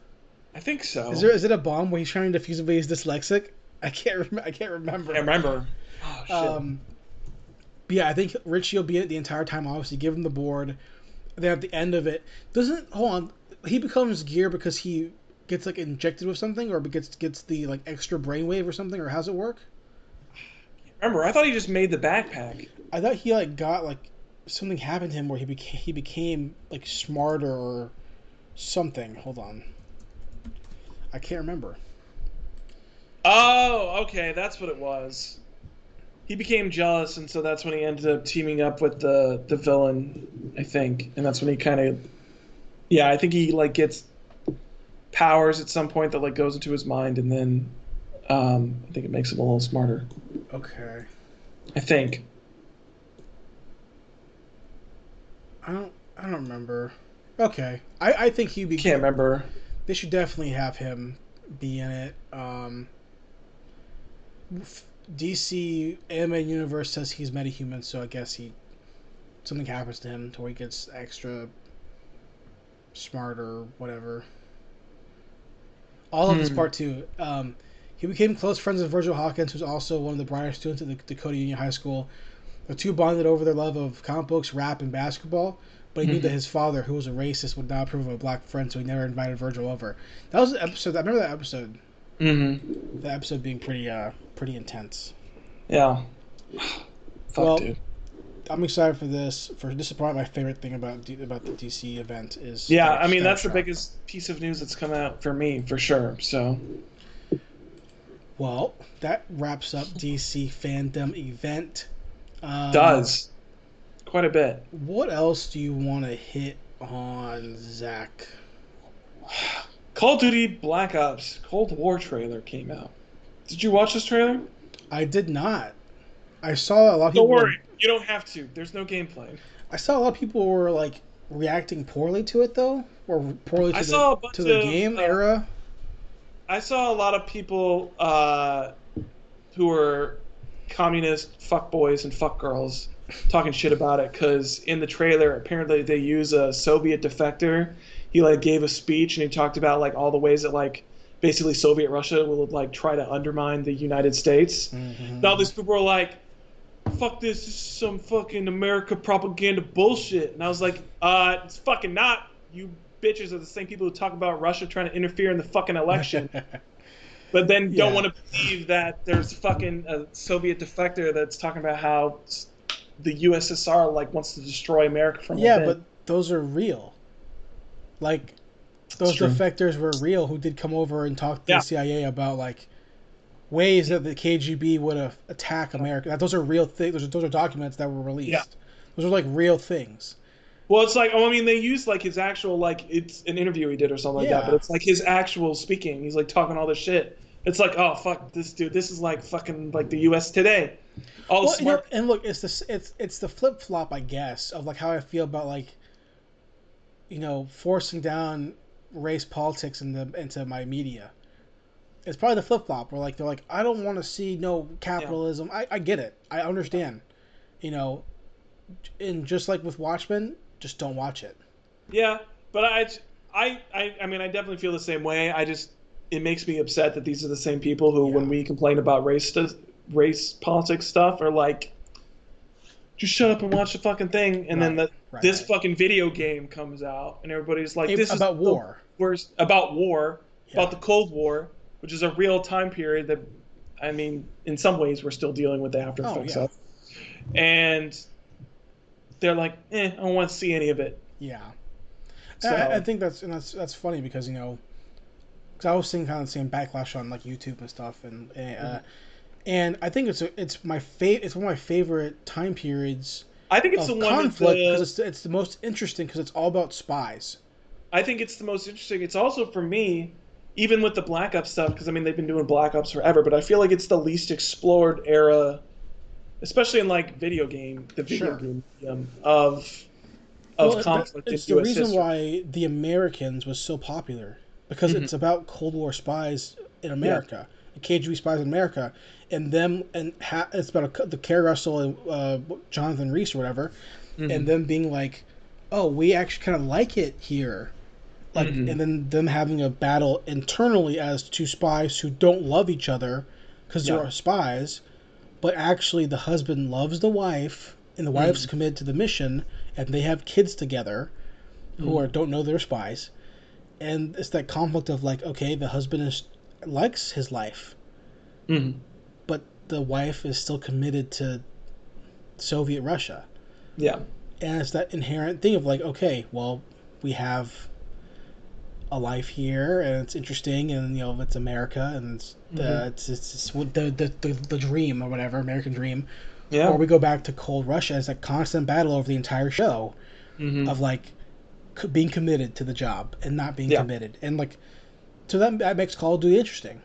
I think so. Is there is it a bomb where he's trying to defuse it but he's dyslexic? I can't rem- I can't remember. I remember. Oh shit. Um, but yeah, I think Richie will be in it the entire time. Obviously, give him the board. Then at the end of it, doesn't hold on. He becomes gear because he gets like injected with something, or gets gets the like extra brainwave or something, or how's it work? remember, I thought he just made the backpack. I thought he like got like something happened to him where he became he became like smarter or something. Hold on, I can't remember. Oh, okay, that's what it was. He became jealous, and so that's when he ended up teaming up with the the villain, I think, and that's when he kind of, yeah, I think he like gets powers at some point that like goes into his mind, and then um, I think it makes him a little smarter. Okay, I think. I don't I don't remember. Okay, I I think he became. Can't remember. They should definitely have him be in it. Um, DC Animated Universe says he's metahuman, so I guess he something happens to him to where he gets extra smart or whatever. All of this Hmm. part two. Um, he became close friends with Virgil Hawkins, who's also one of the brightest students at the Dakota Union High School. The two bonded over their love of comic books, rap, and basketball. But he knew Mhm. that his father, who was a racist, would not approve of a black friend, so he never invited Virgil over. That was an episode. I remember that episode. Mm-hmm. The episode being pretty, uh, pretty intense. Yeah. Fuck, Well, dude. I'm excited for this. For this is probably my favorite thing about D- about the DC event is. Yeah, I mean that's the biggest piece of news that's come out for me for sure. So Well, that wraps up DC fandom event. Um, does quite a bit. What else do you want to hit on, Zach? Call of Duty Black Ops Cold War trailer came out. Did you watch this trailer? I did not. I saw a lot of people. Don't worry, you don't have to. There's no gameplay. I saw a lot of people were like reacting poorly to it though, or poorly to I the saw a bunch to the of, game uh, era. I saw a lot of people uh, who were communist fuckboys and fuckgirls talking shit about it because in the trailer apparently they use a Soviet defector. He like gave a speech and he talked about like all the ways that like basically Soviet Russia will like try to undermine the United States. Mhm. Now these people are like, "Fuck this! This is some fucking America propaganda bullshit." And I was like, "Uh, it's fucking not. You bitches are the same people who talk about Russia trying to interfere in the fucking election, but then don't Yeah. want to believe that there's fucking a Soviet defector that's talking about how the USSR like wants to destroy America from yeah, within." but those are real. Like those defectors were real who did come over and talk to Yeah. the CIA about like ways that the KGB would have attack America. Those are real things. Those are, those are documents that were released. Yeah. Those are like real things. Well, it's like, oh, I mean, they use like his actual like it's an interview he did or something like that, but it's like his actual speaking. He's like talking all this shit. It's like, oh fuck, this dude, this is like fucking like the U.S. today. All the Well, you know, and look, it's the it's it's the flip flop, I guess, of like how I feel about like, you know, forcing down race politics into into my media. It's probably the flip flop where like they're like, I don't want to see no capitalism. I I get it, I understand, you know, and just like with Watchmen, just don't watch it. Yeah, but I, I, I, I mean, I definitely feel the same way. I just it makes me upset that these are the same people who, when we complain about race race politics stuff, are like, just shut up and watch the fucking thing. And then the, Right, right, this right. fucking video game comes out, and everybody's like, this about is war. worst about war, Yeah. about the Cold War, which is a real time period that, I mean, in some ways we're still dealing with the after Oh, effects yeah. of. And they're like, eh, I don't want to see any of it. Yeah, So, I, I think that's and that's that's funny because you know, because I was seeing kind of the same backlash on like YouTube and stuff, and and, uh, and I think it's a, it's my fa- it's one of my favorite time periods I think it's of the one conflict because it's it's the most interesting because it's all about spies. I think it's the most interesting. It's also for me, even with the Black Ops stuff, because I mean they've been doing Black Ops forever, but I feel like it's the least explored era especially in like video game, the video Sure. game medium of of Well, conflict It's the US reason history. why The Americans was so popular because Mhm. it's about Cold War spies in America, KGB spies in America, and them and ha- it's about a, the Keri Russell and uh, Jonathan Reese or whatever, Mhm. and them being like, "Oh, we actually kind of like it here." Like, Mhm. and then them having a battle internally as two spies who don't love each other because Yeah. they're spies, but actually the husband loves the wife and the wife's Mm-hmm. committed to the mission, and they have kids together who Mm-hmm. are don't know they're spies, and it's that conflict of like, okay, the husband is likes his life, Mhm. The wife is still committed to Soviet Russia, Yeah. and it's that inherent thing of like, okay, well, we have a life here, and it's interesting, and you know, it's America, and it's the Mhm. it's, it's, it's the, the the the dream or whatever, American dream, Yeah. or we go back to cold Russia as a constant battle over the entire show Mhm. of like c- being committed to the job and not being Yeah. committed, and like so that that makes Call of Duty interesting.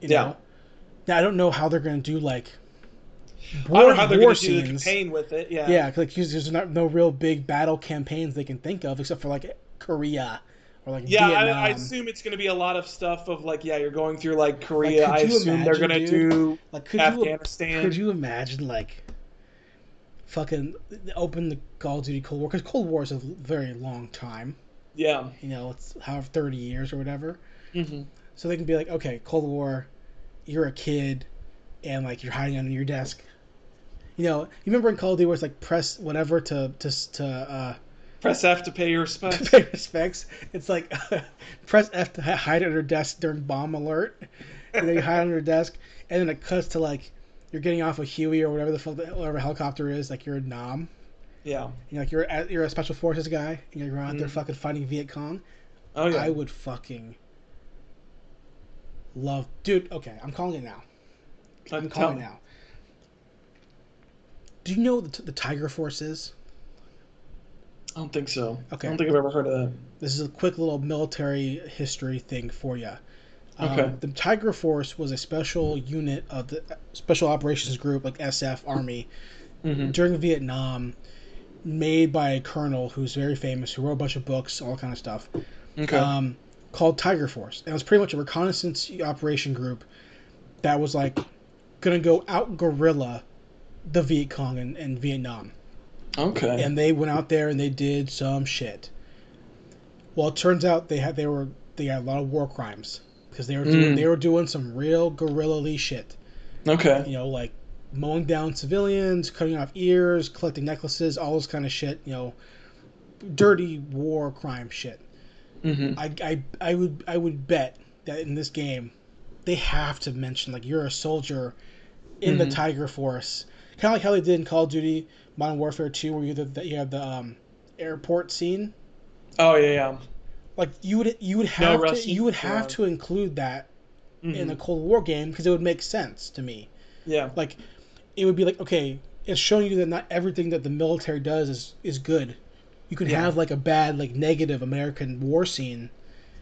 You Yeah. know? Now I don't know how they're going to do like. I don't know how they're war going to do the scenes. campaign with it. Yeah. Yeah, like there's not no real big battle campaigns they can think of except for like Korea or like Yeah, I, I assume it's going to be a lot of stuff of like, yeah, you're going through like Korea. could I you assume they're going to do like could you Afghanistan. could you imagine like fucking open the Call of Duty Cold War because Cold War is a very long time. Yeah. You know, it's however thirty years or whatever. hmm So they can be like, okay, Cold War, you're a kid, and like you're hiding under your desk. You know, you remember in Call of Duty where it's like press whatever to to to uh, Press F to pay your respects. pay respects. It's like press F to hide under desk during bomb alert, and then you hide under your desk, and then it cuts to like you're getting off a Huey or whatever the fuck whatever helicopter is, like you're a Nam. yeah. You know, like you're a, you're a special forces guy, and you're out there Mhm. fucking fighting Viet Cong. Oh yeah. I would fucking love, dude. Okay, I'm calling it now. I'm calling it now. Do you know what the, the Tiger Force is? I don't think so. Okay. I don't think I've ever heard of that. This is a quick little military history thing for you. Okay. the Tiger Force was a special unit of the Special Operations Group, like SF Army, Mm-hmm. during Vietnam, made by a colonel who's very famous, who wrote a bunch of books, all kind of stuff. Okay. um, called Tiger Force. And it was pretty much a reconnaissance operation group that was like gonna go out guerrilla the Viet Cong in, in Vietnam. okay. And they went out there and they did some shit. Well, it turns out they had they were they had a lot of war crimes because they were doing Mm. they were doing some real guerrilla lee shit. okay. You know, like mowing down civilians, cutting off ears, collecting necklaces, all this kind of shit. You know, dirty war crime shit. Mm-hmm. I, I, I would I would bet that in this game they have to mention like you're a soldier in the Mhm. Tiger Force, kind of like how they did in Call of Duty Modern Warfare 2, where you the, you have the um, airport scene. Oh yeah, yeah. Like you would you would have to you would have flag. to include that Mhm. in a Cold War game because it would make sense to me. yeah. Like it would be like okay, it's showing you that not everything that the military does is is good. You could Yeah. have like a bad like negative American war scene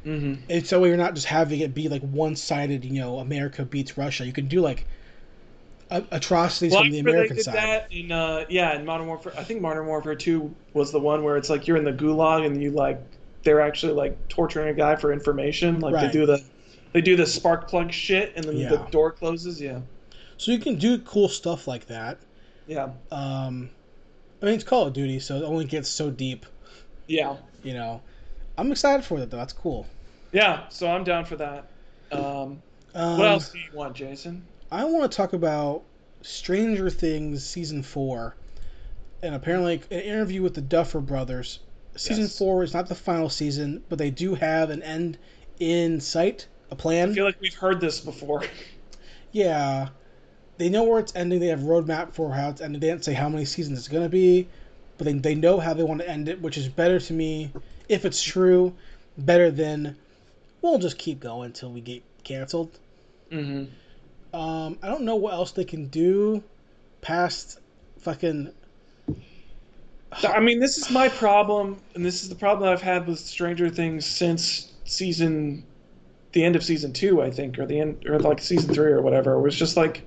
Mm-hmm. it's so you're not just having it be like one-sided you know america beats russia you can do like atrocities Well, from the american they did side that in uh, yeah in Modern Warfare. I think Modern Warfare Two was the one where it's like you're in the gulag and you like they're actually like torturing a guy for information. Like Right. they do the they do the spark plug shit and then the door closes. Yeah, so you can do cool stuff like that yeah, um i mean it's call of duty so it only gets so deep yeah, you know i'm excited for that though that's cool yeah. So I'm down for that. Um, um, what else do you want, Jason? i want to talk about stranger things season four and apparently an interview with the duffer brothers season Yes. four is not the final season but they do have an end in sight a plan I feel like we've heard this before. Yeah, they know where it's ending. They have a roadmap for how it's ending. They didn't say how many seasons it's gonna be, but they they know how they want to end it, which is better to me if it's true. Better than we'll just keep going until we get canceled. mm-hmm. Um, I don't know what else they can do past fucking. I mean, this is my problem, and this is the problem I've had with Stranger Things since season, the end of season two, I think, or the end, or like season three or whatever. It was just like,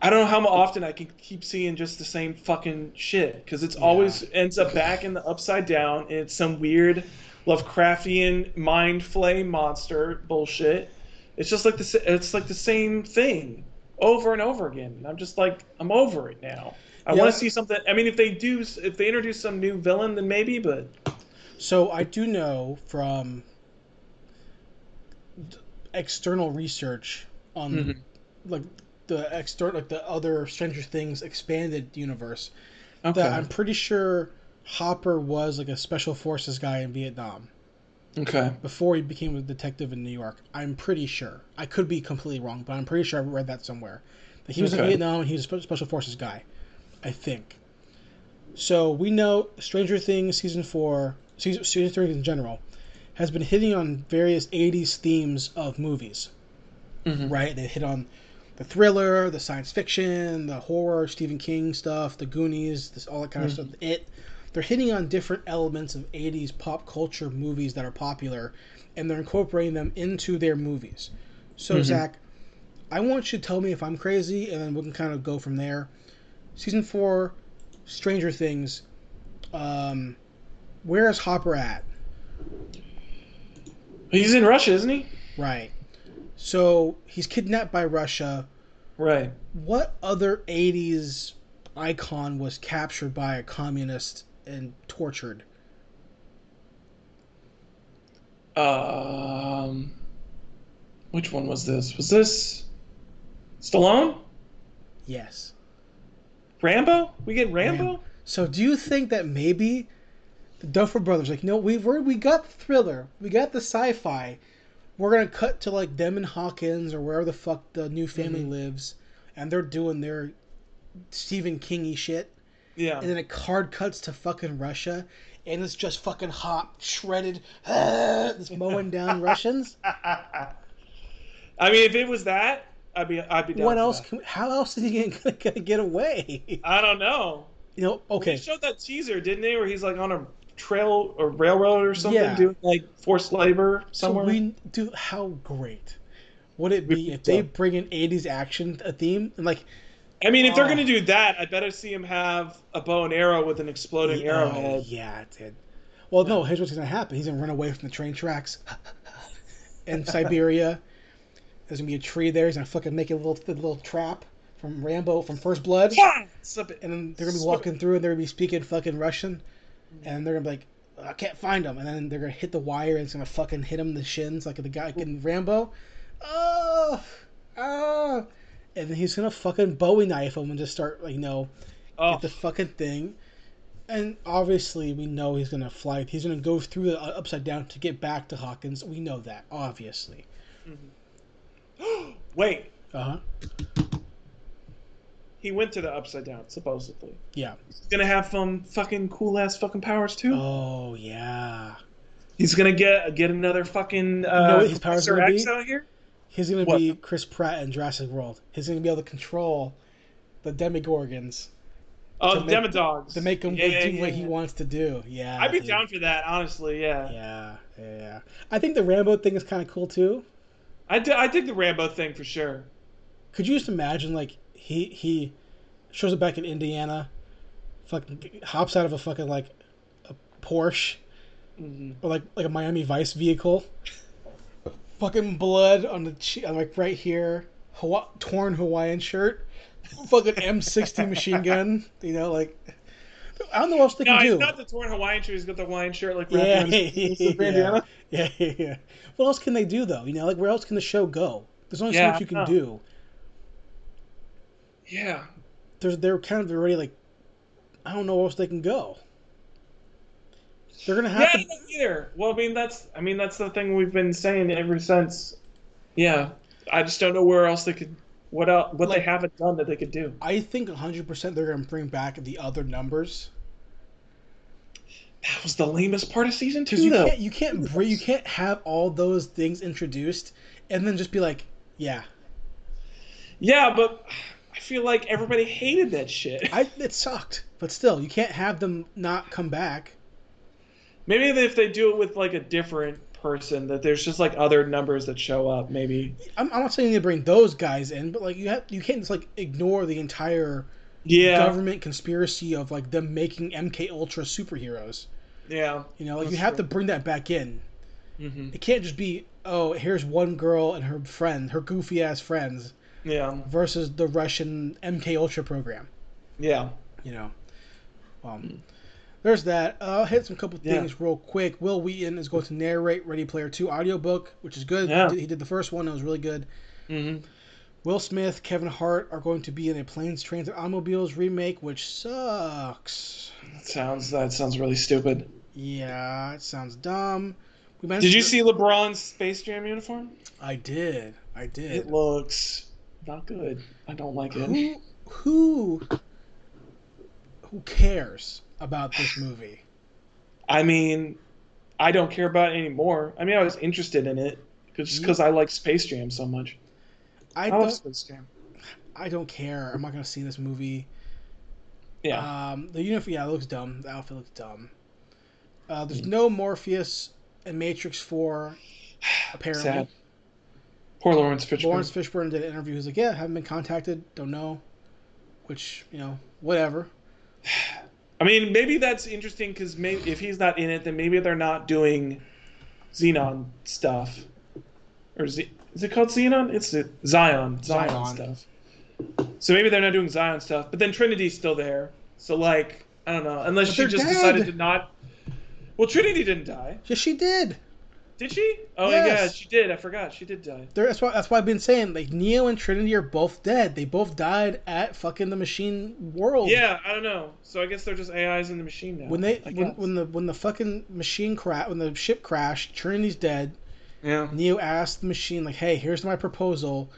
I don't know how often I can keep seeing just the same fucking shit because it's always ends up back in the upside down. And it's some weird Lovecraftian mind flame monster bullshit. It's just like the it's like the same thing over and over again. And I'm just like I'm over it now. I Yeah. want to see something. I mean, if they do, if they introduce some new villain, then maybe. But So I do know from external research on Mhm. like the external like the other Stranger Things expanded universe okay, that I'm pretty sure Hopper was like a special forces guy in Vietnam okay, before he became a detective in New York. I'm pretty sure. I could be completely wrong, but I'm pretty sure I read that somewhere. That he was in Vietnam and he was a special forces guy. I think. So we know Stranger Things season four, season Stranger Things in general, has been hitting on various '80s themes of movies. Mhm. Right? They hit on the thriller, the science fiction, the horror, Stephen King stuff, the Goonies, this all that kind of stuff. It. They're hitting on different elements of '80s pop culture movies that are popular, and they're incorporating them into their movies. So Mhm. Zach, I want you to tell me if I'm crazy, and then we can kind of go from there. Season four, Stranger Things. Um, where is Hopper at? he's in Russia, isn't he? Right. So he's kidnapped by Russia. Right. What other '80s icon was captured by a communist and tortured? Um, which one was this? Was this Stallone? Yes. Rambo? We get Rambo? Rambo. So do you think that maybe the Duffer Brothers like, no, we we we got the thriller, we got the sci-fi. We're gonna cut to like them and Hawkins or wherever the fuck the new family Mhm. lives, and they're doing their Stephen Kingy shit, Yeah. and then a card cuts to fucking Russia, and it's just fucking hot, shredded, just mowing down Russians. I mean, if it was that, I'd be I'd be down What else? Can, how else is he gonna, gonna get away? I don't know. You know, okay. They showed that teaser, didn't they? Where he's like on a trail or railroad or something, Yeah. doing like forced labor somewhere. So we do how great would it be if they bring in '80s action a theme and like I mean, if they're Oh. gonna do that, I better see him have a bow and arrow with an exploding oh, arrowhead. yeah, did. Well, no, here's what's gonna happen. He's gonna run away from the train tracks in Siberia. There's gonna be a tree there. He's gonna fucking make a little a little trap from Rambo from First Blood, it. and then they're gonna be walking through and they're gonna be speaking fucking Russian, and they're gonna be like. I can't find him, and then they're gonna hit the wire, and it's gonna fucking hit him in the shins like the guy in Rambo. Oh, oh, and then he's gonna fucking Bowie knife him and just start, like, you know, Oh, get the fucking thing. And obviously, we know he's gonna fly. He's gonna go through the uh, upside down to get back to Hawkins. We know that, obviously. wait. Uh huh. He went to the upside down, supposedly. Yeah. He's gonna have some fucking cool ass fucking powers too. Oh yeah. He's gonna get get another fucking uh, You know what his powers Professor gonna X be? out here. He's gonna What? be Chris Pratt in Jurassic World. He's gonna be able to control the Demogorgons Oh, make- Demodogs. to make him Yeah, yeah, do what yeah. he wants to do. Yeah. I'd be dude. down for that, honestly. Yeah, Yeah, yeah, yeah. I think the Rambo thing is kind of cool too. I dig the Rambo thing for sure. Could you just imagine like he he shows up back in Indiana, fucking hops out of a fucking like a Porsche hmm or like like a Miami Vice vehicle, fucking blood on the che- like right here, Hawa- torn Hawaiian shirt, fucking M60 machine gun. You know, like I don't know what else they No, can do. got the torn Hawaiian shirt. He's got the Hawaiian shirt like wrapped yeah, around his yeah, yeah, yeah, yeah. What else can they do though? You know, like where else can the show go? There's only so much you can know. do. Yeah. There's they're kind of already like, I don't know where else they can go. They're gonna have I to. either. Well, I mean that's I mean that's the thing we've been saying ever since. Yeah, I just don't know where else they could. What else? What Like- they haven't done that they could do. I think 100 percent they're gonna bring back the other numbers That was the lamest part of season two, you though. can't you can't bring, you can't have all those things introduced and then just be like, yeah, Yeah, but feel like everybody hated that shit. I it sucked, but still you can't have them not come back. Maybe if they do it with like a different person. That there's just like other numbers that show up. Maybe. I'm, I'm not saying to bring those guys in, but like you have you can't just like ignore the entire Yeah. government conspiracy of like them making MK Ultra superheroes. Yeah. You know, like you have true. to bring that back in. hmm It can't just be oh here's one girl and her friend, her goofy ass friends, Yeah. versus the Russian MK Ultra program. Yeah. You know, well, there's that. Uh, I'll hit some couple Yeah. things real quick. Wil Wheaton is going to narrate Ready Player Two audiobook, which is good. Yeah. He, did, the first one; it was really good. hmm Will Smith, Kevin Hart are going to be in a Planes, Trains, and Automobiles remake, which sucks. That sounds that sounds really stupid. Yeah, it sounds dumb. We Did you see LeBron's Space Jam uniform? I did. I did. It looks not good. I don't like it. who who who cares about this movie? I mean, I don't care about it anymore. I mean, I was interested in it just because I like Space Jam so much. I I love. Space Jam. I don't care. I'm not gonna see this movie. Yeah. Um, the uniform, yeah, it looks dumb. The outfit looks dumb. Uh, there's no Morpheus and Matrix Four. Apparently, Sad. Poor Laurence Fishburne. Laurence Fishburne did an interview. He's like, "Yeah, haven't been contacted. Don't know." Which you know, whatever. I mean, maybe that's interesting because maybe if he's not in it, then maybe they're not doing Xenon stuff. Or Z- is it called Xenon? It's Zion. Zion, Zion. stuff. So maybe they're not doing Zion stuff, but then Trinity's still there. So like, I don't know. Unless But she just dead. decided to not. Well, Trinity didn't die, Yes, she did. Did she? Oh Yes. yeah, she did. I forgot she did die. There, that's why. That's why I've been saying like Neo and Trinity are both dead. They both died at fucking the machine world. Yeah, I don't know. So I guess they're just AIs in the machine now. When they when, when the when the fucking machine crash when the ship crashed, Trinity's dead. yeah. Neo asked the machine like, "Hey, here's my proposal."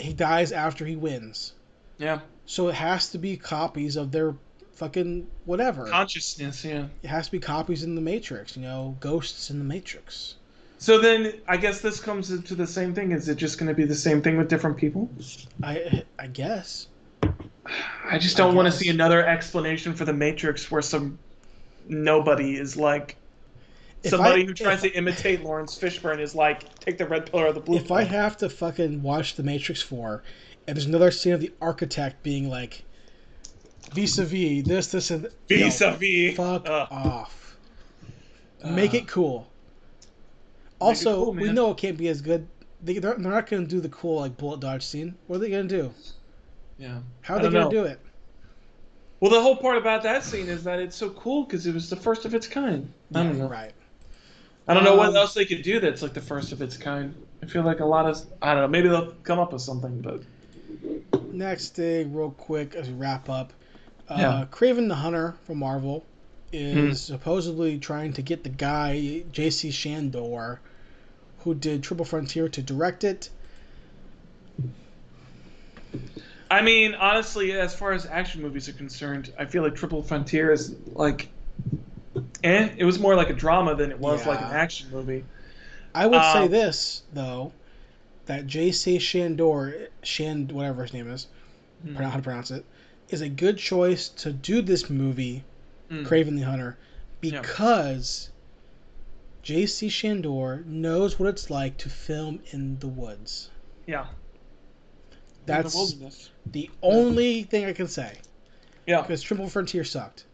He dies after he wins, Yeah. so it has to be copies of their fucking whatever. Consciousness. Yeah. it has to be copies in the Matrix. You know, ghosts in the Matrix. So then, I guess this comes into the same thing. Is it just going to be the same thing with different people? I I guess. I just don't want to see another explanation for the Matrix where some nobody is like If somebody I- who tries if- to imitate Laurence Fishburne is like take the red pill or the blue If pill. I have to fucking watch The Matrix 4, and there's another scene of the architect being like, vis-a-vis, this, this, and... you know, vis-a-vis. Fuck Ugh. off. Make Uh, it cool. Also, cool, we know it can't be as good. They, they're, they're not going to do the cool, like, bullet dodge scene. What are they going to do? yeah. How are they don't going know. to do it? Well, the whole part about that scene is that it's so cool because it was the first of its kind. I don't Yeah, know. Right. I don't know what Um, else they could do that's like the first of its kind. I feel like a lot of I don't know. Maybe they'll come up with something, but Next thing, real quick, as we wrap up. Uh, Yeah. Kraven the Hunter from Marvel is Hmm. supposedly trying to get the guy, J.C. Shandor, who did Triple Frontier, to direct it. I mean, honestly, as far as action movies are concerned, I feel like Triple Frontier is like, eh, it was more like a drama than it was like an action movie. I would say Um, this though, that J.C. Shandor, Shand, whatever his name is, Hmm. pronounce how to pronounce it, is a good choice to do this movie, Mm. Kraven the Hunter, Yeah. because J.C. Shandor knows what it's like to film in the woods. Yeah, That's the the only thing I can say. Yeah, Because Triple Frontier sucked.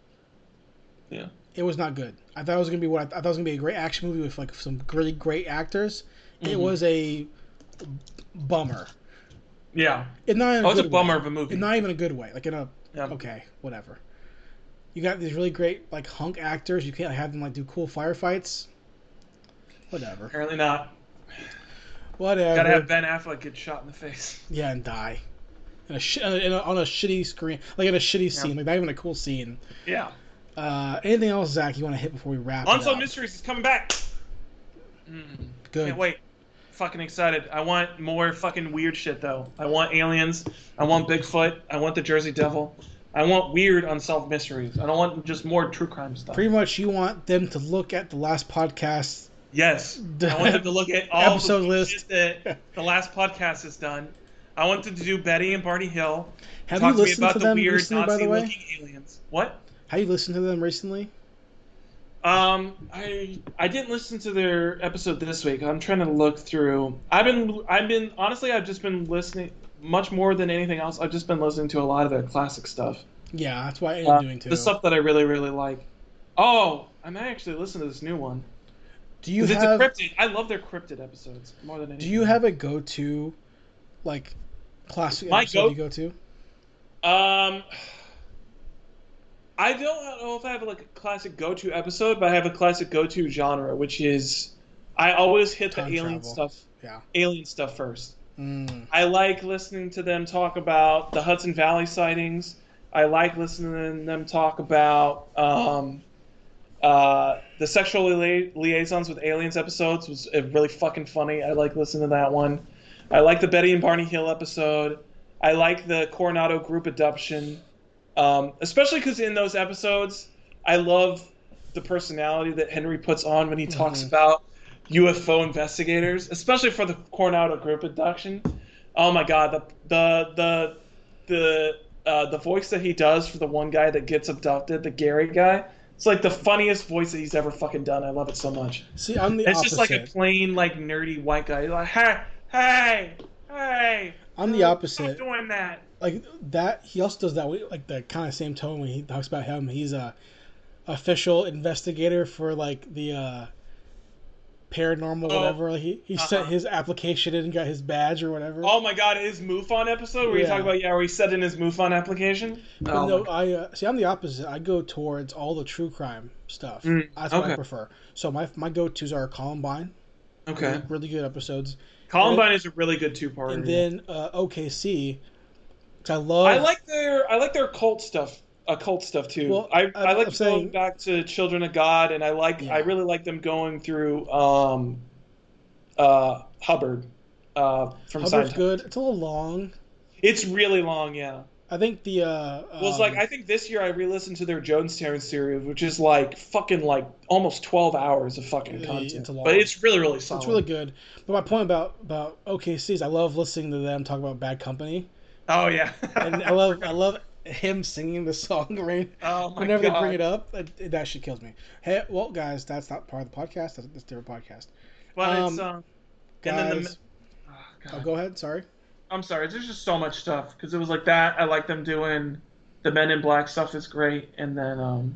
Yeah. It was not good. I thought it was gonna be what I, I thought it was gonna be a great action movie with like some really great actors. It Mhm. was a bummer. Yeah. It not in Oh, a it's a bummer way. of a movie. Not even a good way. Like in a Yeah. okay, whatever. You got these really great like hunk actors. You can't have them like do cool firefights. Whatever. Apparently not. Whatever. Gotta have Ben Affleck get shot in the face. Yeah, and die. In a, sh- uh, in a, on a shitty screen, like in a shitty scene, like not even a cool scene. Yeah. Uh, anything else, Zach? You want to hit before we wrap? Unsolved? Mysteries is coming back. Mm. Good. Can't wait. Fucking excited. I want more fucking weird shit though. I want aliens. I want Bigfoot. I want the Jersey Devil. I want weird unsolved mysteries. I don't want just more true crime stuff. Pretty much, you want them to look at the last podcast. Yes. I want them to look at all Episode the list. that the last podcast has done. I want them to do Betty and Barney Hill. Have talk you to me listened about to the them weird recently, by the way? Aliens. What? Have you listened to them recently? Um, I I didn't listen to their episode this week. I'm trying to look through. I've been I've been honestly I've just been listening much more than anything else. I've just been listening to a lot of their classic stuff. Yeah, that's what I am Uh, doing too. the stuff that I really really like. Oh, I might actually listen to this new one. do you 'Cause it's have a cryptid. I love their cryptid episodes more than anything. do you have a go to like classic My episode go- you go to? Um, I don't know if I have like a classic go-to episode, but I have a classic go-to genre, which is I always hit Time the alien travel. stuff. Yeah. Alien stuff first. Mm. I like listening to them talk about the Hudson Valley sightings. I like listening to them talk about um, uh, the sexual lia- liaisons with aliens episodes was uh, really fucking funny. I like listening to that one. I like the Betty and Barney Hill episode. I like the Coronado group adoption, um, especially because in those episodes, I love the personality that Henry puts on when he talks Mhm. about UFO investigators, especially for the Coronado group abduction. Oh my god, the the the the uh, the voice that he does for the one guy that gets abducted, the Gary guy. It's like the funniest voice that he's ever fucking done. I love it so much. See, I'm the it's opposite. just like a plain, like nerdy white guy. He's like, hey, hey, hey. I'm the stop opposite. doing that. Like that he also does that with like the kind of same tone when he talks about him he's a official investigator for like the uh paranormal Oh, whatever like he, he sent uh-huh. his application in and got his badge or whatever Oh my god, his MUFON episode where you Yeah. talk about yeah, where he said in his MUFON application. But Oh no i uh, see i'm the opposite i go towards all the true crime stuff Mm, that's what i prefer so my my go-to's are columbine okay. really, really good episodes Columbine is a really good two-parter. and then uh okc 'cause i love I like their I like their cult stuff. Occult stuff too. Well, I, I'm- I like going back to Children of God, and I like Yeah. I really like them going through um, uh, Hubbard uh, from Hubbard's Scientology. good it's a little long It's really long, yeah. i think the uh Well, it's like um, I think this year I re-listened to their Jonestown series, which is like fucking like almost twelve hours of fucking content. it's but it's really really solid. It's really good. But my point about about OKC is I love listening to them talk about Bad Company, Oh yeah. and I love I love him singing the song right oh my whenever god. they bring it up. That, that shit kills me. Hey, well, guys, that's not part of the podcast. That's, that's a different podcast. But Um, it's um. And then the- Guys, Oh, oh, go ahead. Sorry. I'm sorry. There's just so much stuff because it was like that. I like them doing the Men in Black stuff is great, and then um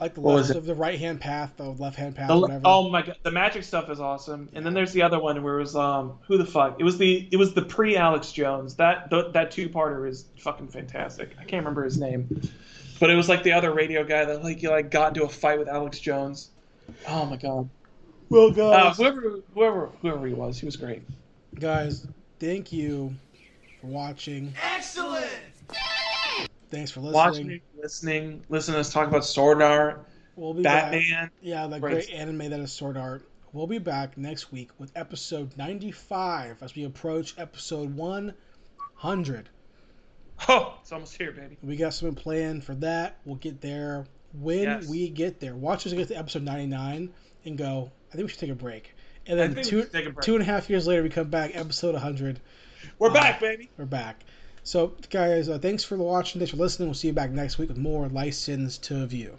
like the What left of the right hand path, the left hand path, the, whatever. oh my god the magic stuff is awesome. And then there's the other one where it was um who the fuck it was the it was the pre Alex Jones that th- that two parter is fucking fantastic. I can't remember his name, but it was like the other radio guy that like he like got into a fight with Alex Jones. Oh my god. well, Uh, guys, whoever whoever whoever he was, he was great. guys, thank you for watching. Excellent! Thanks for listening. Watching, listening, listen to us talk about Sword Art, We'll be back. Batman. Yeah, the Great anime that is Sword Art. We'll be back next week with episode 95 as we approach episode 100. Oh, it's almost here, baby. We got something planned for that. We'll get there when Yes. we get there. Watch us get to episode 99 and go, I think we should take a break. And then two, should take a break. two and a half years later, we come back, episode 100. We're Uh, back, baby. We're back. So, guys, uh, thanks for watching. Thanks for listening. We'll see you back next week with more License to View.